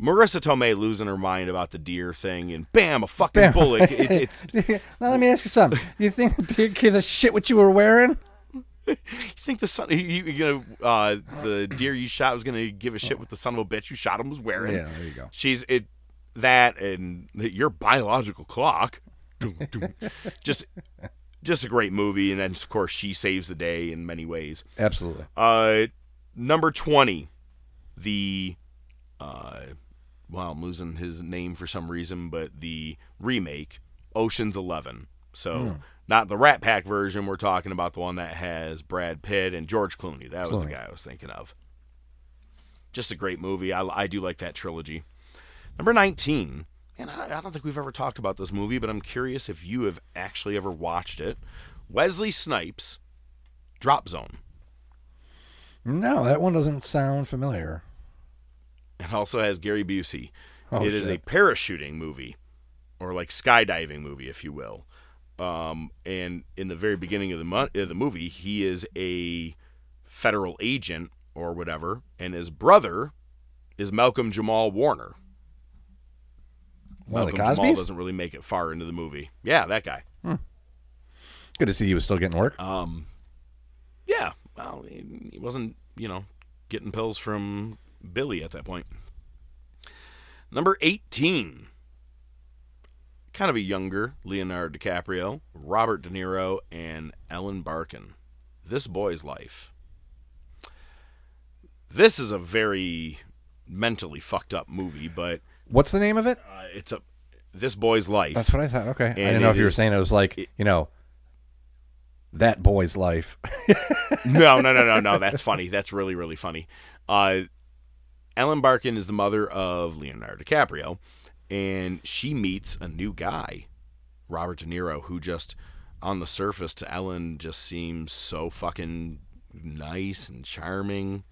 Speaker 1: Marisa Tomei losing her mind about the deer thing, and bam, a fucking
Speaker 2: Bam.
Speaker 1: bullet. <laughs> It's, it's <laughs>
Speaker 2: now let me ask you something. You think the deer gives a shit what you were wearing? <laughs>
Speaker 1: you think the son, you, you know, uh, the deer you shot was gonna give a shit what the son of a bitch you shot him was wearing.
Speaker 2: Yeah, there you go.
Speaker 1: She's it that and your biological clock. Just, just a great movie, and then of course she saves the day in many ways.
Speaker 2: Absolutely.
Speaker 1: Uh, number twenty, the, uh, well, I'm losing his name for some reason, but the remake, Ocean's Eleven. So hmm. not the Rat Pack version. We're talking about the one that has Brad Pitt and George Clooney. That was the guy I was thinking of. Just a great movie. I, I do like that trilogy. Number 19, and I, I don't think we've ever talked about this movie, but I'm curious if you have actually ever watched it. Wesley Snipes, Drop Zone.
Speaker 2: No, that one doesn't sound familiar.
Speaker 1: It also has Gary Busey.
Speaker 2: Oh,
Speaker 1: it is a parachuting movie, or like skydiving movie, if you will. Um, and in the very beginning of the mo- of the movie, he is a federal agent or whatever, and his brother is Malcolm Jamal Warner.
Speaker 2: One
Speaker 1: Malcolm Jamal doesn't really make it far into the movie. Yeah, that guy.
Speaker 2: Good to see he was still getting work.
Speaker 1: Um, yeah, well, he wasn't, you know, getting pills from Billy at that point. Number 18. Kind of a younger Leonardo DiCaprio, Robert De Niro, and Ellen Barkin. This Boy's Life. This is a very mentally fucked up movie, but
Speaker 2: What's the name of it?
Speaker 1: uh, it's a This Boy's Life.
Speaker 2: That's what I thought. Okay, I didn't know if you were
Speaker 1: is-
Speaker 2: saying it was like you know that boy's life.
Speaker 1: no, no, no, no, no. <laughs> That's funny. That's really, really funny. Uh, Ellen Barkin is the mother of Leonardo DiCaprio, and she meets a new guy, Robert De Niro, who just, on the surface, to Ellen, just seems so fucking nice and charming.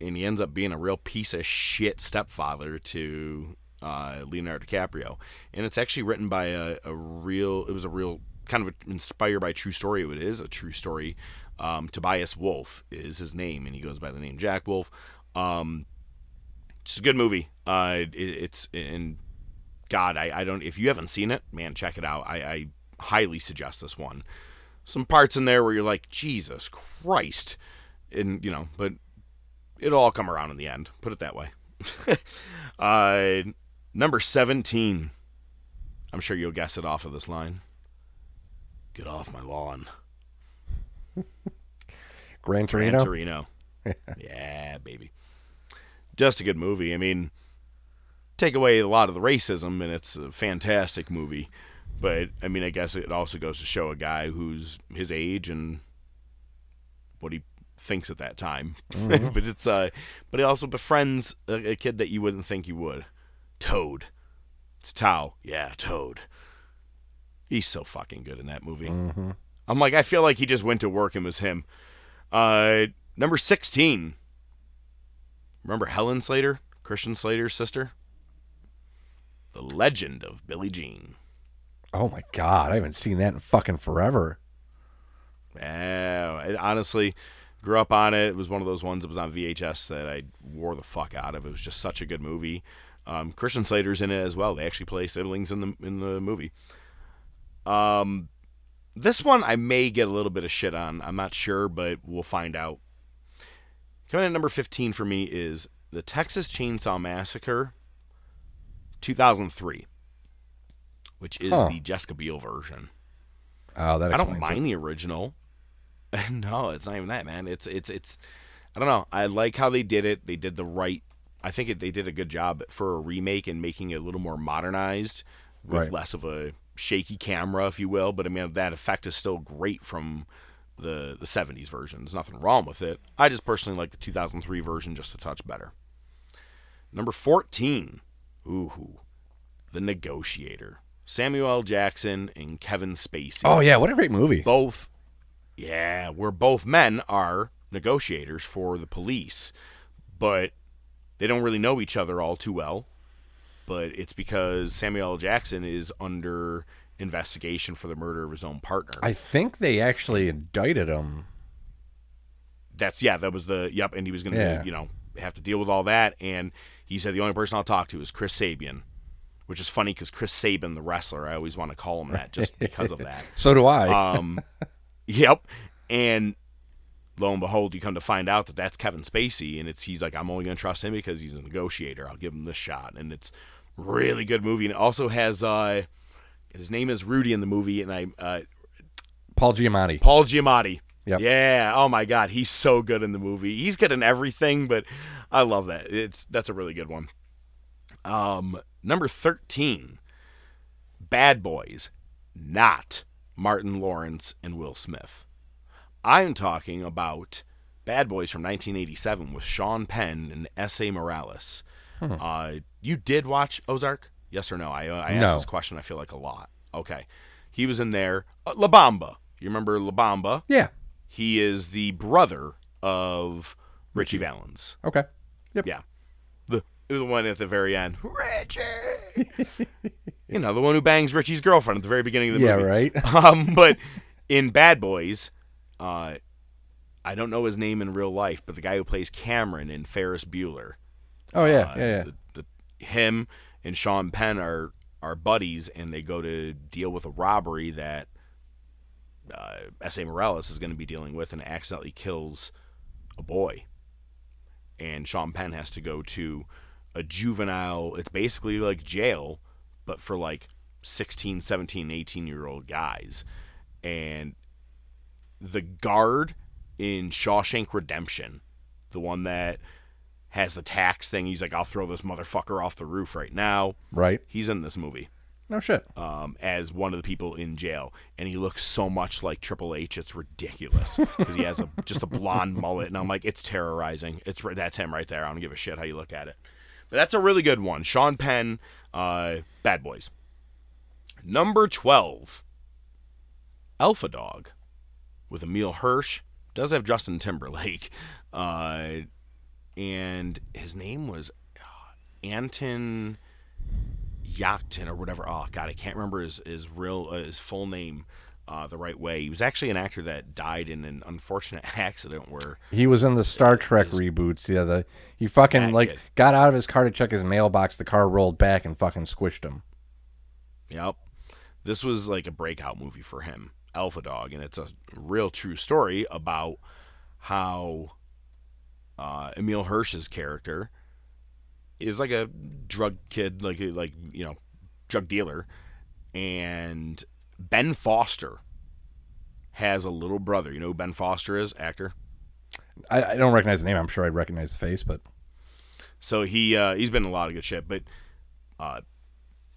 Speaker 1: And he ends up being a real piece of shit stepfather to uh, Leonardo DiCaprio. And it's actually written by a, a real, it was a real, kind of inspired by true story. It is a true story. Um, Tobias Wolff is his name, and he goes by the name Jack Wolff. Um, just a good movie. Uh, it, it's, and God, I, I don't, if you haven't seen it, man, check it out. I, I highly suggest this one. Some parts in there where you're like, Jesus Christ. And, you know, but it'll all come around in the end. Put it that way. <laughs> uh, number 17. I'm sure you'll guess it off of this line. Get off my lawn.
Speaker 2: Gran Torino.
Speaker 1: Gran.
Speaker 2: Torino. <laughs>
Speaker 1: yeah, baby. Just a good movie. I mean, take away a lot of the racism, and it's a fantastic movie. But I mean, I guess it also goes to show a guy who's his age and what he thinks at that time. <laughs> but it's uh, but he also befriends a, a kid that you wouldn't think you would. Toad. It's Tao. Yeah, Toad. He's so fucking good in that movie. I'm like, I feel like he just went to work and was him. Uh, number 16. Remember Helen Slater? Christian Slater's sister? The Legend of Billie Jean.
Speaker 2: Oh my god, I haven't seen that in fucking forever.
Speaker 1: Yeah, I honestly grew up on it. It was one of those ones that was on VHS that I wore the fuck out of. It was just such a good movie. Um, Christian Slater's in it as well. They actually play siblings in the in the movie. Um, this one I may get a little bit of shit on. I'm not sure, but we'll find out. Coming at number 15 for me is the Texas Chainsaw Massacre 2003, which is
Speaker 2: Huh.
Speaker 1: the Jessica Biel version.
Speaker 2: Oh, that
Speaker 1: I don't
Speaker 2: explains it.
Speaker 1: mind the original. <laughs> no, it's not even that, man. It's it's it's. I don't know. I like how they did it. They did the right. I think it, they did a good job for a remake and making it a little more modernized with
Speaker 2: Right.
Speaker 1: less of a shaky camera, if you will. But I mean, that effect is still great from the the '70s version. There's nothing wrong with it. I just personally like the 2003 version just a touch better. Number 14. Ooh, The Negotiator. Samuel L. Jackson and Kevin Spacey
Speaker 2: Oh yeah, what a great movie.
Speaker 1: both yeah where both men are negotiators for the police but they don't really know each other all too well but it's because Samuel L. Jackson is under investigation for the murder of his own partner.
Speaker 2: I think they actually indicted him.
Speaker 1: That's yeah, that was the yep, and he was going to
Speaker 2: Yeah.
Speaker 1: you know have to deal with all that, and he said the only person I'll talk to is Chris Sabian, which is funny because Chris Sabin, the wrestler, I always want to call him that just because of that. <laughs>
Speaker 2: So do I.
Speaker 1: Um, <laughs> yep. And lo and behold, you come to find out that that's Kevin Spacey, and it's he's like, I'm only gonna trust him because he's a negotiator. I'll give him this shot, and it's really good movie. And it also has uh, his name is Rudy in the movie, and I uh,
Speaker 2: Paul Giamatti.
Speaker 1: Paul Giamatti.
Speaker 2: Yep.
Speaker 1: Yeah. Oh my God, he's so good in the movie. He's good in everything, but I love that. It's that's a really good one. Um, number thirteen, Bad Boys, not Martin Lawrence and Will Smith. I'm talking about Bad Boys from 1987 with Sean Penn and Esai Morales. Uh, you did watch Ozark? Yes or no? I, I asked
Speaker 2: No.
Speaker 1: this question, I feel like a lot. Okay. He was in there. Uh, La Bamba. You remember La Bamba?
Speaker 2: Yeah.
Speaker 1: He is the brother of Ritchie Valens.
Speaker 2: Okay. Yep.
Speaker 1: Yeah. The the one at the very end. Richie. <laughs> you know, the one who bangs Richie's girlfriend at the very beginning of the
Speaker 2: Yeah,
Speaker 1: movie.
Speaker 2: Yeah, right. <laughs>
Speaker 1: Um, but in Bad Boys, uh, I don't know his name in real life, but the guy who plays Cameron in Ferris Bueller,
Speaker 2: Oh yeah.
Speaker 1: uh,
Speaker 2: yeah. Yeah.
Speaker 1: the, the, him and Sean Penn are are buddies, and they go to deal with a robbery that uh, Esai Morales is going to be dealing with, and accidentally kills a boy. And Sean Penn has to go to a juvenile. It's basically like jail, but for like 16, 17, 18 year old guys. And the guard in Shawshank Redemption, the one that has the tax thing, he's like, I'll throw this motherfucker off the roof right now.
Speaker 2: Right.
Speaker 1: He's in this movie
Speaker 2: No shit.
Speaker 1: um, as one of the people in jail, and he looks so much like Triple H, it's ridiculous <laughs> because he has a just a blonde mullet, and I'm like, it's terrorizing. It's that's him right there. I don't give a shit how you look at it, but that's a really good one. Sean Penn, uh, Bad Boys. Number twelve, Alpha Dog, with Emile Hirsch. Does have Justin Timberlake, uh, and his name was uh, Anton. Yachten or whatever. Oh God, I can't remember his his real uh, his full name uh, the right way. He was actually an actor that died in an unfortunate <laughs> accident where
Speaker 2: He was in the Star Trek reboots. Yeah, the he fucking like
Speaker 1: kid.
Speaker 2: got out of his car to check his mailbox. The car rolled back and fucking squished him.
Speaker 1: Yep. This was like a breakout movie for him, Alpha Dog, and it's a real true story about how uh, Emile Hirsch's character is like a drug kid, like a, like you know, drug dealer, and Ben Foster has a little brother. You know who Ben Foster is, actor.
Speaker 2: I, I don't recognize the name. I'm sure I'd recognize the face, but
Speaker 1: So he uh, he's been in a lot of good shit, but uh,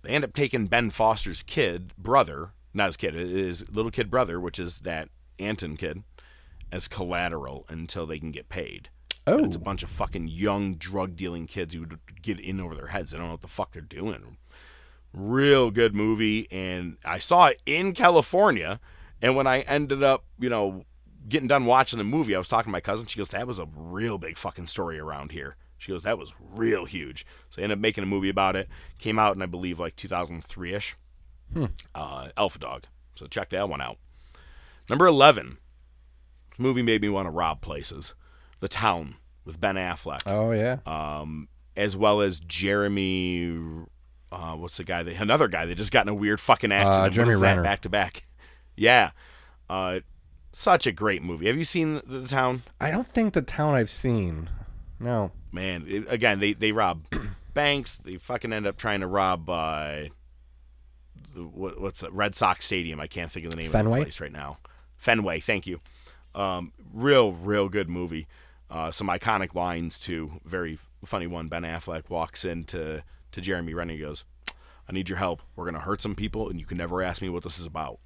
Speaker 1: they end up taking Ben Foster's kid brother, not his kid, his little kid brother, which is that Anton kid, as collateral until they can get paid. And it's a
Speaker 2: Oh.
Speaker 1: bunch of fucking young drug dealing kids who would get in over their heads. They don't know what the fuck they're doing. Real good movie, and I saw it in California. And when I ended up, you know, getting done watching the movie, I was talking to my cousin. She goes, "That was a real big fucking story around here." She goes, "That was real huge." So I ended up making a movie about it. Came out in I believe like 2003 ish. Uh, Alpha Dog. So check that one out. Number 11. This movie made me want to rob places. The Town with Ben Affleck
Speaker 2: oh yeah,
Speaker 1: um, as well as Jeremy. Uh, what's the guy? That, another guy that just got in a weird fucking accident. What
Speaker 2: Jeremy Renner.
Speaker 1: back to back. Yeah, uh, such a great movie. Have you seen the, the Town?
Speaker 2: I don't think the town I've seen. No.
Speaker 1: Man, it- again, they they rob <clears throat> banks. They fucking end up trying to rob. Uh, what, what's the Red Sox Stadium? I can't think of the name of
Speaker 2: Fenway?
Speaker 1: the place right now. Fenway. Thank you. Um, real, real good movie. Uh, some iconic lines too. Very funny one. Ben Affleck walks into to Jeremy Renner. He goes, "I need your help. We're gonna hurt some people, and you can never ask me what this is about."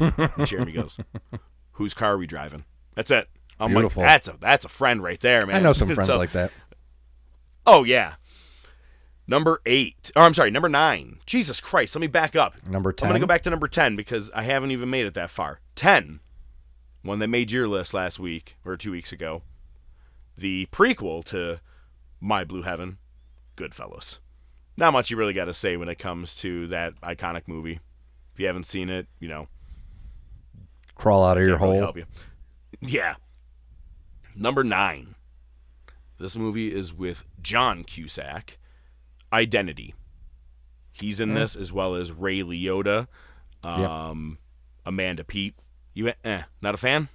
Speaker 1: and Jeremy goes, <laughs> "Whose car are we driving?" That's it. I'm
Speaker 2: Beautiful.
Speaker 1: like, "That's a that's a friend right there, man."
Speaker 2: I know some <laughs> friends
Speaker 1: So-
Speaker 2: like that.
Speaker 1: Oh yeah. Number eight. Oh, I'm sorry. Number nine. Jesus Christ. Let me back up.
Speaker 2: Number ten.
Speaker 1: I'm gonna go back to number ten because I haven't even made it that far. Ten. One that made your list last week or two weeks ago. The prequel to My Blue Heaven, Goodfellas. not much you really got to say when it comes to that iconic movie. If you haven't seen it, you know,
Speaker 2: Crawl out of your
Speaker 1: really
Speaker 2: hole.
Speaker 1: help you. Yeah. Number nine. This movie is with John Cusack. Identity. He's in this as well as Ray Liotta, um, Amanda Peet. You eh, not a fan?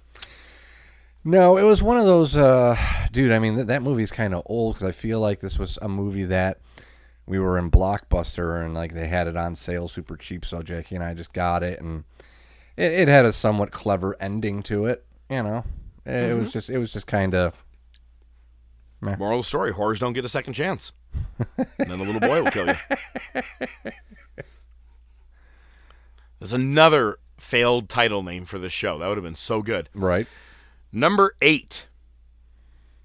Speaker 2: No, it was one of those, uh, dude. I mean, th- that movie's kind of old because I feel like this was a movie that we were in Blockbuster and like they had it on sale super cheap. So Jackie and I just got it, and it, it had a somewhat clever ending to it. You know, it, it was just, it was just kind of.
Speaker 1: Moral of the story: Whores don't get a second chance. and then the little boy will kill you. <laughs> There's another failed title name for this show. That would have been so good.
Speaker 2: Right.
Speaker 1: Number eight.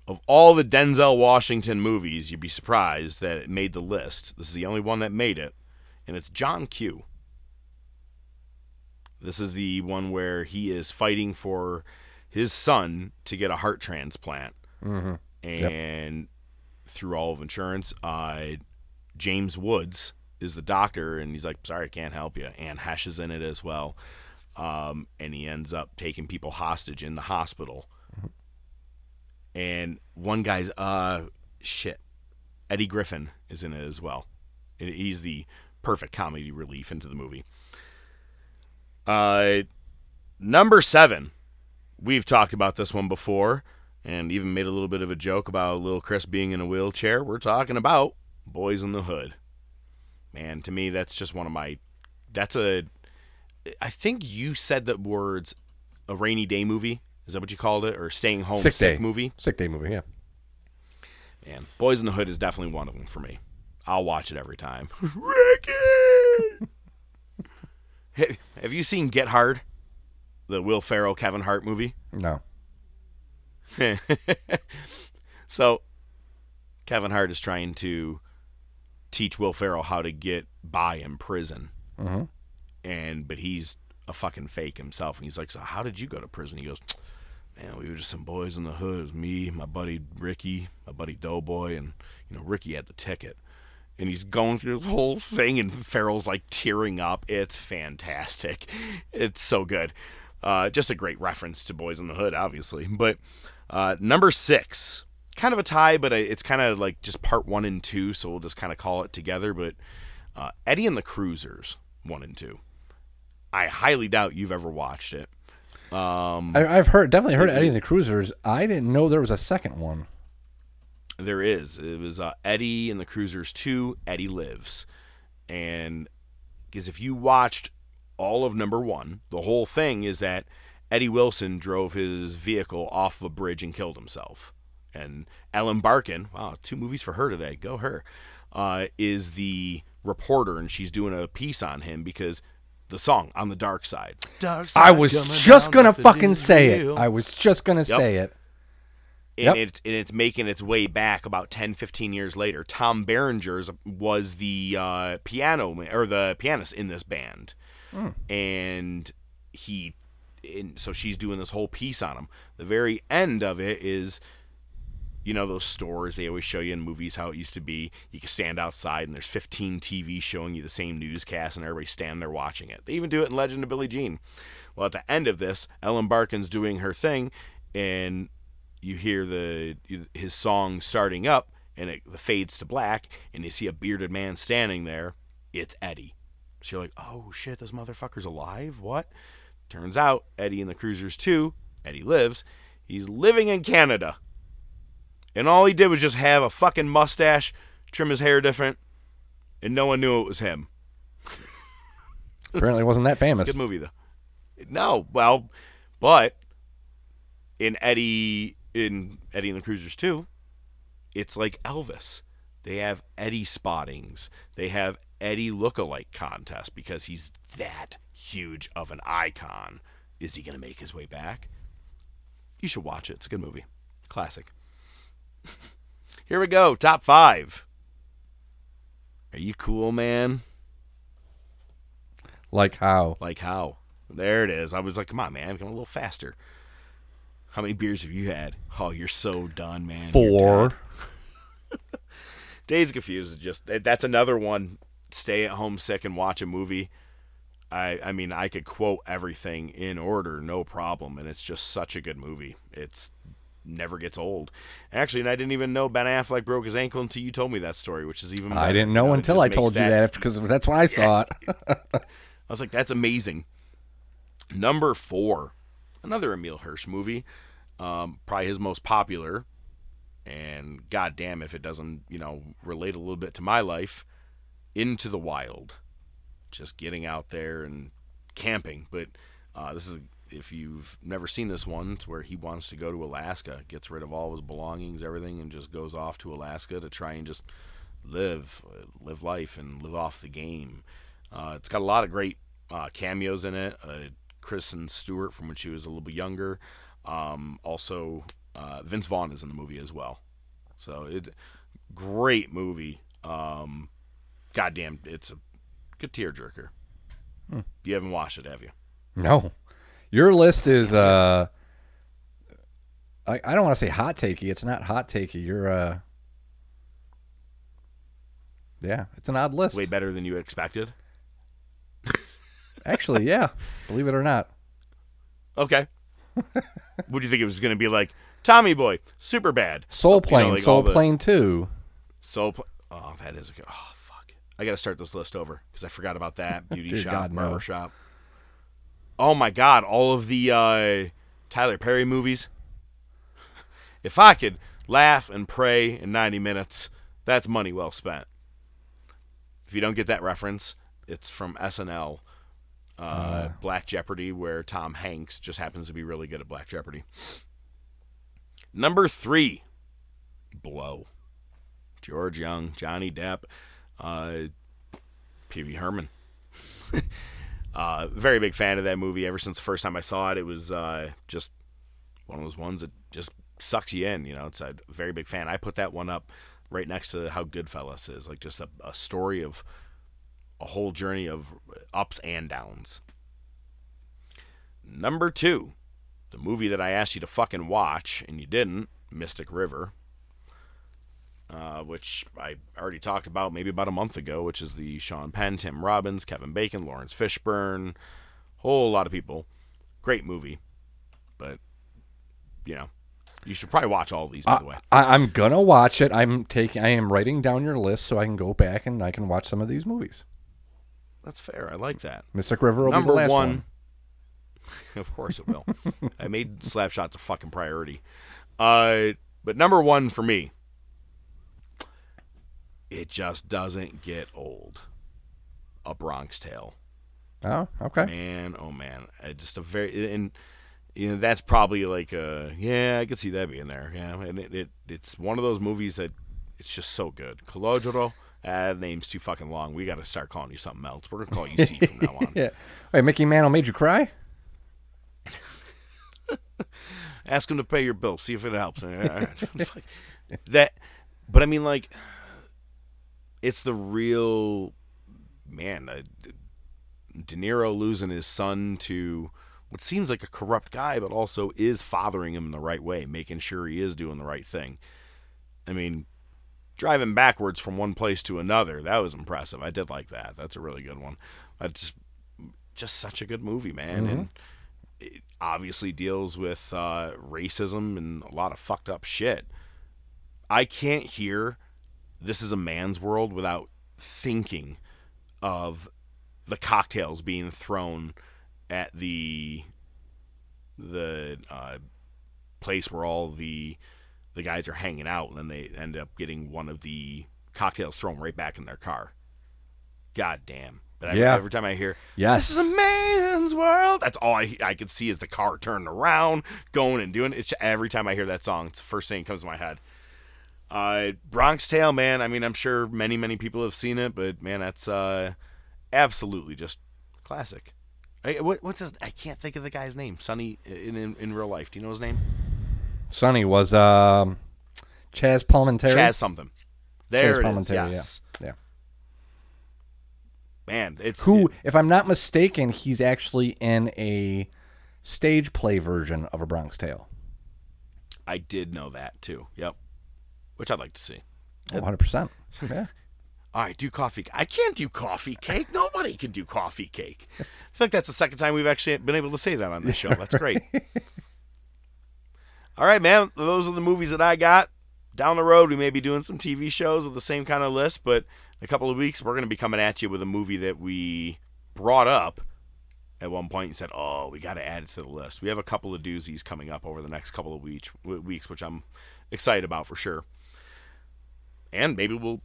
Speaker 1: Of all the Denzel Washington movies, you'd be surprised that it made the list. This is the only one that made it, and it's John Q. This is the one where he is fighting for his son to get a heart transplant. And through all of insurance, uh, James Woods is the doctor, and he's like, "Sorry, I can't help you." Anne Heche is in it as well, um, and he ends up taking people hostage in the hospital. And one guy's uh shit, Eddie Griffin is in it as well. He's the perfect comedy relief into the movie. Uh, number seven, we've talked about this one before, and even made a little bit of a joke about little Chris being in a wheelchair. We're talking about Boys in the Hood. Man, to me, that's just one of my. That's a. I think you said the words, a rainy day movie. Is that what you called it, or staying home
Speaker 2: Sick
Speaker 1: sick
Speaker 2: day
Speaker 1: movie?
Speaker 2: Sick day movie. Yeah.
Speaker 1: Man, Boys in the Hood is definitely one of them for me. I'll watch it every time. <laughs> Ricky! Hey, Have you seen Get Hard? The Will Ferrell Kevin Hart movie?
Speaker 2: No. <laughs>
Speaker 1: So, Kevin Hart is trying to teach Will Ferrell how to get by in prison.
Speaker 2: Mm-hmm.
Speaker 1: And, but he's a fucking fake himself. And he's like, So, how did you go to prison? He goes, Man, we were just some boys in the hood. It was me, my buddy Ricky, my buddy Doughboy, and, you know, Ricky had the ticket. And he's going through this whole thing, and Ferrell's like tearing up. It's fantastic. It's so good. Uh, just a great reference to Boys in the Hood, obviously. But uh, number six, kind of a tie, but it's kind of like just part one and two, so we'll just kind of call it together. But uh, Eddie and the Cruisers, one and two. I highly doubt you've ever watched it. Um,
Speaker 2: I, I've heard definitely heard Eddie and the Cruisers. I didn't know there was a second one.
Speaker 1: There is. It was uh, Eddie and the Cruisers 2, Eddie Lives. And because if you watched all of number one, the whole thing is that Eddie Wilson drove his vehicle off of a bridge and killed himself. And Ellen Barkin, wow, two movies for her today, go her, uh, is the reporter, and she's doing a piece on him because the song on the dark side. Dark
Speaker 2: I was just gonna fucking say it. I was just gonna
Speaker 1: Yep.
Speaker 2: say it.
Speaker 1: and
Speaker 2: Yep.
Speaker 1: it's and it's making its way back about 10 15 years later tom berenger's was the uh, piano or the pianist in this band and he and so she's doing this whole piece on him the very end of it is you know those stores they always show you in movies how it used to be? You can stand outside and there's 15 tvs showing you the same newscast and everybody stand there watching it. They even do it in legend of billie jean. Well at the end of this ellen barkin's doing her thing and you hear the his song starting up and it fades to black and you see a bearded man standing there. It's eddie. So you're like oh shit this motherfucker's alive? What? Turns out eddie and the cruisers 2 eddie lives. He's living in canada and all he did was just have a fucking mustache trim his hair different and no one knew it was him <laughs>
Speaker 2: Apparently, wasn't that famous.
Speaker 1: Good movie though. No, well, but in Eddie in Eddie and the Cruisers too, it's like Elvis. They have Eddie spottings. They have Eddie lookalike contest because he's that huge of an icon. Is he gonna make his way back? You should watch it. It's a good movie. Classic. Here we go. Top five. Are you cool, man?
Speaker 2: Like how?
Speaker 1: Like how? There it is. I was like, come on, man, come a little faster. How many beers have you had? Oh, you're so done, man.
Speaker 2: Four. <laughs>
Speaker 1: Days Confused is just that's another one. Stay at home sick and watch a movie. I I mean I could quote everything in order, no problem, and it's just such a good movie. It's never gets old. Actually, and I didn't even know Ben Affleck broke his ankle until you told me that story, which is even.
Speaker 2: I didn't
Speaker 1: you
Speaker 2: know until I told you that because that's when I saw it. <laughs>
Speaker 1: I was like, that's amazing. Number four, another Emile Hirsch movie, um, probably his most popular, and goddamn if it doesn't, you know, relate a little bit to my life. Into the Wild, just getting out there and camping. But uh, this is if you've never seen this one, it's where he wants to go to Alaska, gets rid of all his belongings, everything, and just goes off to Alaska to try and just live, uh, live life, and live off the game. Uh, it's got a lot of great uh, cameos in it. Uh, Kristen Stewart from when she was a little bit younger. Um, also, uh, Vince Vaughn is in the movie as well. So it great movie. Um, goddamn, it's a good tearjerker. You haven't watched it, have you?
Speaker 2: No, your list is. uh I, I don't want to say hot takey. It's not hot takey. You're. uh Yeah, it's an odd list.
Speaker 1: Way better than you expected. <laughs>
Speaker 2: Actually, yeah. Believe it or not.
Speaker 1: Okay. <laughs> what do you think it was going to be like? Tommy Boy, super bad.
Speaker 2: Soul
Speaker 1: You know,
Speaker 2: Plane,
Speaker 1: like
Speaker 2: Soul
Speaker 1: the-
Speaker 2: Plane Two.
Speaker 1: Soul Plane. Oh, that is a good. Oh, fuck. I got to start this list over because I forgot about that. <laughs> Beauty
Speaker 2: Dear
Speaker 1: shop,
Speaker 2: God, no.
Speaker 1: shop. Oh my God! All of the uh, Tyler Perry movies. <laughs> If I could laugh and pray in 90 minutes, that's money well spent. If you don't get that reference, it's from SNL, uh, Black Jeopardy, where Tom Hanks just happens to be really good at Black Jeopardy. Number three, Blow. George Jung, Johnny Depp, uh, Pee Wee Herman. <laughs> uh, very big fan of that movie. Ever since the first time I saw it, it was uh, just one of those ones that just sucks you in. You know, it's a very big fan. I put that one up right next to how Goodfellas is, like just a, a story of a whole journey of ups and downs. Number two, the movie that I asked you to fucking watch and you didn't, Mystic River, uh, which I already talked about maybe about a month ago, which is the Sean Penn, Tim Robbins, Kevin Bacon, Laurence Fishburne, whole lot of people. Great movie, but you know, you should probably watch all these. By the way,
Speaker 2: I, I'm gonna watch it. I'm taking. I am writing down your list so I can go back and I can watch some of these movies.
Speaker 1: that's fair. I like that.
Speaker 2: Mystic River will
Speaker 1: Number
Speaker 2: be the last
Speaker 1: one.
Speaker 2: one. <laughs>
Speaker 1: of course it will. I made slap shots a fucking priority. Uh, but number one for me, it just doesn't get old. A Bronx Tale.
Speaker 2: Oh, okay.
Speaker 1: Man, oh man, Uh, just a very and you know that's probably like uh yeah I could see that being there yeah and it, it it's one of those movies that it's just so good. Colodro, uh, name's too fucking long. We got to start calling you something else. We're gonna call you C from now on. <laughs>
Speaker 2: Yeah. Wait, Mickey Mantle made you cry? <laughs>
Speaker 1: Ask him to pay your bill. See if it helps. <laughs> that, but I mean, like, it's the real man. Uh, De Niro losing his son to what seems like a corrupt guy, but also is fathering him in the right way, making sure he is doing the right thing. I mean, driving backwards from one place to another, that was impressive. I did like that. That's a really good one. That's just such a good movie, man. And it obviously deals with uh, racism and a lot of fucked up shit. I can't hear This Is a Man's World without thinking of the cocktails being thrown at the the uh, place where all the the guys are hanging out, and then they end up getting one of the cocktails thrown right back in their car. God damn! But every,
Speaker 2: Yeah.
Speaker 1: every time I hear
Speaker 2: Yes.
Speaker 1: this is a man's world. That's all I I could see is the car turning around, going and doing it. It's every time I hear that song, it's the first thing that comes to my head. Uh, Bronx Tale, man. I mean, I'm sure many many people have seen it, but man, that's uh, absolutely just classic. I, what, what's his? I can't think of the guy's name. Sonny in, in in real life. Do you know his name?
Speaker 2: Sonny was um, Chaz Palminteri.
Speaker 1: Chaz something. There
Speaker 2: Chaz
Speaker 1: it is. Yes.
Speaker 2: Yeah. yeah.
Speaker 1: Man, it's
Speaker 2: Who, if I'm not mistaken, he's actually in a stage play version of A Bronx Tale.
Speaker 1: I did know that too. Yep. Which I'd like to see.
Speaker 2: 100. percent <laughs> Yeah.
Speaker 1: All right, do coffee. I can't do coffee cake. Nobody can do coffee cake. I feel like that's the second time we've actually been able to say that on this show. That's great. <laughs> All right, man. Those are the movies that I got. Down the road, we may be doing some TV shows of the same kind of list, but in a couple of weeks, we're going to be coming at you with a movie that we brought up at one point and said, "Oh, we got to add it to the list." We have a couple of doozies coming up over the next couple of weeks, weeks, which I'm excited about for sure. And maybe we'll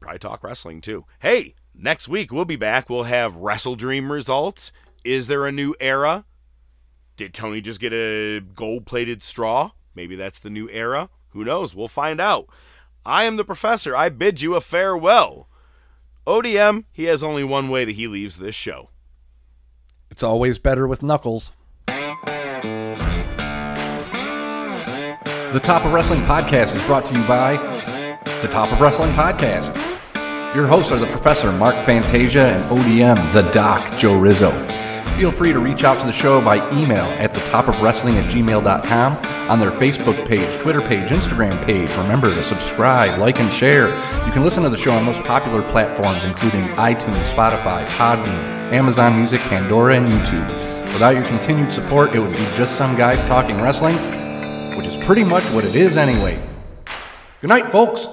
Speaker 1: probably talk wrestling too. Hey, next week we'll be back. We'll have WrestleDream results. Is there a new era? Did Tony just get a gold plated straw? Maybe that's the new era. Who knows? We'll find out. I am the professor. I bid you a farewell. ODM, he has only one way that he leaves this show.
Speaker 2: It's always better with knuckles. The Top of Wrestling Podcast is brought to you by The Top of Wrestling Podcast. Your hosts are the Professor Mark Fantasia and ODM, the Doc Joe Rizzo. Feel free to reach out to the show by email at the top of wrestling at gmail.com, on their Facebook page, Twitter page, Instagram page. Remember to subscribe, like, and share. You can listen to the show on most popular platforms, including iTunes, Spotify, Podbean, Amazon Music, Pandora, and YouTube. Without your continued support, it would be just some guys talking wrestling, which is pretty much what it is anyway. Good night, folks.